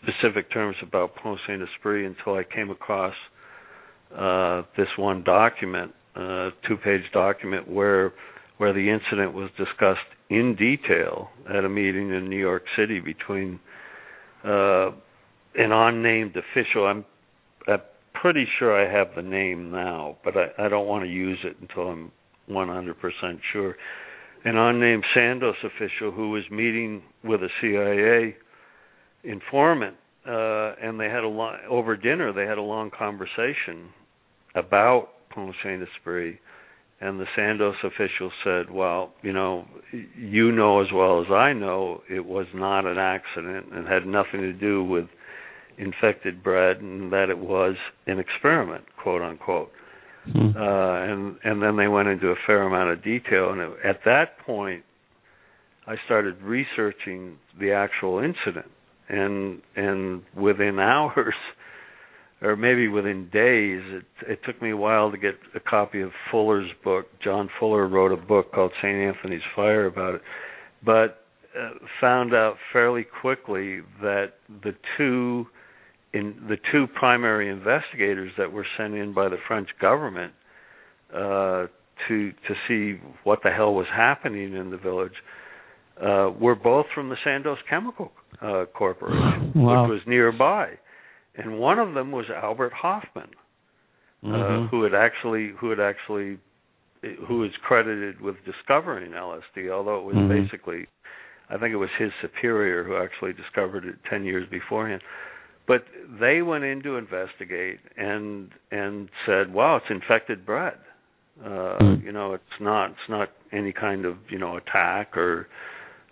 specific terms about Pont Saint Esprit until I came across uh, this one document, uh, two-page document where where the incident was discussed in detail at a meeting in New York City between uh, an unnamed official. I'm, I'm pretty sure I have the name now, but I, I don't want to use it until I'm 100% sure. An unnamed Sandoz official who was meeting with a CIA informant uh, and they had a long over dinner. They had a long conversation about Pont Saint Esprit, and the Sandoz official said, "Well, you know, you know as well as I know, it was not an accident and had nothing to do with infected bread, and that it was an experiment, quote unquote." Hmm. Uh, and and then they went into a fair amount of detail, and at that point, I started researching the actual incident, and and within hours or maybe within days. It, it took me a while to get a copy of Fuller's book. John Fuller wrote a book called St. Anthony's Fire about it, but uh, found out fairly quickly that the two in the two primary investigators that were sent in by the French government uh, to to see what the hell was happening in the village uh, were both from the Sandoz Chemical uh, Corporation, Wow. which was nearby and one of them was Albert Hofmann, uh, Mhm. who had actually who had actually who is credited with discovering LSD, although it was Mhm. basically I think it was his superior who actually discovered it ten years beforehand. But they went in to investigate and and said, "Wow, it's infected bread. Uh, Mm. You know, it's not it's not any kind of you know attack or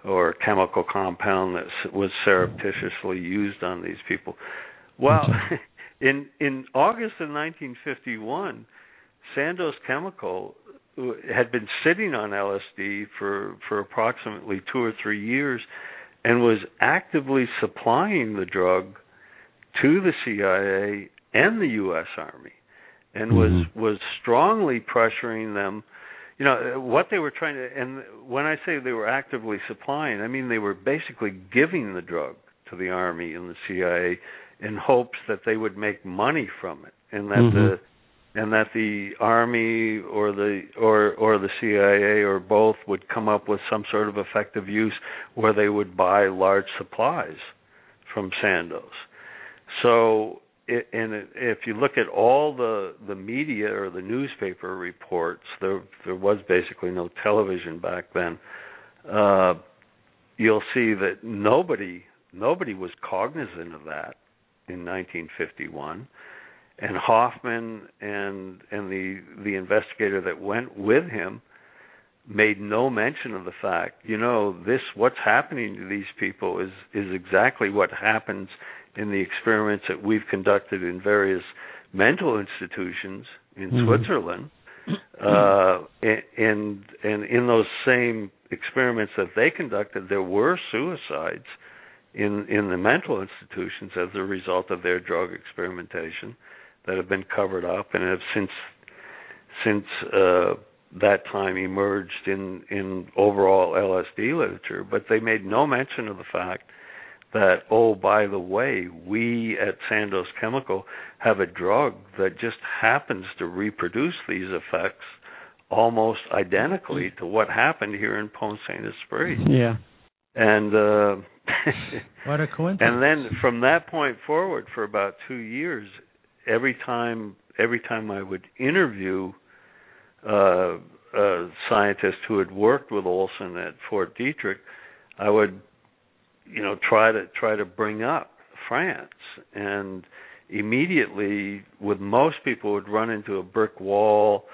or chemical compound that was surreptitiously used on these people." Well, in in August of 1951, Sandoz Chemical uh, had been sitting on LSD for for approximately two or three years, and was actively supplying the drug to the CIA and the U.S. Army, and was Mhm. was strongly pressuring them. You know what they were trying to, and when I say they were actively supplying, I mean they were basically giving the drug to the Army and the CIA in hopes that they would make money from it, and that Mhm. the and that the army or the or or the CIA or both would come up with some sort of effective use where they would buy large supplies from Sandoz. So it, and it, if you look at all the the media or the newspaper reports, there there was basically no television back then. Uh, you'll see that nobody nobody was cognizant of that in 1951 and Hofmann and and the the investigator that went with him made no mention of the fact you know this what's happening to these people is is exactly what happens in the experiments that we've conducted in various mental institutions in Mhm. Switzerland uh and and in those same experiments that they conducted there were suicides in in the mental institutions as a result of their drug experimentation that have been covered up and have since since uh that time emerged in in overall LSD literature but they made no mention of the fact that oh by the way we at Sandoz Chemical have a drug that just happens to reproduce these effects almost identically to what happened here in Pont Saint Esprit Yeah. and uh What a coincidence. and then from that point forward for about 2 years every time every time I would interview uh a scientist who had worked with Olson at Fort Detrick I would you know try to try to bring up France. And immediately with most people would run into a brick wall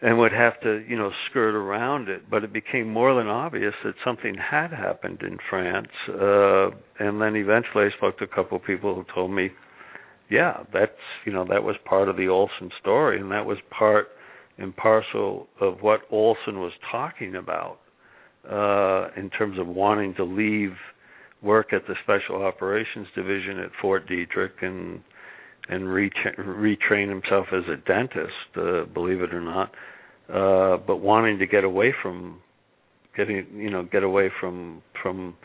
and would have to you know skirt around it. But it became more than obvious that something had happened in France uh and then eventually I spoke to a couple of people who told me yeah that's you know that was part of the Olson story and that was part and parcel of what Olson was talking about uh in terms of wanting to leave work at the special operations division at Fort Detrick and and retra- retrain himself as a dentist uh, believe it or not uh but wanting to get away from getting you know get away from from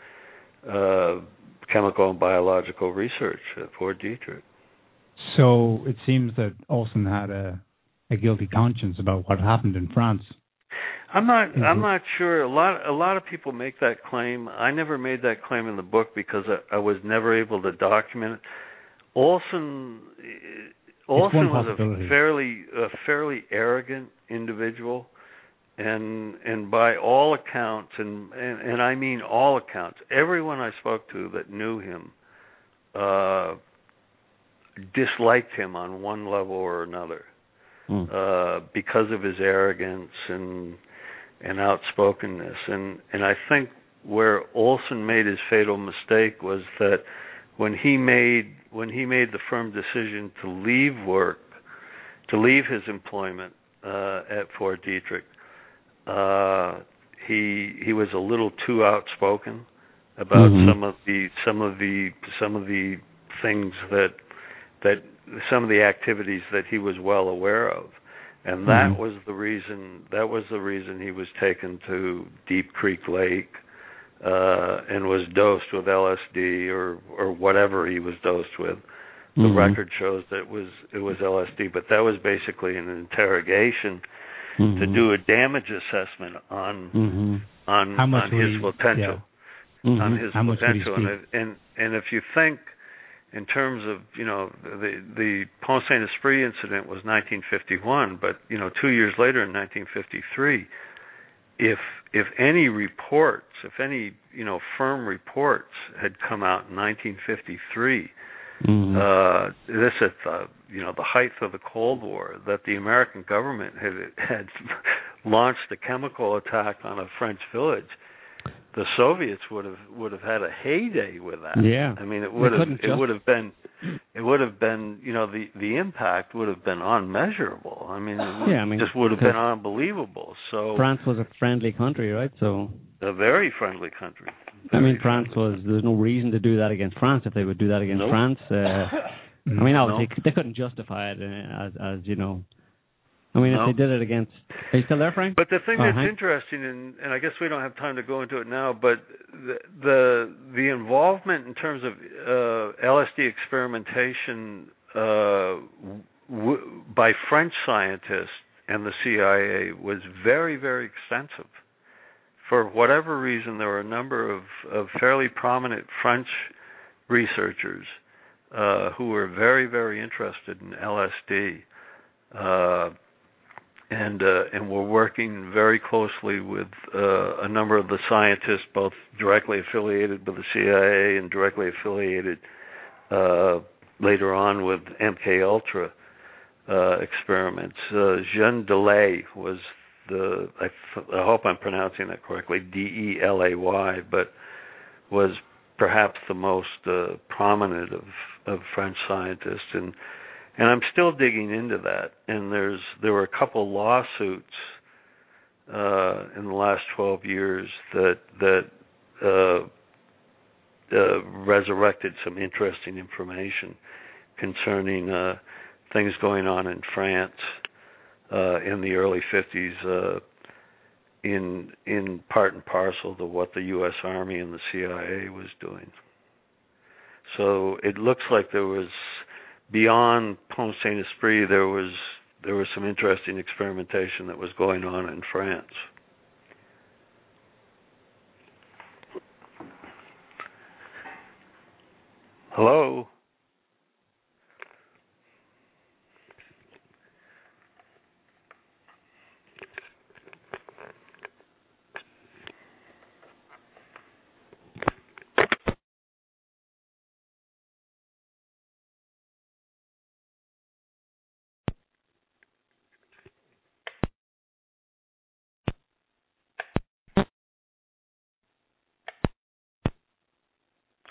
uh chemical and biological research at Fort Detrick So it seems that Olson had a, a guilty conscience about what happened in France. I'm not. Mhm. I'm not sure. A lot. A lot of people make that claim. I never made that claim in the book because I, I was never able to document it. Olson. uh, Olson was a fairly, a fairly arrogant individual, and and by all accounts, and, and and I mean all accounts, everyone I spoke to that knew him uh, disliked him on one level or another Mm. uh, because of his arrogance and and outspokenness. And and I think where Olson made his fatal mistake was that when he made when he made the firm decision to leave work, to leave his employment uh, at Fort Detrick, uh, he he was a little too outspoken about Mhm. some of the some of the some of the things that that some of the activities that he was well aware of and that Mhm. was the reason that was the reason he was taken to Deep Creek Lake uh and was dosed with LSD or or whatever he was dosed with the Mhm. record shows that it was it was LSD but that was basically an interrogation to Mhm. do a damage assessment on Mhm. on on his potential Mhm. on his How much would he potential and, and and if you think in terms of you know the the Pont Saint Esprit incident was 1951 but you know 2 years later in 1953 if if any reports if any you know firm reports had come out in 1953 Mhm. uh this at the you know the height of the Cold War that the American government had had launched a chemical attack on a French village the Soviets would have would have had a heyday with that Yeah. I mean it would have it would have been it would have been you know the the impact would have been unmeasurable I mean it Yeah, I mean, just would have been unbelievable so France was a friendly country, right? So a very friendly country I mean, France was. There's no reason to do that against France if they would do that against Nope. France. Uh, I mean, obviously No. they couldn't justify it uh, as, as you know. I mean, No. if they did it against, are you still there, Frank? But the thing Oh, that's interesting, and, and I guess we don't have time to go into it now, but the the, the involvement in terms of uh, LSD experimentation uh, w- by French scientists and the CIA was very, very extensive. For whatever reason, there were a number of, of fairly prominent French researchers uh, who were very, very interested in LSD. And uh, and we're working very closely with uh, a number of the scientists, both directly affiliated with the CIA and directly affiliated uh, later on with MK Ultra uh, experiments. Uh, Jean Delay was the I, f- I hope I'm pronouncing that correctly D E L A Y, but was perhaps the most uh, prominent of of French scientists and and I'm still digging into that. And there's there were a couple lawsuits uh, in the last 12 years that that uh, uh, resurrected some interesting information concerning uh, things going on in France uh, in the early 50s. Uh, in in part and parcel to what the U.S. Army and the CIA was doing. So it looks like there was beyond Pont Saint Esprit, there was there was some interesting experimentation that was going on in France. Hello.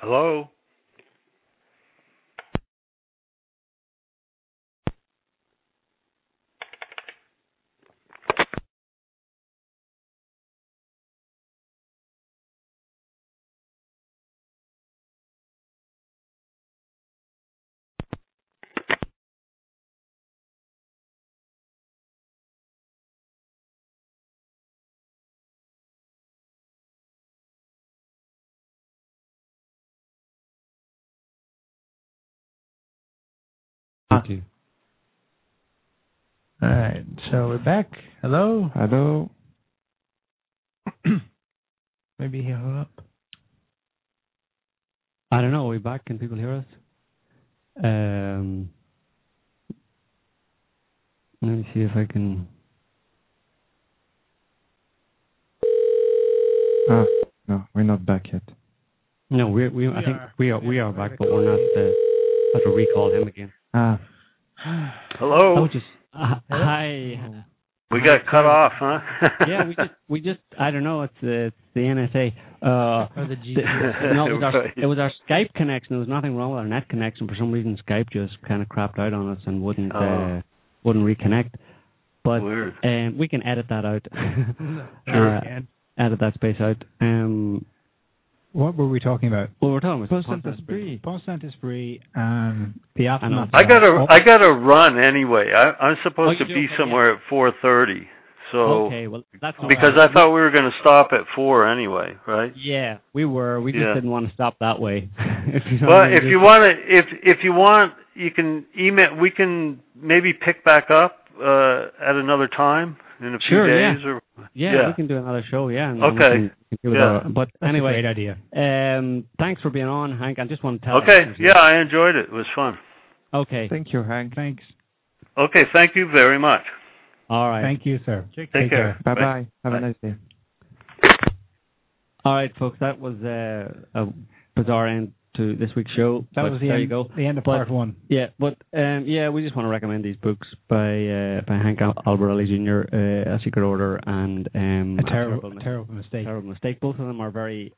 Hello. Thank you. All right, so we're back. Hello. Hello. Maybe he hung up. I don't know. Are we back? Can people hear us? Um, let me see if I can. Ah, no, we're not back yet. No, we we, I think are. we are we are back, but we're not. Uh, have to recall him again. Ah, Hello. Oh, just uh, hi. we got cut off, huh? yeah, we just we just I don't know. It's uh, it's the NSA. Uh, Or the G. the- no, it was, our, it was our Skype connection. There was nothing wrong with our net connection. For some reason, Skype just kind of crapped out on us and wouldn't Oh. uh, wouldn't reconnect. But Weird. um, we can edit that out. Sure Uh, can. edit that space out. Um, What were we talking about? well, we're talking about Post Pont Saint Esprit. Esprit. Pont Saint Esprit and the aftermath. I gotta. I gotta run anyway. I, I'm supposed Oh, to be? Okay, somewhere at 4:30. So okay, well that's no because problem. I thought we were going to stop at four anyway, right? Yeah, we were. We just Yeah. didn't want to stop that way. if you know Well, if you want to, if if you want, you can email. We can maybe pick back up uh, at another time in a few Sure, yeah. days. Or yeah, yeah. we can do another show. Yeah. and Okay. We can- do it Yeah. But anyway, a great idea. Um, thanks for being on, Hank. I just want to tell. okay, listeners- yeah, I enjoyed it. It was fun. Okay. thank you, Hank. Thanks. Okay, thank you very much. All right. Thank you, sir. Take, care. Bye bye. Have Bye. a nice day. All right, folks. That was uh, a bizarre end to this week's show. That but was the there end, you go. the end of But- part one. Yeah, but um, yeah, we just want to recommend these books by uh, by Hank Al- Albarelli Jr., uh, A Secret Order, and um, A terrible, Mis- a terrible mistake. terrible mistake. Both of them are very.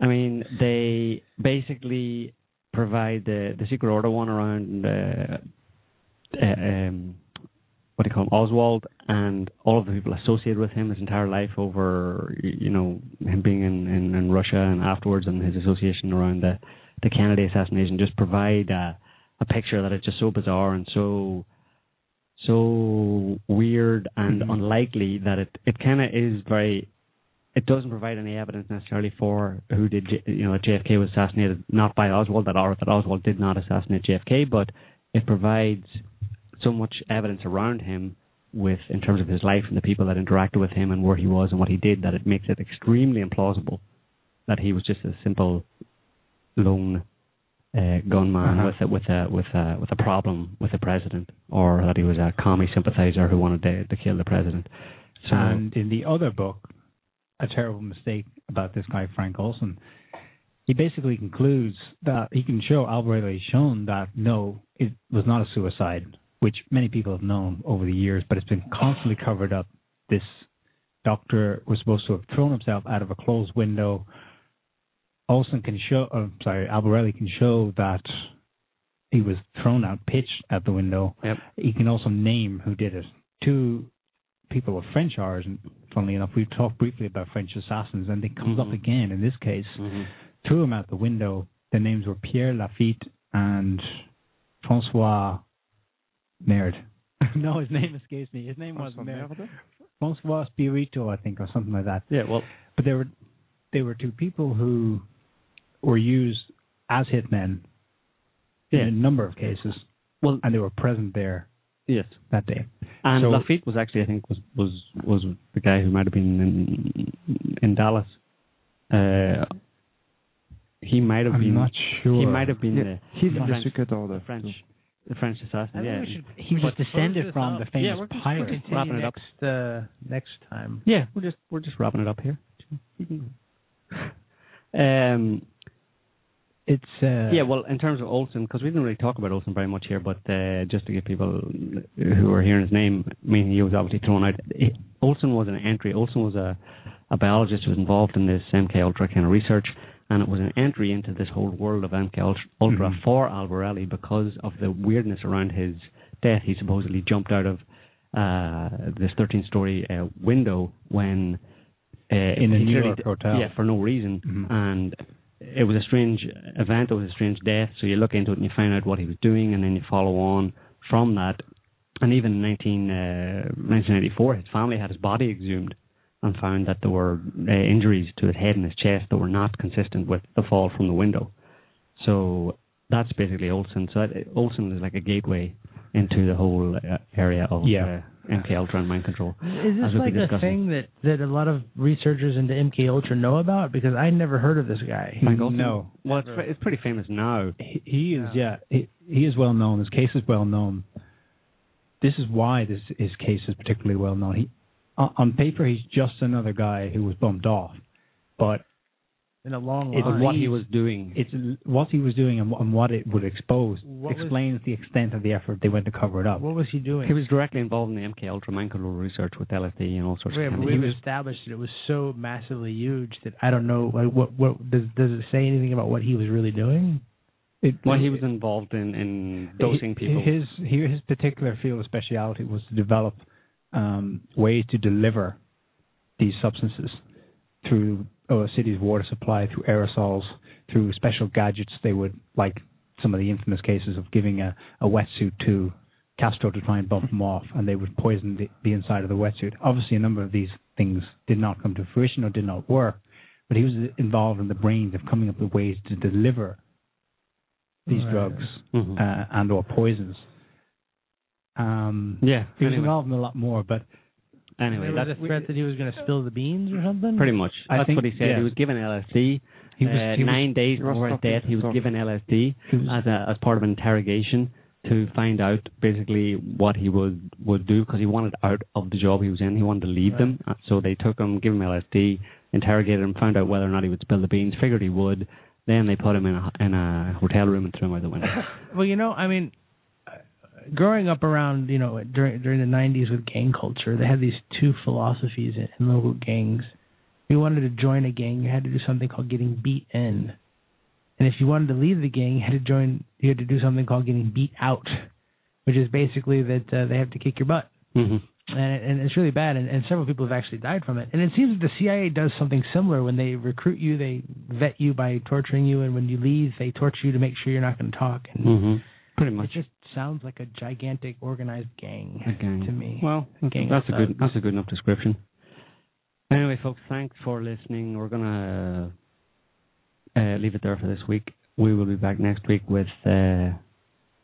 I mean, they basically provide the the secret order one around uh, uh, um, what do you call him, Oswald, and all of the people associated with him his entire life over you know him being in, in, in Russia and afterwards, and his association around the the Kennedy assassination. Just provide a, a picture that is just so bizarre and so so weird and Mhm. unlikely that it it kind of is very it doesn't provide any evidence necessarily for who did you know JFK was assassinated not by Oswald that or that Oswald did not assassinate JFK, but it provides so much evidence around him with in terms of his life and the people that interacted with him and where he was and what he did that it makes it extremely implausible that he was just a simple lone uh, gunman Uh-huh. with a, with a with a with a problem with the president or that he was a commie sympathizer who wanted to, to kill the president. So And in the other book, A Terrible Mistake about this guy, Frank Olson, he basically concludes that he can show, Alvarez shown that no, it was not a suicide, which many people have known over the years, but it's been constantly covered up. This doctor was supposed to have thrown himself out of a closed window. Olson can show, uh, sorry, Albarelli can show that he was thrown out, pitched at the window. Yep. He can also name who did it. Two people of French origin, funnily enough, we've talked briefly about French assassins, and it comes up Mhm. again in this case. mhm. Threw him out the window. Their names were Pierre Lafitte and Francois Merde. no, his name escapes me. His name was Merde. Francois Spirito, I think, or something like that. yeah, well, But they were they were two people who were used as hitmen Yeah. in a number of cases, well, and they were present there yes. that day. And So- Lafitte was actually, I think, was was was the guy who might have been in in Dallas. Uh, he might have I'm been. not sure. He might have been Yeah, the, he's the in the French, secret order. the French, too. The French assassin. I yeah, we should, He was descended from this the up. famous Yeah, we're just pirate. Continue wrapping it up. next uh, next time. yeah. We're just we're just wrapping it up here. Um. It's uh, Yeah, well, in terms of Olson, because we didn't really talk about Olson very much here, but uh, just to give people who are hearing his name, I mean, he was obviously thrown out. He- Olson was an entry. Olson was a, a biologist who was involved in this MK Ultra kind of research, and it was an entry into this whole world of MK Ultra, Ultra Mhm. for Albarelli because of the weirdness around his death. He supposedly jumped out of uh, this 13-story uh, window when uh, In a New York hotel. Yeah, for no reason, Mhm. and it was a strange event. It was a strange death. So you look into it and you find out what he was doing, and then you follow on from that. And even in 19, uh, 1984, his family had his body exhumed and found that there were uh, injuries to his head and his chest that were not consistent with the fall from the window. So that's basically Olson. So that, Olson is like a gateway into the whole uh, area of Yeah. uh, MK Ultra and mind control. Is As this like a thing that that a lot of researchers into MK Ultra know about? Because I never heard of this guy. Frank Olson? No. Well, it's, it's pretty famous now. he, he is yeah he, he is well known his case is well known this is why this his case is particularly well known he on, on paper he's just another guy who was bumped off but in a long It's line. But what he was doing. It's what he was doing and, and what it would expose What was- explains the extent of the effort they went to cover it up. What was he doing? He was directly involved in the MK Ultra mind control research with LSD and all sorts Right, of but kind we've of established that it was so massively huge that I don't know. Like, what what does does it say anything about what he was really doing? It, Well, he was involved in, in dosing people. His his particular field of speciality was to develop um, ways to deliver these substances through a city's water supply, through aerosols, through special gadgets. They would like some of the infamous cases of giving a, a wetsuit to Castro to try and bump him off, and they would poison the, the inside of the wetsuit. Obviously, a number of these things did not come to fruition or did not work, but he was involved in the brains of coming up with ways to deliver these Right. drugs Mhm. uh, and or poisons. Um, yeah, he was anyway, involved in a lot more, but anyway there was that's a threat that he was going to spill the beans or something. pretty much. I That's think- what he said. yeah. He was given LSD. he was, uh, he was- nine days before his death, he was talking. given LSD was- as a as part of an interrogation to find out basically what he would would do because he wanted out of the job he was in. He wanted to leave them, Uh, so they took him, gave him LSD, interrogated him, found out whether or not he would spill the beans. Figured he would. Then they put him in a in a hotel room and threw him out the window. Well, you know, I mean, growing up around, you know, during during the '90s with gang culture, they had these two philosophies in, in local gangs. If you wanted to join a gang, you had to do something called getting beat in, and if you wanted to leave the gang, you had to join. You had to do something called getting beat out, which is basically that uh, they have to kick your butt. hmm and, and it's really bad, and, and several people have actually died from it. And it seems that the CIA does something similar when they recruit you, they vet you by torturing you, and when you leave, they torture you to make sure you're not going to talk. And hmm Pretty much. just sounds like a gigantic organized gang, gang. to me. Well, that's, Gang that's a good that's a good enough description. Anyway, folks, thanks for listening. We're gonna uh, leave it there for this week. We will be back next week with uh,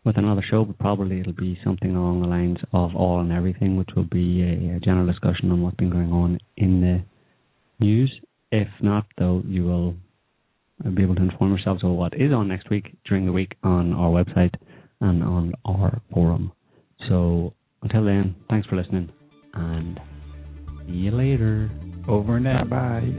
with another show, but probably it'll be something along the lines of all and everything, which will be a, a general discussion on what's been going on in the news. If not, though, you will be able to inform yourselves of what is on next week during the week on our website and on our forum. So until then, thanks for listening and see you later. over and out. Bye.